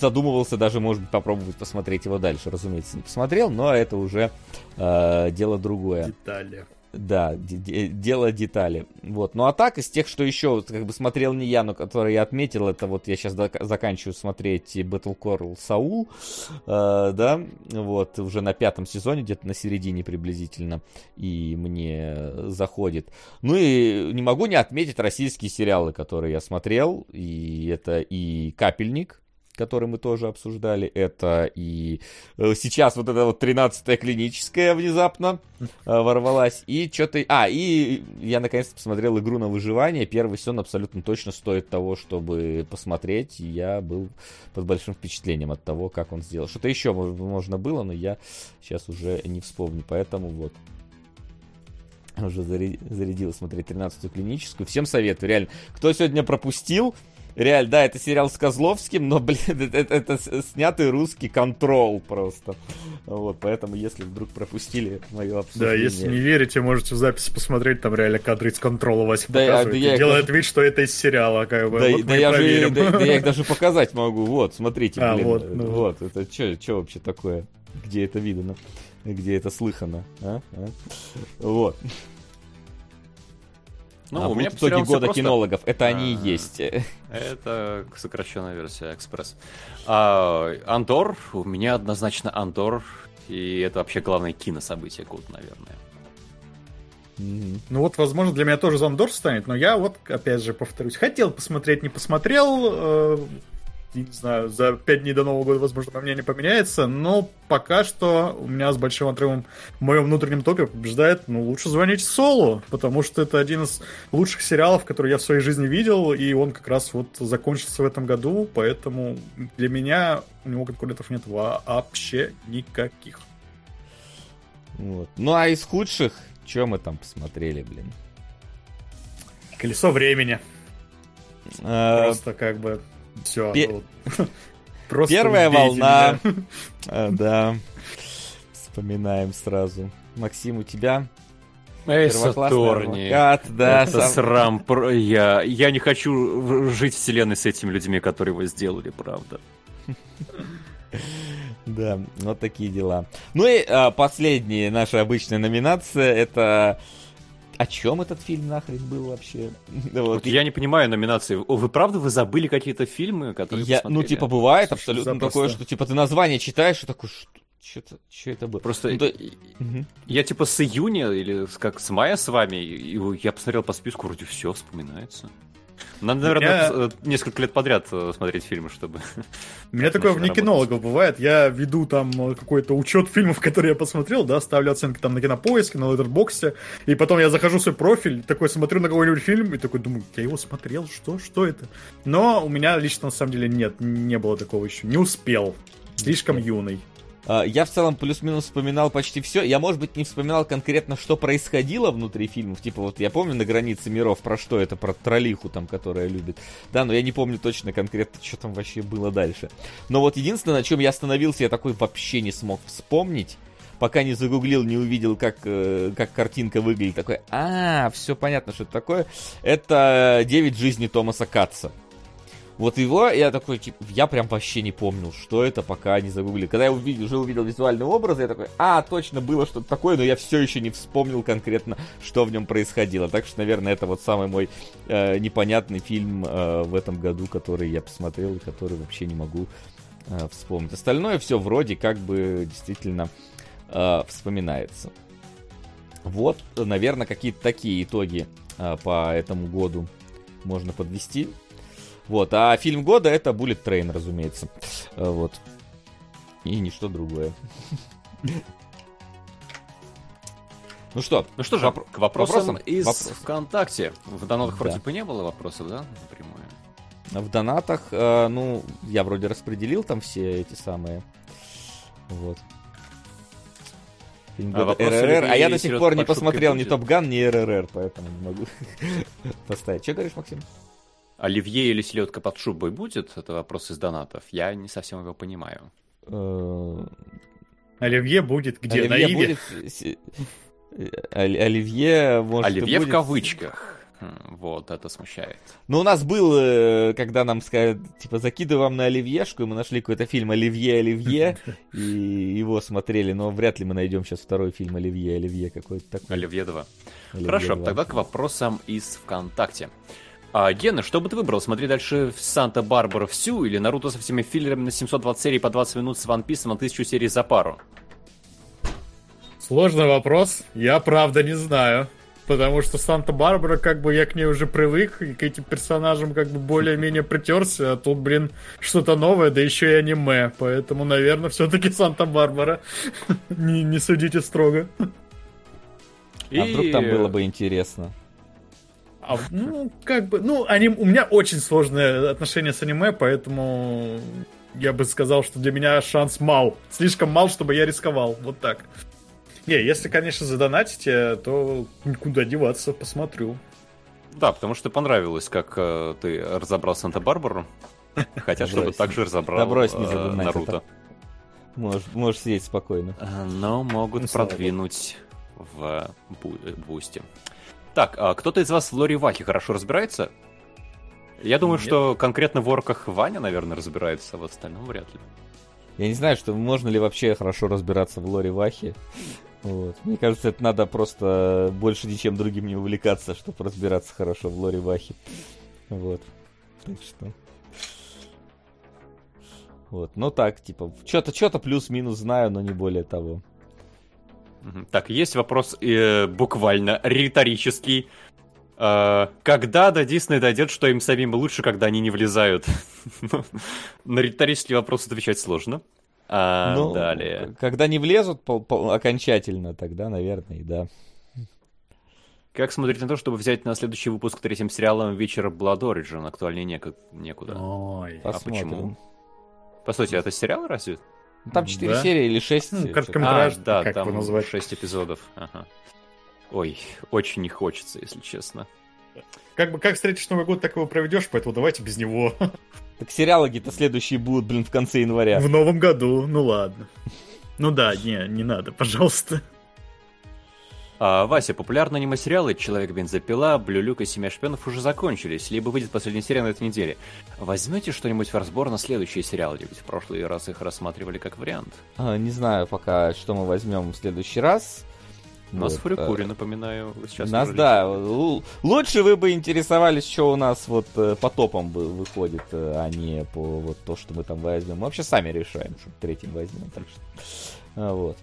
задумывался даже, может быть, попробовать посмотреть его дальше. Разумеется, не посмотрел, но это уже э, дело другое. Детали. Да, де- дело детали. Вот. Ну а так, из тех, что еще как бы смотрел не я, но которые я отметил, это вот я сейчас заканчиваю смотреть Battle Core Саул, э, да, вот, уже на пятом сезоне, где-то на середине приблизительно, и мне заходит. Ну и не могу не отметить российские сериалы, которые я смотрел, и это и Капельник, который мы тоже обсуждали. Это и э, сейчас вот эта вот 13-я клиническая внезапно э, ворвалась. И что-то... А, и я наконец-то посмотрел игру на выживание. Первый сезон абсолютно точно стоит того, чтобы посмотреть. И я был под большим впечатлением от того, как он сделал. Что-то еще можно было, но я сейчас уже не вспомню. Поэтому вот уже зарядил смотреть 13-ю клиническую. Всем советую, реально. Кто сегодня пропустил, Реально, да, это сериал с Козловским, но, блин, [laughs] это, это, снятый русский контрол просто. Вот, поэтому, если вдруг пропустили мое обсуждение... Да, если не верите, можете в записи посмотреть, там реально кадры из контрола Вася да, показывает. Да, я делает даже... вид, что это из сериала, как бы. Да, вот да, я, же, да, да я их [laughs] даже показать могу. Вот, смотрите, а, блин. Вот, ну. вот это что вообще такое? Где это видано? Где это слыхано? А? А? Вот. Ну, а у меня итоги года просто... кинологов, это они и А, есть. Это сокращенная версия Экспресс. А, Андор, у меня однозначно Андор, и это вообще главное кинособытие года, наверное. Ну вот, возможно, для меня тоже Зандор станет, но я вот, опять же, повторюсь, хотел посмотреть, не посмотрел. Э, не знаю, за пять дней до Нового года, возможно, мое мнение поменяется, но пока что у меня с большим отрывом в моем внутреннем топе побеждает, ну, лучше звонить Солу, потому что это один из лучших сериалов, которые я в своей жизни видел, и он как раз вот закончился в этом году, поэтому для меня у него конкурентов нет вообще никаких. Вот. Ну, а из худших, что мы там посмотрели, блин? Колесо времени. А, Просто как бы все. Пе- ну, [laughs] просто Первая волна. [laughs] а, Да. Вспоминаем сразу. Максим, у тебя Эй, Сатурни. адвокат, да, это сам- срам. Я, я не хочу жить в вселенной с этими людьми, которые его сделали, правда. [laughs] Да, вот такие дела. Ну и а, последняя наша обычная номинация это о чем этот фильм нахрен был вообще? [laughs] Вот, Вот я не понимаю номинации. Вы правда вы забыли какие-то фильмы, которые я- ну, типа, бывает абсолютно запросто. такое, что типа ты название читаешь и такой, что что это было? Просто Ну, то- я типа с июня или как с мая с вами, и я посмотрел по списку, вроде все вспоминается. Надо, наверное, Я- э, несколько лет подряд э, смотреть фильмы, чтобы... [laughs] У меня такое вне кинологов бывает. Я веду там э, какой-то учет фильмов, [laughs] которые я посмотрел, да, ставлю оценки там на кинопоиске, на ледербоксе, и потом я захожу в свой профиль, такой смотрю на какой-нибудь фильм, и такой думаю, я его смотрел, что, что это? Но у меня лично на самом деле нет, не было такого еще, не успел. Слишком юный. А, Я в целом плюс-минус вспоминал почти все. Я, может быть, не вспоминал конкретно, что происходило внутри фильмов. Типа, вот я помню на границе миров, про что это, про троллиху там, которая любит. Да, но я не помню точно конкретно, что там вообще было дальше. Но вот единственное, на чем я остановился, я такой вообще не смог вспомнить. Пока не загуглил, не увидел, как, э, как картинка выглядит. Такой, а, все понятно, что это такое. Это «Девять жизней Томаса Катца». Вот его я такой, типа, я прям вообще не помнил, что это, пока не загуглил. Когда я увидел, уже увидел визуальный образ, я такой, а, точно было что-то такое, но я все еще не вспомнил конкретно, что в нем происходило. Так что, наверное, это вот самый мой э, непонятный фильм э, в этом году, который я посмотрел и который вообще не могу э, вспомнить. Остальное все вроде как бы действительно э, вспоминается. Вот, наверное, какие-то такие итоги э, по этому году можно подвести. Вот, а фильм года это Bullet Train, разумеется. Э, Вот. И ничто другое. [laughs] Ну что, Ну что же, к вопросам, вопросам? из Вопросы. ВКонтакте. В донатах Да. вроде бы не было вопросов, да, напрямую? в донатах, э, ну, я вроде распределил там все эти самые. Вот. Фильм А РРР, а я до сих пор не посмотрел ни? Топ Ган, ни РРР, поэтому не могу [laughs] поставить. Что говоришь, Максим? Оливье или селедка под шубой будет? Это вопрос из донатов. Я не совсем его понимаю. Э, Оливье будет где? На Оливье Иве? будет... э, Оли- Оливье, может, Оливье в будет- кавычках. Хм, Вот, это смущает. Ну, у нас был, э, когда нам сказали, типа, закидывай вам на Оливьешку, и мы нашли какой-то фильм «Оливье, Оливье», [laughs] и его смотрели, но вряд ли мы найдем сейчас второй фильм «Оливье, Оливье» какой-то такой. Оливье 2. «Оливье Хорошо, 2». тогда к вопросам из ВКонтакте. А, Гена, что бы ты выбрал? Смотри дальше в Санта-Барбара всю или Наруто со всеми филлерами на 720 серий по 20 минут с Ван Писом на 1000 серий за пару? Сложный вопрос. Я правда не знаю. Потому что Санта-Барбара, как бы я к ней уже привык, и к этим персонажам как бы более-менее [laughs] притерся, а тут, блин, что-то новое, да еще и аниме. Поэтому, наверное, все-таки Санта-Барбара. [laughs] не, не судите строго. А вдруг там было бы интересно? А, ну, как бы, ну, аним... у меня очень сложное отношение с аниме, поэтому я бы сказал, что для меня шанс мал. Слишком мал, чтобы я рисковал. Вот так. Не, если, конечно, задонатите, то куда деваться, посмотрю. Да, потому что понравилось, как э, ты разобрал Санта-Барбару. Хотя, чтобы так же разобрал Да брось, не э, задонать Наруто. это. Можешь, можешь сидеть спокойно. Э, Но могут Ну, продвинуть в бу- бусте. Так, а кто-то из вас в Лори Вахе хорошо разбирается? Я думаю, Нет. что конкретно в орках Ваня, наверное, разбирается, а в остальном вряд ли. Я не знаю, что можно ли вообще хорошо разбираться в лоре Вахи. Вот. Мне кажется, это надо просто больше ничем другим не увлекаться, чтобы разбираться хорошо в лоре Вахи. Вот. Так что... Вот, ну так, типа, что-то, что-то плюс-минус знаю, но не более того. Так, есть вопрос э, буквально риторический. Э, когда до Дисней дойдет, что им самим лучше, когда они не влезают? [laughs] На риторический вопрос отвечать сложно. А, Ну, далее. Когда не влезут по- по- окончательно, тогда, наверное, да. Как смотреть на то, чтобы взять на следующий выпуск третьим сериалом «Вечер Blood Origin»? Актуальнее некуда. Ой. А Посмотрим. почему? По сути, это сериал разве? Ну, Там 4 Да. серии или 6. Ну, короткометражный, А, да, как там его назвать. 6 эпизодов. Ага. Ой, очень не хочется, если честно. Как бы как встретишь Новый год, так его проведешь, поэтому давайте без него. [laughs] Так сериалы какие-то следующие будут, блин, в конце января. В новом году, ну ладно. Ну да, не, не надо, пожалуйста. А, Вася, популярные аниме-сериалы «Человек-бензопила», «Блюлюк» и «Семья шпионов» уже закончились, либо выйдет последняя серия на этой неделе. Возьмете что-нибудь в разбор на следующие сериалы, ведь в прошлый раз их рассматривали как вариант. А, Не знаю пока, что мы возьмем в следующий раз. У нас Вот, Фурикури, э, напоминаю, сейчас нас, да. л- Лучше вы бы интересовались, что у нас вот э, по топам выходит, э, а не по вот то, что мы там возьмем. Мы вообще сами решаем, что третьим возьмем. Так что, а, вот.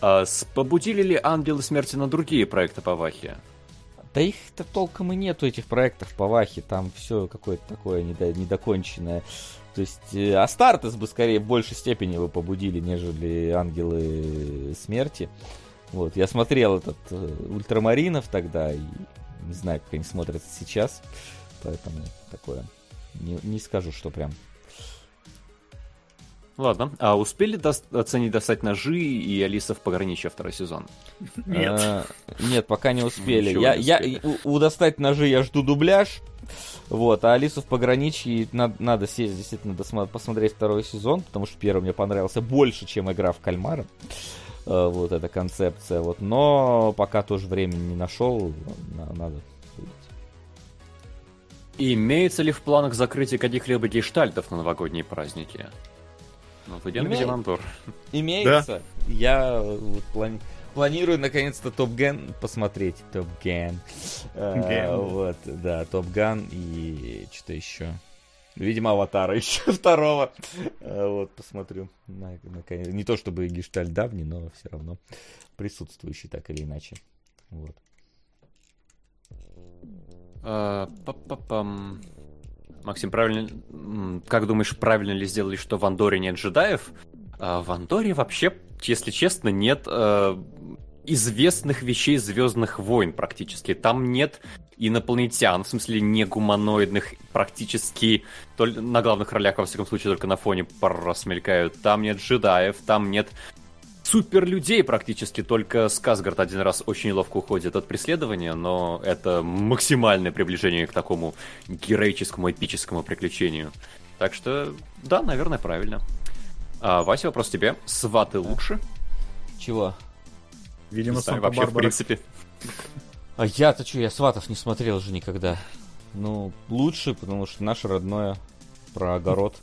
А, побудили ли ангелы смерти на другие проекты по Вахе? Да их-то толком и нету, этих проектов по Вахе. Там все какое-то такое недо- недоконченное. То есть э, Астартес бы скорее в большей степени его побудили, нежели Ангелы Смерти. Вот, я смотрел этот э, Ультрамаринов тогда, и не знаю, как они смотрятся сейчас. Поэтому такое. Не, не скажу, что прям. Ладно, а успели дос- оценить достать ножи и Алиса в пограничье второй сезон? Нет. А, нет, пока не успели. Ничего Я, не я, у, у достать ножи я жду дубляж. Вот, а Алису в пограничье надо, надо сесть, действительно досма- посмотреть второй сезон, потому что первый мне понравился больше, чем игра в кальмара. Э, Вот эта концепция. Вот, но пока тоже времени не нашел, на- надо. Имеется ли в планах закрытие каких-либо гештальтов на новогодние праздники? Ну, где Мантур. Имеется. Я э, вот плани- планирую наконец-то Топ Ген посмотреть. Топ Ген. Э. Вот, да, Топ Ган и что-то еще. Видимо, аватара [laughs] еще второго. Э, Вот, посмотрю. На-. Не то чтобы гештальт давний, но все равно присутствующий так или иначе. Вот. Па-па-пам. Максим, правильно... Как думаешь, правильно ли сделали, что в Андоре нет джедаев? А, в Андоре вообще, если честно, нет э, известных вещей Звездных войн практически. Там нет инопланетян, в смысле не гуманоидных, практически толь- на главных ролях, во всяком случае, только на фоне пару раз мелькают. Там нет джедаев, там нет суперлюдей практически, только Сказгард один раз очень ловко уходит от преследования, но это максимальное приближение к такому героическому, эпическому приключению. Так что, да, наверное, правильно. А, Вася, вопрос тебе. Сваты лучше? Чего? Видимо, знаю, вообще, в принципе. А я-то что, я сватов не смотрел же никогда. Ну, лучше, потому что наше родное про огород.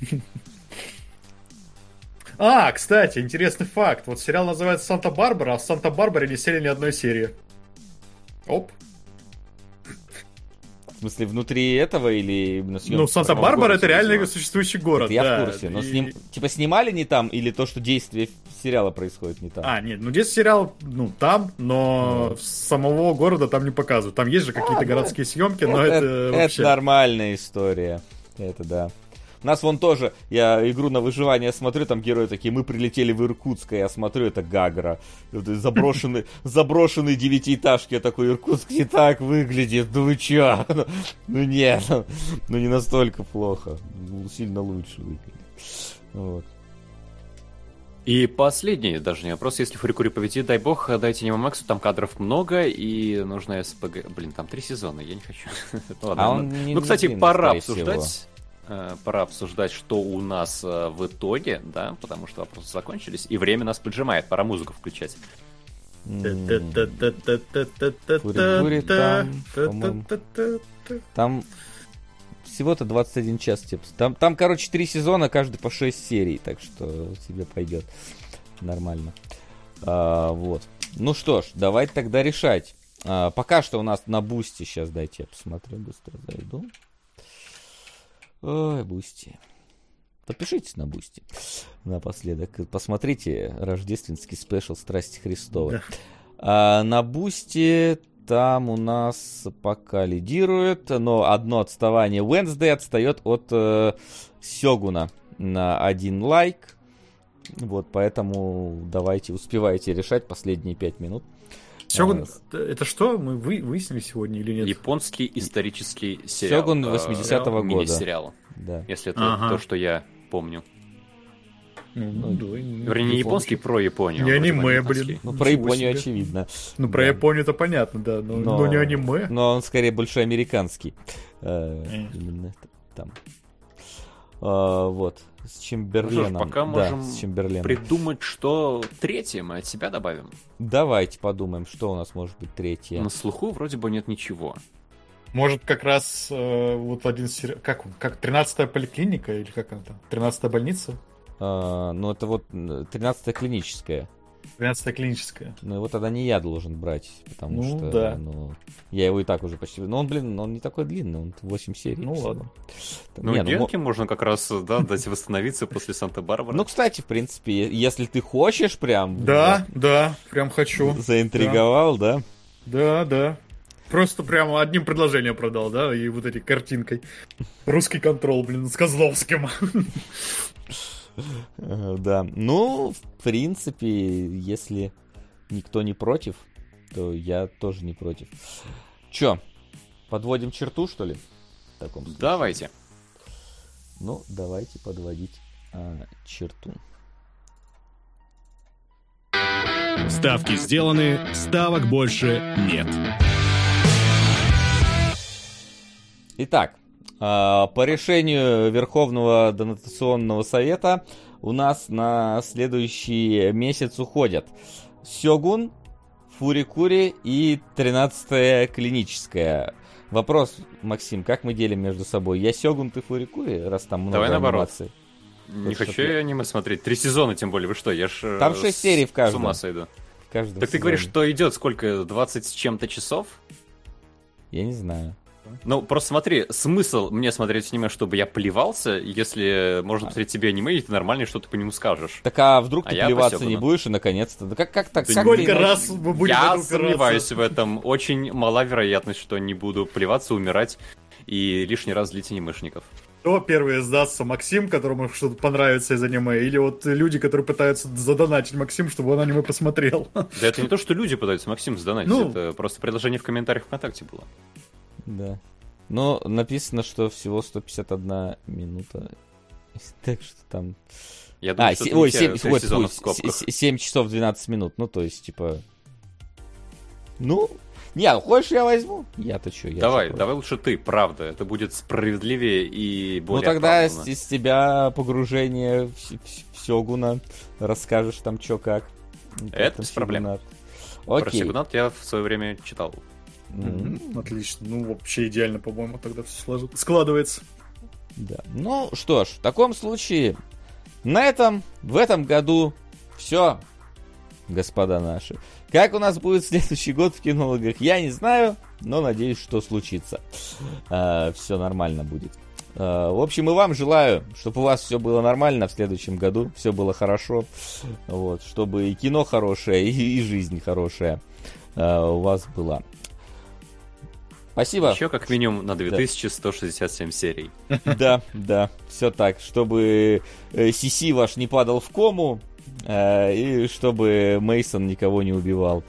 [laughs] А, кстати, интересный факт. Вот сериал называется Санта-Барбара, а в Санта-Барбаре не сели ни одной серии. Оп. В смысле, внутри этого или Ну, Санта-Барбара это реально существующий город. Это я да. в курсе, но И- сним... типа снимали не там или то, что действие сериала происходит не там? А, нет, ну здесь сериал, ну, там, но самого города там не показывают. Там есть же какие-то городские съемки, но это, это вообще... нормальная история. Это да. Нас вон тоже, я игру на выживание смотрю, там герои такие, мы прилетели в Иркутск, а я смотрю, это Гагра. Заброшенный, заброшенный [laughs] девятиэтажки, я такой, Иркутск не так выглядит, ну вы чё? Ну, ну нет, ну, ну не настолько плохо, Ну, сильно лучше выглядит. Вот. И последний, даже не вопрос, если Фурикури победит, дай бог, дайте Немо Максу, там кадров много, и нужно СПГ... Блин, там три сезона, я не хочу. Ну, [laughs] ладно, А ну- он не- Ну, не кстати, длинный, пора обсуждать... э, Пора обсуждать, что у нас э, в итоге, да, потому что вопросы закончились, и время нас поджимает, пора музыку включать. Там всего-то 21 час типа. Там, там, короче, три сезона, каждый по 6 серий, так что тебе пойдет нормально. А, вот. Ну что ж, давайте тогда решать. А, пока что у нас на бусте, сейчас дайте я посмотрю, быстро зайду. Ой, Boosty. Подпишитесь на Boosty напоследок. Посмотрите рождественский special Страсти Христовой. А, на Boosty там у нас пока лидирует, но одно отставание. Wednesday отстает от э, Сёгуна на один лайк. Вот, поэтому давайте, успевайте решать последние пять минут. Сёгун, это что? Мы вы- выяснили сегодня или нет? Японский исторический сериал. Сёгун э, 80-го года. Мини-сериал, Да. если это Ага. то, что я помню. Ну, ну, да, не- Вернее, не японский, про Японию. Не аниме, блин. Ну, про Японию себе. очевидно. Ну, про Да. Японию-то понятно, да, но, Но- но не аниме. Но он скорее больше американский. Э, Э. Именно там. А, Вот. С Чемберленом. Ну пока Да, можем с Чемберленом. Придумать, что третье мы от себя добавим. Давайте подумаем, что у нас может быть третье. На слуху вроде бы нет ничего. Может, как раз э, вот один сериал... Как он? Как 13-я поликлиника или как она там? 13-я больница? А, ну, это вот 13 клиническая. 13-я клиническая. Ну, его тогда не я должен брать, потому Ну, что, да. ну, я его и так уже почти... Ну, он, блин, он не такой длинный, он 8 серий. Ну, всего. ладно. Там- Ну, не, ну, Генке можно как раз, да, дать восстановиться после Санта-Барбары. ну, кстати, в принципе, если ты хочешь прям... Да, да, прям хочу. Заинтриговал, да? Да, да. Просто прямо одним предложением продал, да, и вот этой картинкой. Русский контрол, блин, с Козловским. [laughs] Э, Да. Ну, в принципе, если никто не против, то я тоже не против. Чё, подводим черту, что ли? В таком случае? Давайте. Ну, давайте подводить а, черту. Ставки сделаны, ставок больше нет. Итак, по решению Верховного Донатационного Совета у нас на следующий месяц уходят Сёгун, Фурикури и 13-я клиническая. Вопрос, Максим, как мы делим между собой? Я Сёгун, ты Фурикури, раз там много Давай наоборот. анимации. Не хочу ты- я аниме смотреть. Три сезона, тем более. Вы что, я ж... э, Там шесть с- серий в каждом. С ума сойду. В каждом Так ты сезоне. говоришь, что идет сколько? 20 с чем-то часов? Я не знаю. Ну, просто смотри, смысл мне смотреть аниме, чтобы я плевался, если можно А. посмотреть тебе аниме, и ты нормально что-то по нему скажешь. Так а вдруг А ты плеваться по не будешь и наконец-то? Да как, как так? Да как Сколько ты- раз мы будем я сомневаюсь в этом. Очень мала вероятность, что не буду плеваться, умирать и лишний раз злить анимешников. Кто первый сдастся? Максим, которому что-то понравится из аниме? Или вот люди, которые пытаются задонатить Максим, чтобы он аниме посмотрел? Да это не то, что люди пытаются Максим сдонатить, Ну. это просто предложение в комментариях ВКонтакте было. Да. Но написано, что всего 151 минута. [laughs] Так что там... Я думаю, А, что ой, не те 7, шесть ой, сезонов в с- 7 часов 12 минут. Ну, то есть, типа... Ну, не, хочешь, я возьму? Я-то что? Я Давай, давай лучше ты, правда. Это будет справедливее и Ну более тогда с, с тебя погружение в, С- в Сёгуна. Расскажешь там что как. Ну, Это без проблем. Сёгунат. Про Окей. Сигнат я в свое время читал. М, Отлично. Ну, вообще идеально, по-моему, тогда все складывается. Да. Ну что ж, в таком случае на этом, в этом году все, господа наши. Как у нас будет [laughs] следующий год в кинологах, я не знаю, но надеюсь, что случится. все нормально будет. А, в общем, и вам желаю, чтобы у вас все было нормально в следующем году, все было хорошо, вот, чтобы и кино хорошее, и, и жизнь хорошая а, у вас была. Спасибо. Еще как минимум на 2167 серий. [laughs] Да, да, все так, чтобы э, Сиси ваш не падал в кому, э, и чтобы Мейсон никого не убивал.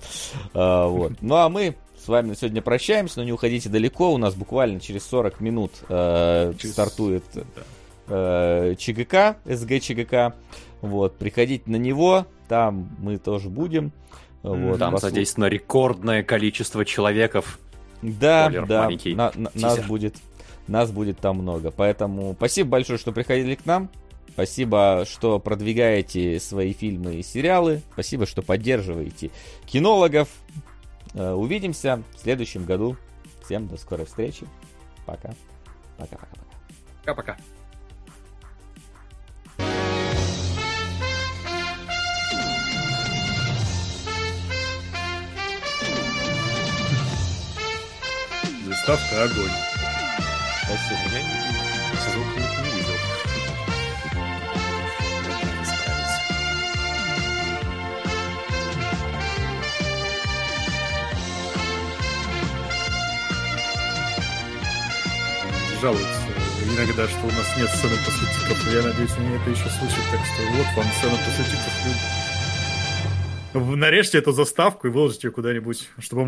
А, вот. Ну а мы с вами на сегодня прощаемся, но не уходите далеко, у нас буквально через 40 минут э, Через- стартует э, ЧГК, СГ ЧГК. Вот, приходите на него, там мы тоже будем. Вот, Там послу- задействовано рекордное количество человеков. Да, Спойлер да, маленький. на- на- нас будет, нас будет там много. Поэтому спасибо большое, что приходили к нам. Спасибо, что продвигаете свои фильмы и сериалы. Спасибо, что поддерживаете кинологов. Э, Увидимся в следующем году. Всем до скорой встречи. Пока. Пока-пока. Пока-пока. Заставка огонь. Спасибо. Я не- со звуком не видел. Жалуются иногда, что у нас нет сцены после титров, но я надеюсь, они это еще слышат, так что вот вам сцена после титров. Нарежьте эту заставку и выложите ее куда-нибудь, чтобы